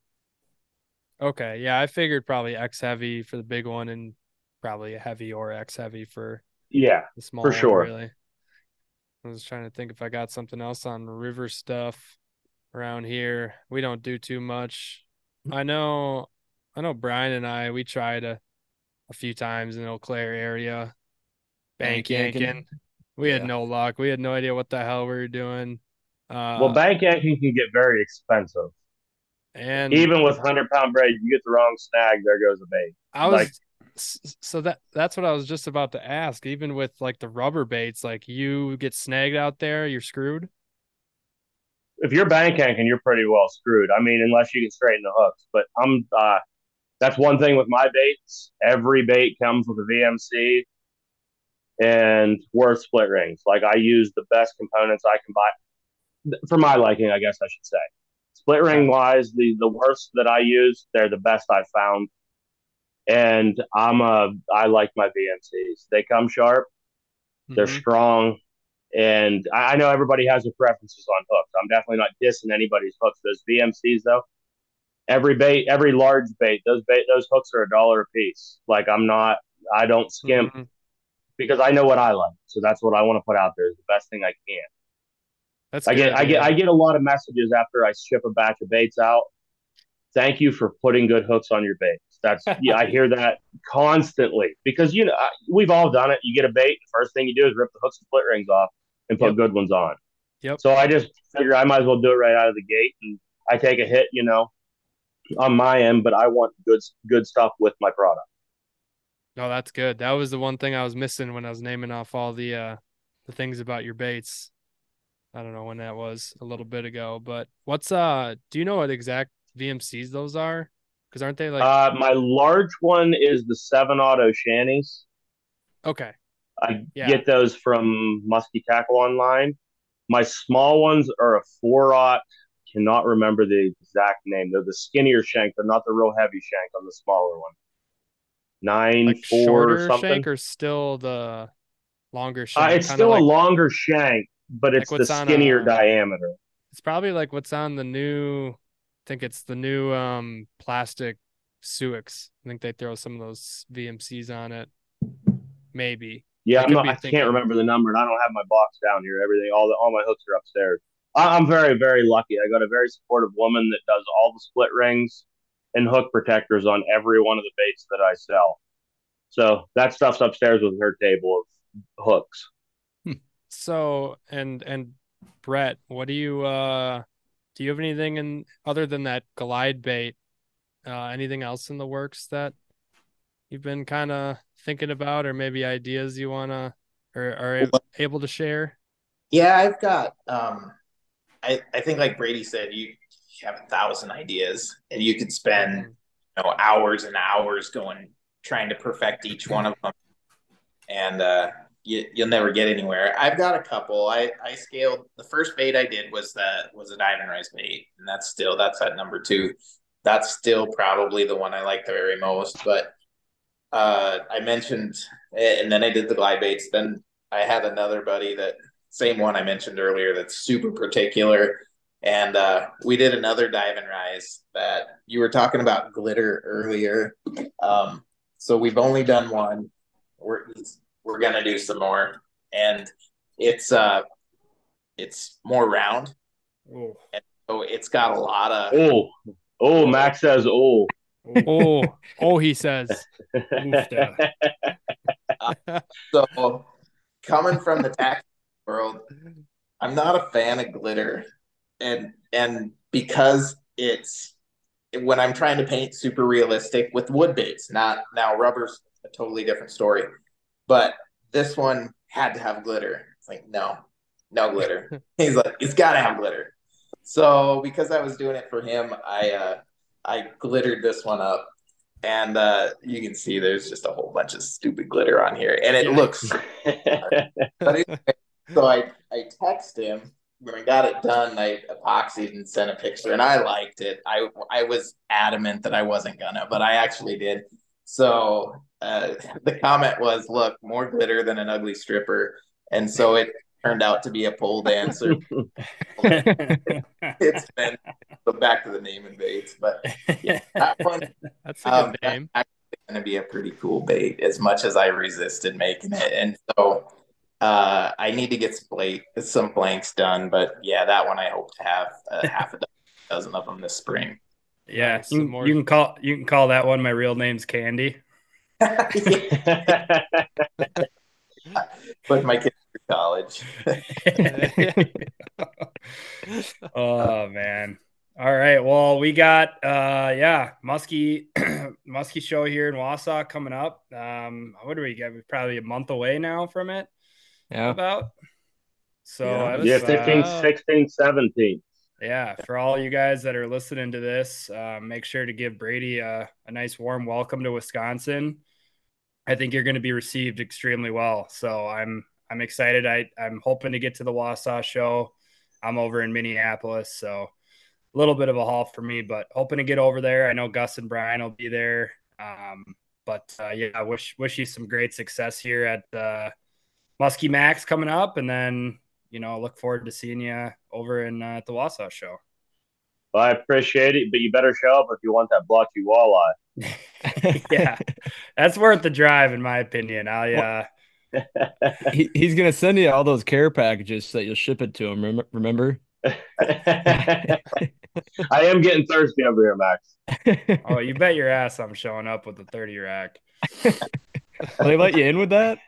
Okay, yeah, I figured probably X heavy for the big one and probably a heavy or X heavy for Yeah, the small For one, sure. Really, I was trying to think if I got something else on river stuff around here. We don't do too much. Mm-hmm. I know, I know. Brian and I we tried a a few times in the Eau Claire area, bank, Bank yanking. yanking. We had Yeah. no luck. We had no idea what the hell we were doing. Uh, well, bank yanking can get very expensive. and Even with hundred pound braid, you get the wrong snag, there goes the bait. I was Like- so that that's what I was just about to ask. Even with like the rubber baits, like you get snagged out there, you're screwed. If you're bank yanking, you're pretty well screwed. I mean, unless you can straighten the hooks. But I'm uh, that's one thing with my baits. Every bait comes with a VMC and worth split rings. Like I use the best components I can buy for my liking, I guess I should say. Split ring wise, the the Worths that I use, they're the best I've found. And I'm a I like my VMCs. They come sharp. They're Mhm. strong. And I I know everybody has their preferences on hooks. I'm definitely not dissing anybody's hooks. Those VMCs though, every bait, every large bait, those bait, those hooks are a dollar a piece. Like I'm not, I don't skimp Mhm. because I know what I like. So that's what I want to put out there is the best thing I can. That's I get, good, I get. I get a lot of messages after I ship a batch of baits out. Thank you for putting good hooks on your baits. That's *laughs* yeah, I hear that constantly because you know we've all done it. You get a bait, the first thing you do is rip the hooks and split rings off and put Yep. good ones on. Yep. So I just figure I might as well do it right out of the gate, and I take a hit, you know, on my end, but I want good good stuff with my product. No, that's good. That was the one thing I was missing when I was naming off all the uh the things about your baits. I don't know when that was a little bit ago, but what's uh do you know what exact VMCs those are? Because aren't they like uh, my large one is the seven auto shanties. okay. I Yeah. get those from Muskie Tackle online. My small ones are a four aught. Cannot remember the exact name. They're the skinnier shank. They're not the real heavy shank on the smaller one. Nine Like four shorter something. shank or still the longer uh, shank? it's still like, a longer shank, but it's the what's on skinnier a- diameter. it's probably like what's on the new I think it's the new um plastic Suicks. I think they throw some of those VMCs on it. Maybe. Yeah, not, I thinking- can't remember the number, and I don't have my box down here. Everything, all the all my hooks are upstairs. I, I'm very very lucky. I got a very supportive woman that does all the split rings and hook protectors on every one of the baits that I sell. So that stuff's upstairs with her table of hooks. So and and Brett, what do you uh do you have anything in other than that glide bait? Uh anything else in the works that you've been kind of thinking about or maybe ideas you wanna or are able to share? Yeah, I've got. Um, I I think like Brady said, you have a thousand ideas, and you could spend you know hours and hours going trying to perfect each one of them, and uh, you you'll never get anywhere. I've got a couple. I I scaled the first bait I did was that was a dive and rise bait, and that's still that's at number two. That's still probably the one I like the very most, but uh, I mentioned, and then I did the glide baits. Then I had another buddy that same one I mentioned earlier that's super particular. and uh, we did another dive and rise that you were talking about glitter earlier. Um, so we've only done one. We're we're gonna do some more, and it's uh, it's more round. Ooh. And so it's got a lot of Oh, oh, Max says, oh. Oh, oh, he says. Oofda. *laughs* *laughs* So, coming from the tax world, I'm not a fan of glitter, and and because it's when I'm trying to paint super realistic with wood baits, not now rubber's a totally different story, but this one had to have glitter. It's like no, no glitter. *laughs* He's like, it's got to have glitter. So because I was doing it for him, I uh, I glittered this one up, and uh, you can see there's just a whole bunch of stupid glitter on here, and it Yeah. looks. *laughs* But anyway, so I I text him when I got it done. I epoxied and sent a picture, and I liked it. I I was adamant that I wasn't gonna, but I actually did. So uh, the comment was, "Look, more glitter than an ugly stripper," and so it turned out to be a pole dancer. *laughs* it's been so back to the name and baits, but yeah, that one *laughs* That's a um, good that's name. actually going to be a pretty cool bait. As much as I resisted making it, and so uh, I need to get some blank, some blanks done. But yeah, that one I hope to have uh, *laughs* half a dozen of them this spring. yeah, Nice. you, more- you can call you can call that one my real name's Candy. *laughs* Put my kids through college. *laughs* oh man. All right. Well, we got uh yeah, Muskie *clears throat* Muskie show here in Wausau coming up. Um what do we get? We're probably a month away now from it Yeah. about. So Yeah. I was, yeah, uh, 15, 16, 17. yeah, for all you guys that are listening to this, uh, make sure to give Brady a, a nice warm welcome to Wisconsin. I think you're going to be received extremely well. So I'm I'm excited. I I'm hoping to get to the Wausau show. I'm over in Minneapolis, so a little bit of a haul for me, but hoping to get over there. I know Gus and Brian will be there. Um, but uh, yeah, I wish wish you some great success here at uh, Muskie Max coming up, and then you know look forward to seeing you over in uh, at the Wausau show. Well, I appreciate it, but you better show up if you want that blotchy walleye. *laughs* yeah, that's worth the drive, in my opinion. I uh, *laughs* He, he's gonna send you all those care packages so that you'll ship it to him. rem- Remember? *laughs* I am getting thirsty over here, Max. oh, you bet your ass I'm showing up with the 30 rack. They let you in with that?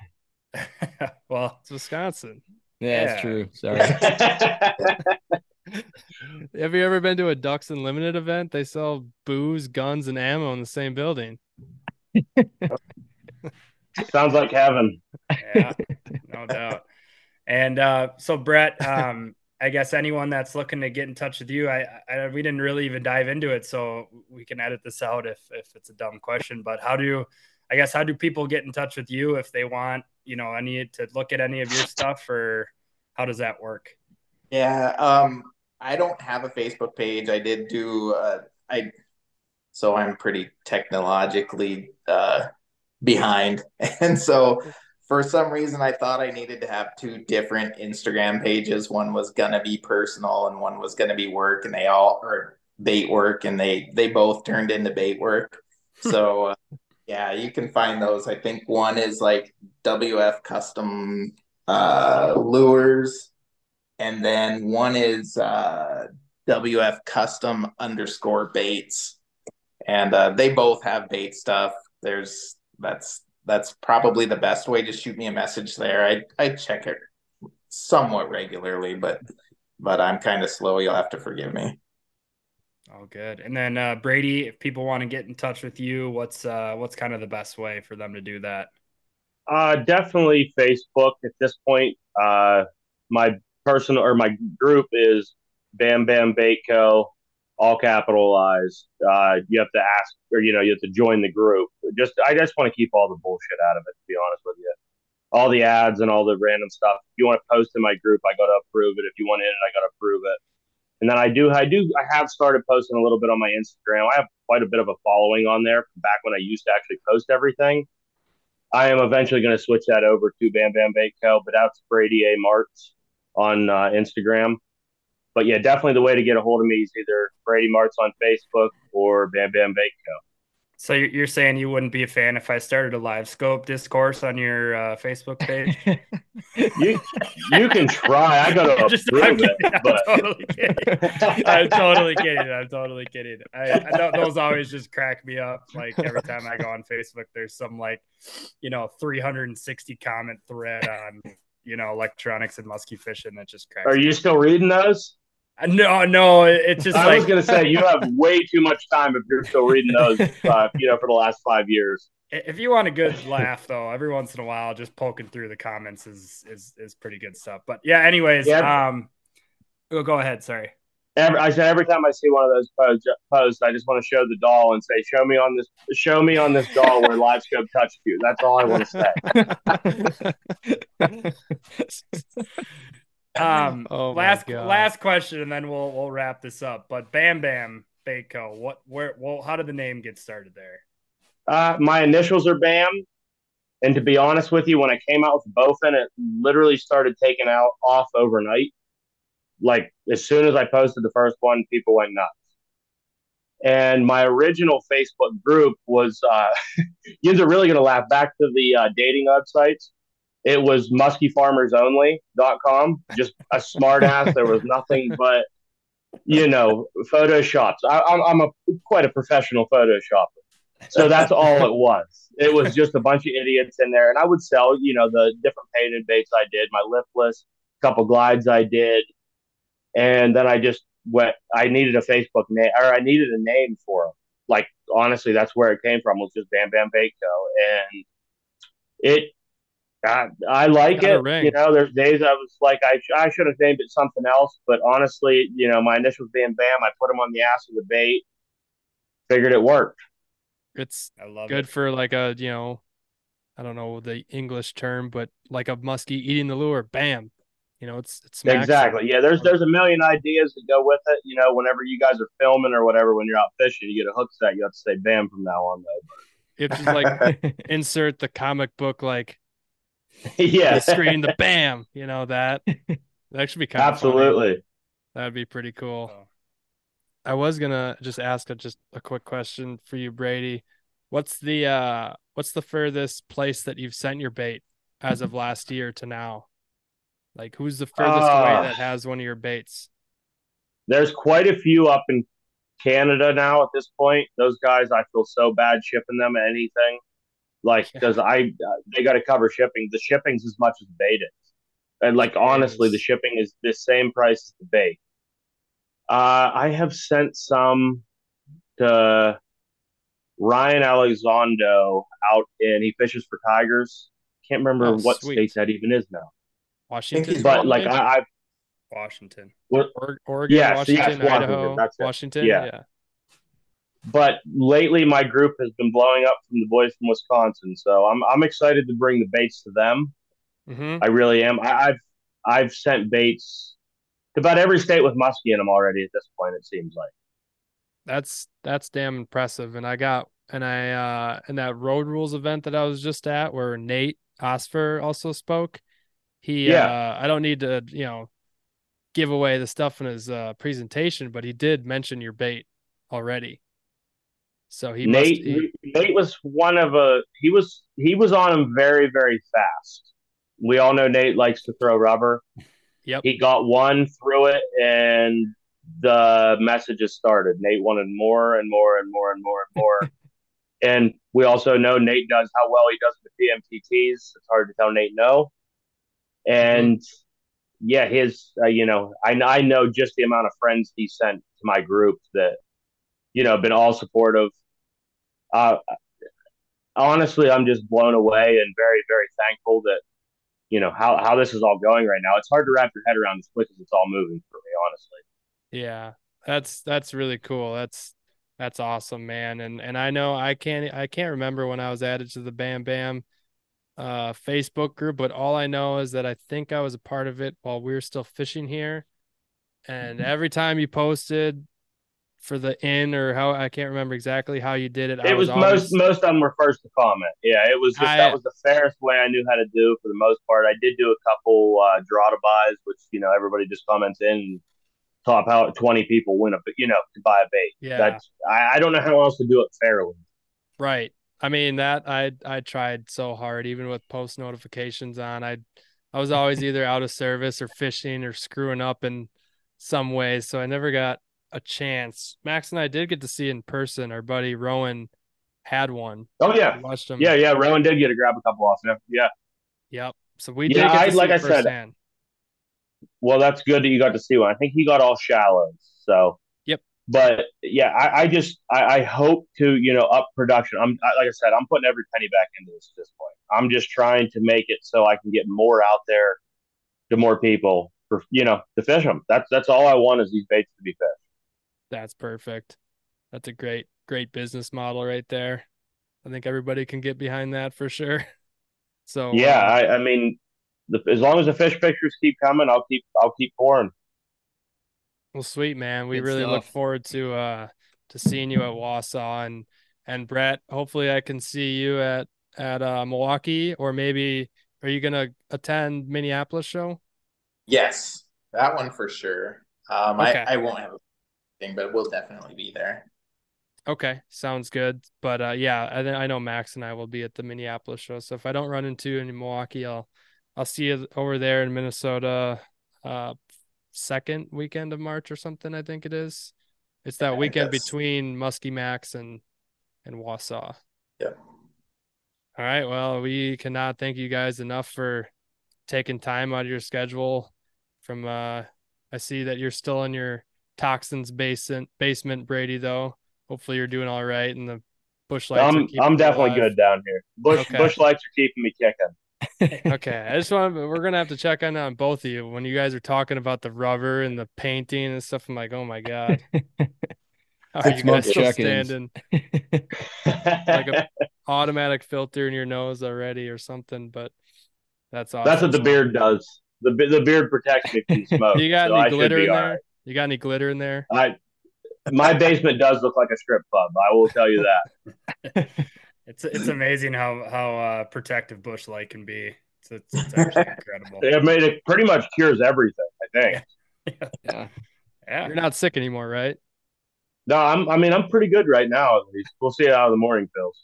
well, It's Wisconsin. Yeah, Yeah. that's true. Sorry. *laughs* Have you ever been to a Ducks Unlimited event? They sell booze, guns, and ammo in the same building. *laughs* Sounds like heaven. yeah, no doubt. And uh, so, Brett, um, I guess anyone that's looking to get in touch with you, I, I we didn't really even dive into it, so we can edit this out if if it's a dumb question. But how do you, I guess how do people get in touch with you if they want you know any to look at any of your stuff, or how does that work? Yeah, um, I don't have a Facebook page. I did do uh, I, so I'm pretty technologically uh, behind, *laughs* and so for some reason I thought I needed to have two different Instagram pages. One was gonna be personal, and one was gonna be work, and they all or bait work, and they they both turned into bait work. *laughs* So uh, yeah, you can find those. I think one is like WF Custom uh, Lures and then one is uh, WF Custom underscore Baits, and uh, they both have bait stuff. There's that's that's probably the best way. Just shoot me a message there. I I check it somewhat regularly, but but I'm kind of slow. You'll have to forgive me. Oh, good. And then uh, Brady, if people want to get in touch with you, what's uh, what's kind of the best way for them to do that? Uh, definitely Facebook at this point. Uh, my personal or my group is Bam Bam Bait Co. All capitalized. Uh, you have to ask, or you know, you have to join the group. Just, I just want to keep all the bullshit out of it. To be honest with you, all the ads and all the random stuff. If you want to post in my group, I got to approve it. If you want in it, I got to approve it. And then I do, I do, I have started posting a little bit on my Instagram. I have quite a bit of a following on there back when I used to actually post everything. I am eventually going to switch that over to Bam Bam Bait Co. But that's Brady A Martz on uh, Instagram. but yeah, definitely the way to get a hold of me is either Brady Martz on Facebook or Bam Bam Bait Co. So you're saying you wouldn't be a fan if I started a live scope discourse on your uh, Facebook page? *laughs* you you can try. I got to *laughs* Just- approve I'm it, kidding. I'm but totally kidding. I'm totally kidding. I'm totally kidding. I, I know those always just crack me up. Like every time I go on Facebook, there's some like, you know, 360 comment thread on, you know, electronics and musky fishing that just cracks. are me you still reading those? No, no, it's just I like was gonna say you *laughs* have way too much time if you're still reading those. Uh, you know, for the last five years. if you want a good laugh though, every once in a while, just poking through the comments is is is pretty good stuff. But yeah, anyways, Yeah. um, oh, go ahead. Sorry. Every, I said every time I see one of those posts, posts, I just want to show the doll and say, "Show me on this, show me on this doll where LiveScope touched you." That's all I want to say. *laughs* Um, *laughs* Oh last God. last question, and then we'll we'll wrap this up. But Bam Bam Bait Co, what where well, how did the name get started there? Uh, my initials are Bam, and to be honest with you, when I came out with Bowfin, it literally started taking out off overnight. Like as soon as I posted the first one, people went nuts. And my original Facebook group was, uh, *laughs* you are really going to laugh back to the uh, dating websites. It was muskyfarmersonly.com, just a smart ass. There was nothing *laughs* but, you know, photoshops. I, I'm, I'm a quite a professional photoshopper. So that's all it was. It was just a bunch of idiots in there. And I would sell, you know, the different painted baits I did, my lipless, couple glides I did. And then I just went, I needed a Facebook name, or I needed a name for them. Like, honestly, that's where it came from, was just Bam Bam Bait Co. And it, I, I like Got it. ring. You know, there's days I was like, I, I should have named it something else. But honestly, you know, my initials being Bam, I put them on the ass of the bait, figured it worked. it's I love good it. for like a you know i don't know the english term but like a muskie eating the lure bam you know it's it's Exactly. Yeah, there's there's a million ideas that go with it. You know, whenever you guys are filming or whatever, when you're out fishing, you get a hook set, you have to say "bam" from now on. Though. it's just like *laughs* insert the comic book like yeah, the screen the bam you know that *laughs* that should be kind of absolutely. that'd be pretty cool So, i was gonna just ask a, just a quick question for you brady what's the uh what's the furthest place that you've sent your bait as of last year to now like who's the furthest away Ah. that has one of your baits There's quite a few up in Canada now at this point. Those guys, I feel so bad shipping them anything, like Yeah. because I uh, they got to cover shipping. The shipping's as much as the bait is, and like honestly, the shipping is the same price as the bait. Uh, I have sent some to Ryan Elizondo out in he fishes for tigers. Can't remember Oh, what sweet. state that even is now, washington he's but like I, I Washington. Or- Oregon, Yes, Washington, yes, Washington, Idaho, that's. Washington. Yeah. Yeah. but lately my group has been blowing up from the boys from Wisconsin, so I'm I'm excited to bring the baits to them. hmm I really am. I, I've I've sent baits to about every state with muskie in them already at this point. It seems like. That's that's damn impressive. And I got and I uh in that road rules event that I was just at where Nate Osfer also spoke. He Yeah. uh I don't need to, you know, give away the stuff in his uh presentation, but he did mention your bait already. So he must Nate he, Nate was one of a he was he was on him very very fast. We all know Nate likes to throw rubber. Yep. He got one through it and the messages started. Nate wanted more and more and more and more and more. *laughs* and we also know Nate does how well he does with PMTTs. It's hard to tell Nate no. And yeah, his uh, you know I I know just the amount of friends he sent to my group that you know been all supportive. Uh, honestly, I'm just blown away and very very thankful that you know how how this is all going right now. It's hard to wrap your head around as quick as it's all moving for me, honestly. Yeah, that's that's really cool. That's that's awesome, man. And and I know I can't I can't remember when I was added to the Bam Bam uh Facebook group, but all I know is that I think I was a part of it while we were still fishing here. And Mm-hmm. every time you posted for the in or how I can't remember exactly how you did it. I It was always, most most of them were first to comment. Yeah, it was just I- that was the fairest way I knew how to do for the most part. I did do a couple uh, draw to buys, which you know everybody just comments in. top how 20 people win a you know to buy a bait. Yeah. That's I, I don't know how else to do it fairly. Right. I mean that I I tried so hard even with post notifications on. I I was always *laughs* either out of service or fishing or screwing up in some ways, so I never got a chance. Max and I did get to see in person. Our buddy Rowan had one. Oh yeah. Watched him. Yeah, yeah. Rowan did get to grab a couple off. Yeah. Yeah. Yep. So we Yeah, did get I- like I said. Well, that's good that you got to see one. I think he got all shallows. So. But yeah, I, I just I, I hope to you know up production. I'm I, like I said, I'm putting every penny back into this at this point. I'm just trying to make it so I can get more out there to more people for you know to fish them. That's that's all I want is these baits to be fished. That's perfect. That's a great, great business model right there. I think everybody can get behind that for sure. *laughs* So Yeah, uh, I, I mean, the, as long as the fish pictures keep coming, I'll keep I'll keep pouring. Well, sweet man. We Good really look forward to uh to seeing you at Wausau and and Brett. Hopefully, I can see you at at uh, Milwaukee or maybe are you gonna attend Minneapolis show? Yes, that one for sure. Um, Okay. I, I won't have a thing, but we'll definitely be there. Okay, sounds good. But uh, yeah, I I know Max and I will be at the Minneapolis show. So if I don't run into you in Milwaukee, I'll I'll see you over there in Minnesota, uh, second weekend of March or something. I think it is. It's that think weekend between Muskie Max and and Wausau. Yeah. All right. Well, we cannot thank you guys enough for taking time out of your schedule. From uh, I see that you're still in your toxins basement basement, Brady. Though hopefully you're doing all right, and the Busch Lights. I'm I'm definitely alive. good down here. Busch Okay. Busch Lights are keeping me kicking. Okay, I just want we're gonna have to check on on both of you when you guys are talking about the rubber and the painting and stuff. I'm like, oh my god, how *laughs* are Six you guys still check-ins. standing? *laughs* Like an automatic filter in your nose already or something, but that's awesome. That's what the beard does. The the beard protects me from smoke. *laughs* You got so any I glitter in there? right. You got any glitter in there? I my basement does look like a strip club. I will tell you that. It's it's *laughs* amazing how how uh, protective Busch Light can be. It's, it's, it's *laughs* actually incredible. They have made it pretty much cures everything. I think. *laughs* Yeah. Yeah. You're not sick anymore, right? No, I'm. I mean, I'm pretty good right now. At least we'll see how the morning feels.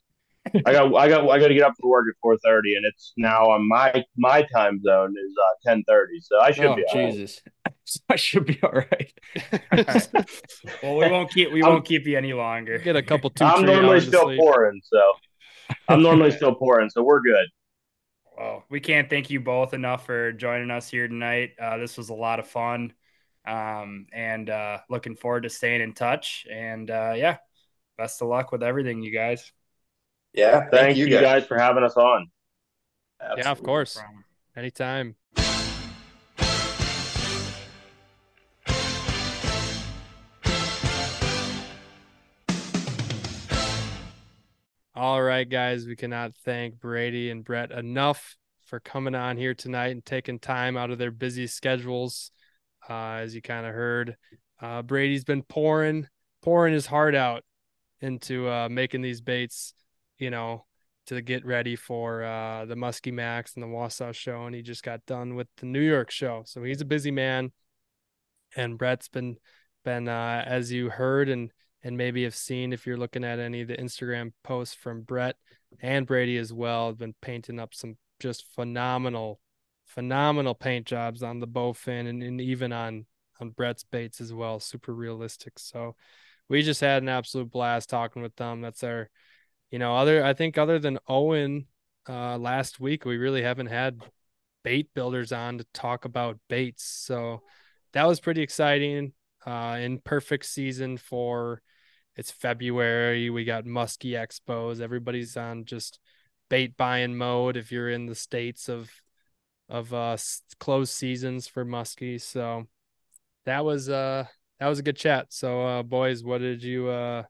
I got. I got. I got to get up for work at 4:30, and it's now on my my time zone is uh 10:30. So I should Oh be. all right. Jesus, I should be all right. Well, we won't keep we I'm- won't keep you any longer. Get a couple two. I'm normally still sleep. pouring, so *laughs* I'm normally still pouring, so we're good. Well, we can't thank you both enough for joining us here tonight. Uh, this was a lot of fun, um, and uh, looking forward to staying in touch. And uh, yeah, best of luck with everything, you guys. Yeah, thank, Thank you guys for having us on. Yeah, of course. Anytime. All right, guys, we cannot thank Brady and Brett enough for coming on here tonight and taking time out of their busy schedules. Uh, as you kind of heard, uh, Brady's been pouring, pouring his heart out into uh, making these baits, you know, to get ready for uh, the Muskie Max and the Wausau show, and he just got done with the New York show. So he's a busy man. And Brett's been been uh, as you heard and and maybe have seen if you're looking at any of the Instagram posts from Brett and Brady as well, have been painting up some just phenomenal, phenomenal paint jobs on the bowfin and, and even on on Brett's baits as well. Super realistic. So we just had an absolute blast talking with them. That's our you know, other I think other than Owen uh last week, we really haven't had bait builders on to talk about baits. So that was pretty exciting. Uh in perfect season for it's February. We got musky expos. Everybody's on just bait buying mode if you're in the states of of uh closed seasons for muskie. So that was uh that was a good chat. So uh boys, what did you uh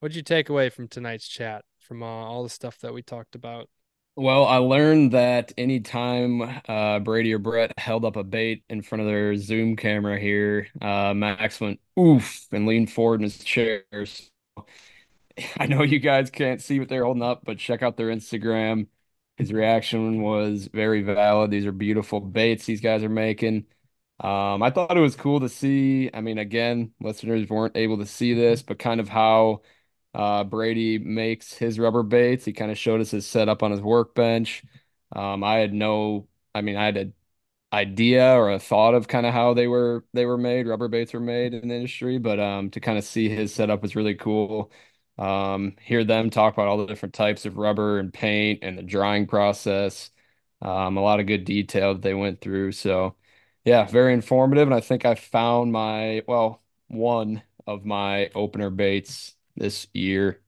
what did you take away from tonight's chat from uh, all the stuff that we talked about? Well, I learned that anytime uh, Brady or Brett held up a bait in front of their Zoom camera here, uh, Max went oof and leaned forward in his chair. So, *laughs* I know you guys can't see what they're holding up, but check out their Instagram. His reaction was very valid. These are beautiful baits these guys are making. Um, I thought it was cool to see. I mean, again, listeners weren't able to see this, but kind of how uh, Brady makes his rubber baits. He kind of showed us his setup on his workbench. Um, I had no, I mean, I had an idea or a thought of kind of how they were they were made, rubber baits were made in the industry, but um, to kind of see his setup was really cool. Um, hear them talk about all the different types of rubber and paint and the drying process. Um, a lot of good detail that they went through. So, yeah, very informative. And I think I found my, well, one of my opener baits this year.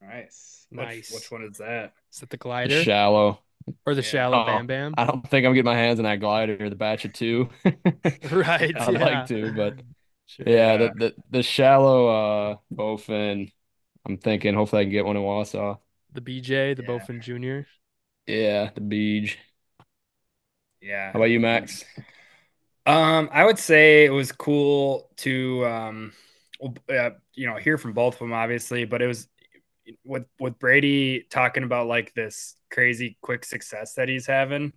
Nice. Nice. Which, which one is that? Is it the The glider shallow. or the Yeah. shallow Oh, Bam Bam? I don't think I'm getting my hands on that glider, the batch of two. *laughs* Right. *laughs* I'd yeah. like to, but Sure. yeah, Yeah. the, the the shallow uh bowfin. I'm thinking hopefully I can get one in Wausau. The BJ, the Yeah. Bowfin Junior. Yeah, the beach. Yeah. How about you, Max? Um, I would say it was cool to um, well, uh, you know, hear from both of them, obviously, but it was with with Brady talking about like this crazy quick success that he's having,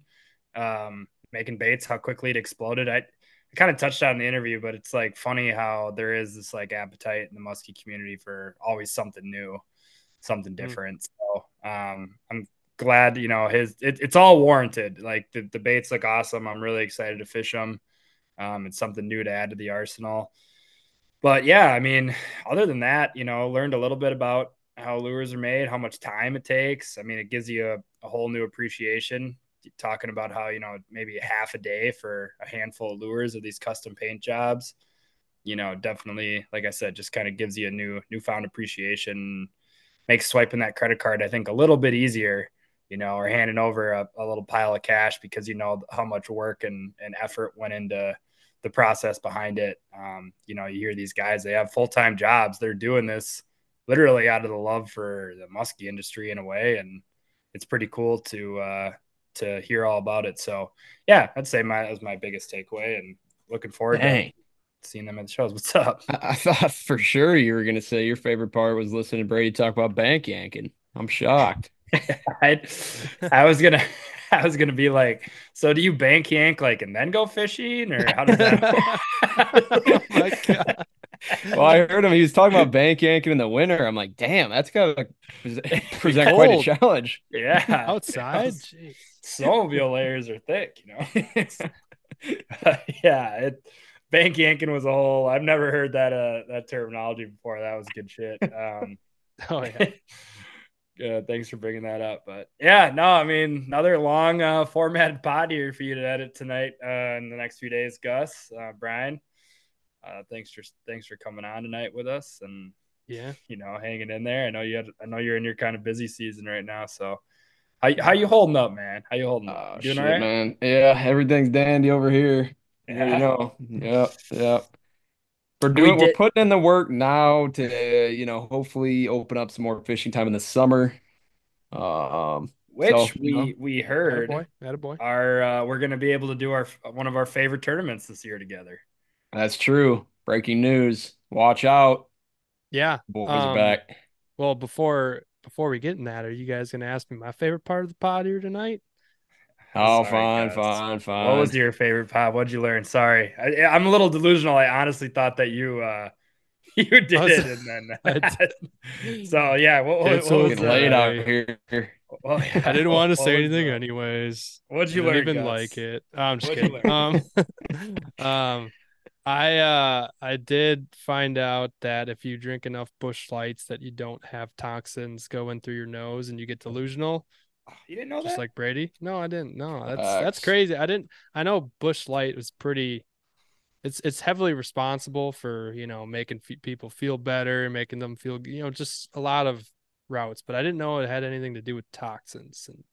um, making baits, how quickly it exploded. I, I kind of touched on in the interview, but it's like funny how there is this like appetite in the muskie community for always something new, something different. So um, I'm glad you know his it, it's all warranted. Like the, the baits look awesome. I'm really excited to fish them. Um, it's something new to add to the arsenal. But yeah, I mean, other than that, you know, learned a little bit about how lures are made, how much time it takes. I mean, it gives you a, a whole new appreciation. Talking about how you know maybe half a day for a handful of lures of these custom paint jobs, you know, definitely, like I said, just kind of gives you a new newfound appreciation. Makes swiping that credit card, I think, a little bit easier you know, or handing over a, a, little pile of cash because you know how much work and, and effort went into the process behind it. Um, you know, you hear these guys, they have full time jobs. They're doing this literally out of the love for the muskie industry in a way. And it's pretty cool to, uh, to hear all about it. So, yeah, I'd say my, that was my biggest takeaway and looking forward Dang. to seeing them at the shows. What's up? I, I thought for sure you were gonna say your favorite part was listening to Brady talk about bank yanking. I'm shocked. *laughs* I, I was gonna *laughs* I was gonna be like, so do you bank yank like and then go fishing or how does that *laughs* oh my god. Well, I heard him. He was talking about bank yanking in the winter. I'm like, damn, that's gotta *laughs* present quite a challenge. yeah Outside. Jeez. snowmobile layers are thick, you know. yeah, it bank yanking was a whole I've never heard that uh that terminology before. That was good shit. Um Oh yeah. Uh, thanks for bringing that up. But yeah, no, I mean, another long uh, *laughs* formatted pod here for you to edit tonight uh, in the next few days, Gus, uh, Brian. Uh, thanks for thanks for coming on tonight with us and Yeah. you know hanging in there. I know you had I know you're in your kind of busy season right now, so how how you holding up, man? How you holding up? Oh, You doing shit, all right? man. Yeah, everything's dandy over here. Yeah, Yeah. you know. Yep, yep. We're doing, we're putting in the work now to, you know, hopefully open up some more fishing time in the summer. Um, Which So, we you know, we heard Attaboy. Attaboy. are uh, we're going to be able to do our one of our favorite tournaments this year together. that's true. Breaking news. Watch out. Yeah. Boys Um, are back. Well, before before we get in that, are you guys gonna ask me my favorite part of the pod here tonight? Oh, Sorry, fine, Gus. fine, fine. What was your favorite pod? What'd you learn? Sorry, I, I'm a little delusional. I honestly thought that you uh *laughs* you did was- it, and then *laughs* *laughs* so yeah. What, what, It's what was Getting okay. late the, out here. well, yeah, I didn't want to say anything the- anyways. What'd you Didn't learn? even Gus? like it. Oh, I'm just What'd you kidding. Um, um, I uh I did find out that if you drink enough Busch Lights that you don't have toxins going through your nose and you get delusional, *sighs* You didn't know that. just that? like Brady. No, I didn't. No, that's that's crazy. I didn't. I know Busch Light was pretty. It's it's heavily responsible for you know making fe- people feel better, and making them feel you know just a lot of routes, but I didn't know it had anything to do with toxins and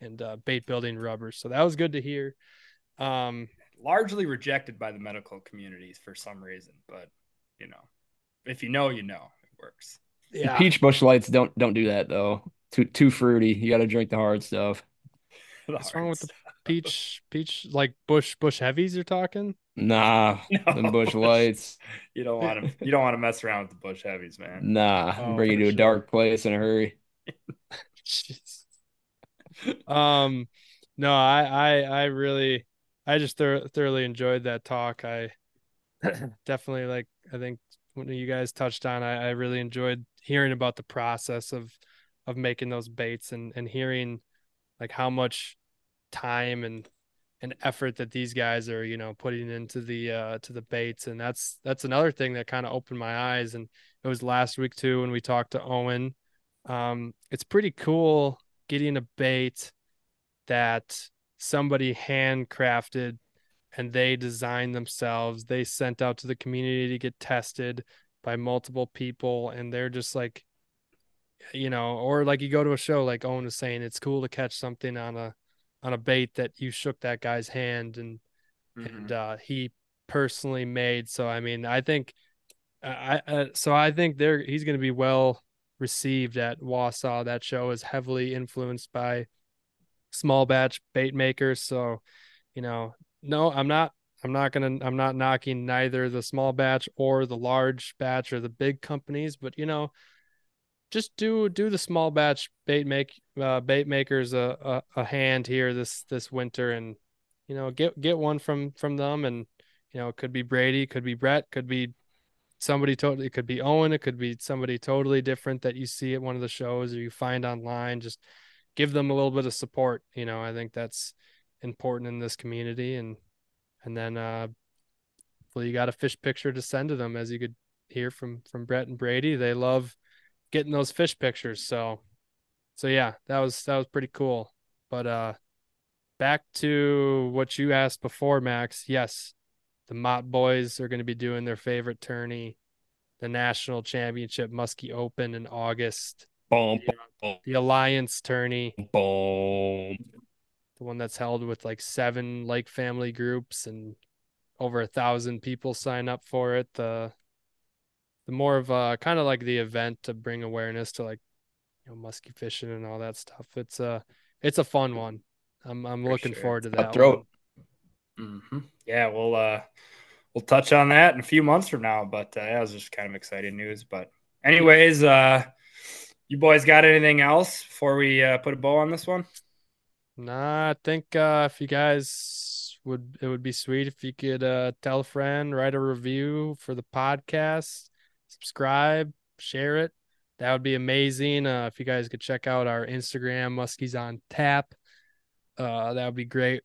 and uh, bait building rubbers. So that was good to hear. Um, Largely rejected by the medical communities for some reason, but you know, if you know, you know, it works. yeah, Peach Busch Lights don't don't do that though. Too too fruity. You got to drink the hard stuff. What's wrong with the peach peach like Busch Busch heavies you're talking? Nah, *laughs* No. them Busch Lights. You don't want to. You don't want to mess around with the Busch heavies, man. Nah, Oh, bring you for to a dark place in a hurry. *laughs* Um, no, I I I really I just thor- thoroughly enjoyed that talk. I *clears throat* definitely like. I think when you guys touched on, I, I really enjoyed hearing about the process of of making those baits and and hearing like how much time and and effort that these guys are you know putting into the uh to the baits. And that's that's another thing that kind of opened my eyes. And it was last week too when we talked to Owen. Um it's pretty cool getting a bait that somebody handcrafted and they designed themselves. They sent out to the community to get tested by multiple people. And they're just like you know or like you go to a show like Owen was saying it's cool to catch something on a on a bait that you shook that guy's hand and mm-hmm. and uh, he personally made. So I mean, I think I, I so I think there he's going to be well received at Wausau. That show is heavily influenced by small batch bait makers. So you know, no, I'm not. I'm not gonna. I'm not knocking neither the small batch or the large batch or the big companies, but you know, just do do the small batch bait make uh, bait makers a, a, a hand here this this winter and you know get get one from from them. And you know it could be Brady could be Brett could be somebody totally it could be Owen it could be somebody totally different that you see at one of the shows or you find online. Just give them a little bit of support you know I think that's important in this community. And and then uh well you got a fish picture to send to them as you could hear from from Brett and Brady. They love getting those fish pictures. So, so yeah, that was that was pretty cool. But uh, back to what you asked before, Max. Yes, the Mott boys are going to be doing their favorite tourney, the national championship Muskie Open in August. Boom, the, boom, the Alliance tourney. Boom. The one that's held with like seven Lake family groups and over a thousand people sign up for it. The the more of uh kind of like the event to bring awareness to like you know musky fishing and all that stuff. It's a it's a fun one. I'm I'm For looking sure. forward to that. Throat. Mm-hmm. Yeah, we'll uh we'll touch on that in a few months from now. But uh, that was just kind of exciting news. But anyways, uh you boys got anything else before we uh, put a bow on this one? Nah, I think uh, if you guys would, it would be sweet if you could uh, tell a friend, write a review for the podcast subscribe, share it. That would be amazing. Uh, if you guys could check out our Instagram, Muskies on Tap, uh, that would be great.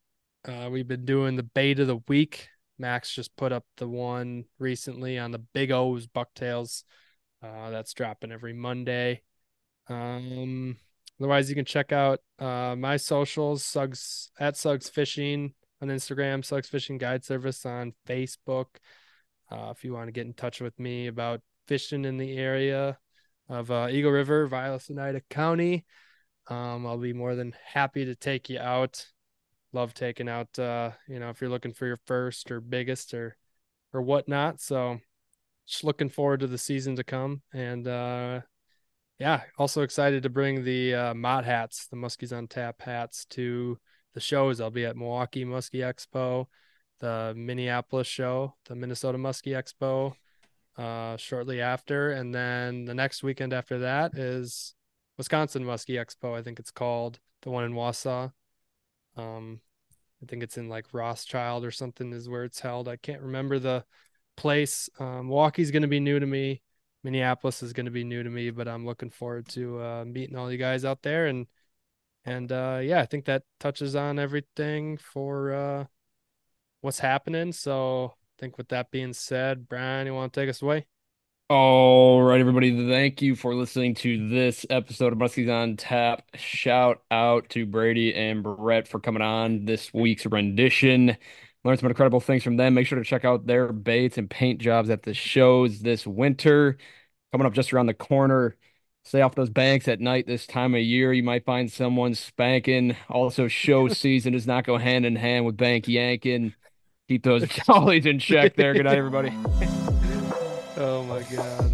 Uh, we've been doing the bait of the week. Max just put up the one recently on the Big O's bucktails. Uh, that's dropping every Monday. Um, otherwise, you can check out uh, my socials, Suggs at Suggs Fishing on Instagram, Suggs Fishing Guide Service on Facebook. Uh, if you want to get in touch with me about fishing in the area of uh, Eagle River, Vilas Oneida County. Um, I'll be more than happy to take you out. Love taking out, uh, you know, if you're looking for your first or biggest or or whatnot. So, just looking forward to the season to come, and uh, yeah, also excited to bring the uh, Mott hats, the Muskies on Tap hats, to the shows. I'll be at Milwaukee Muskie Expo, the Minneapolis show, the Minnesota Muskie Expo, uh, shortly after, and then the next weekend after that is Wisconsin Muskie Expo. I think it's called the one in Wausau. Um, I think it's in like Rothschild or something is where it's held. I can't remember the place. Um, Milwaukee's going to be new to me. Minneapolis is going to be new to me, but I'm looking forward to uh, meeting all you guys out there and and uh, yeah, I think that touches on everything for uh, what's happening. So think with that being said, Brian, you want to take us away? All right, everybody. Thank you for listening to this episode of Muskies on Tap. Shout out to Brady and Brett for coming on this week's rendition. Learned some incredible things from them. Make sure to check out their baits and paint jobs at the shows this winter. Coming up just around the corner. Stay off those banks at night this time of year. You might find someone spanking. Also, show *laughs* season does not go hand in hand with bank yanking keep those *laughs* jollies in check there. Good night, everybody. *laughs* oh my god.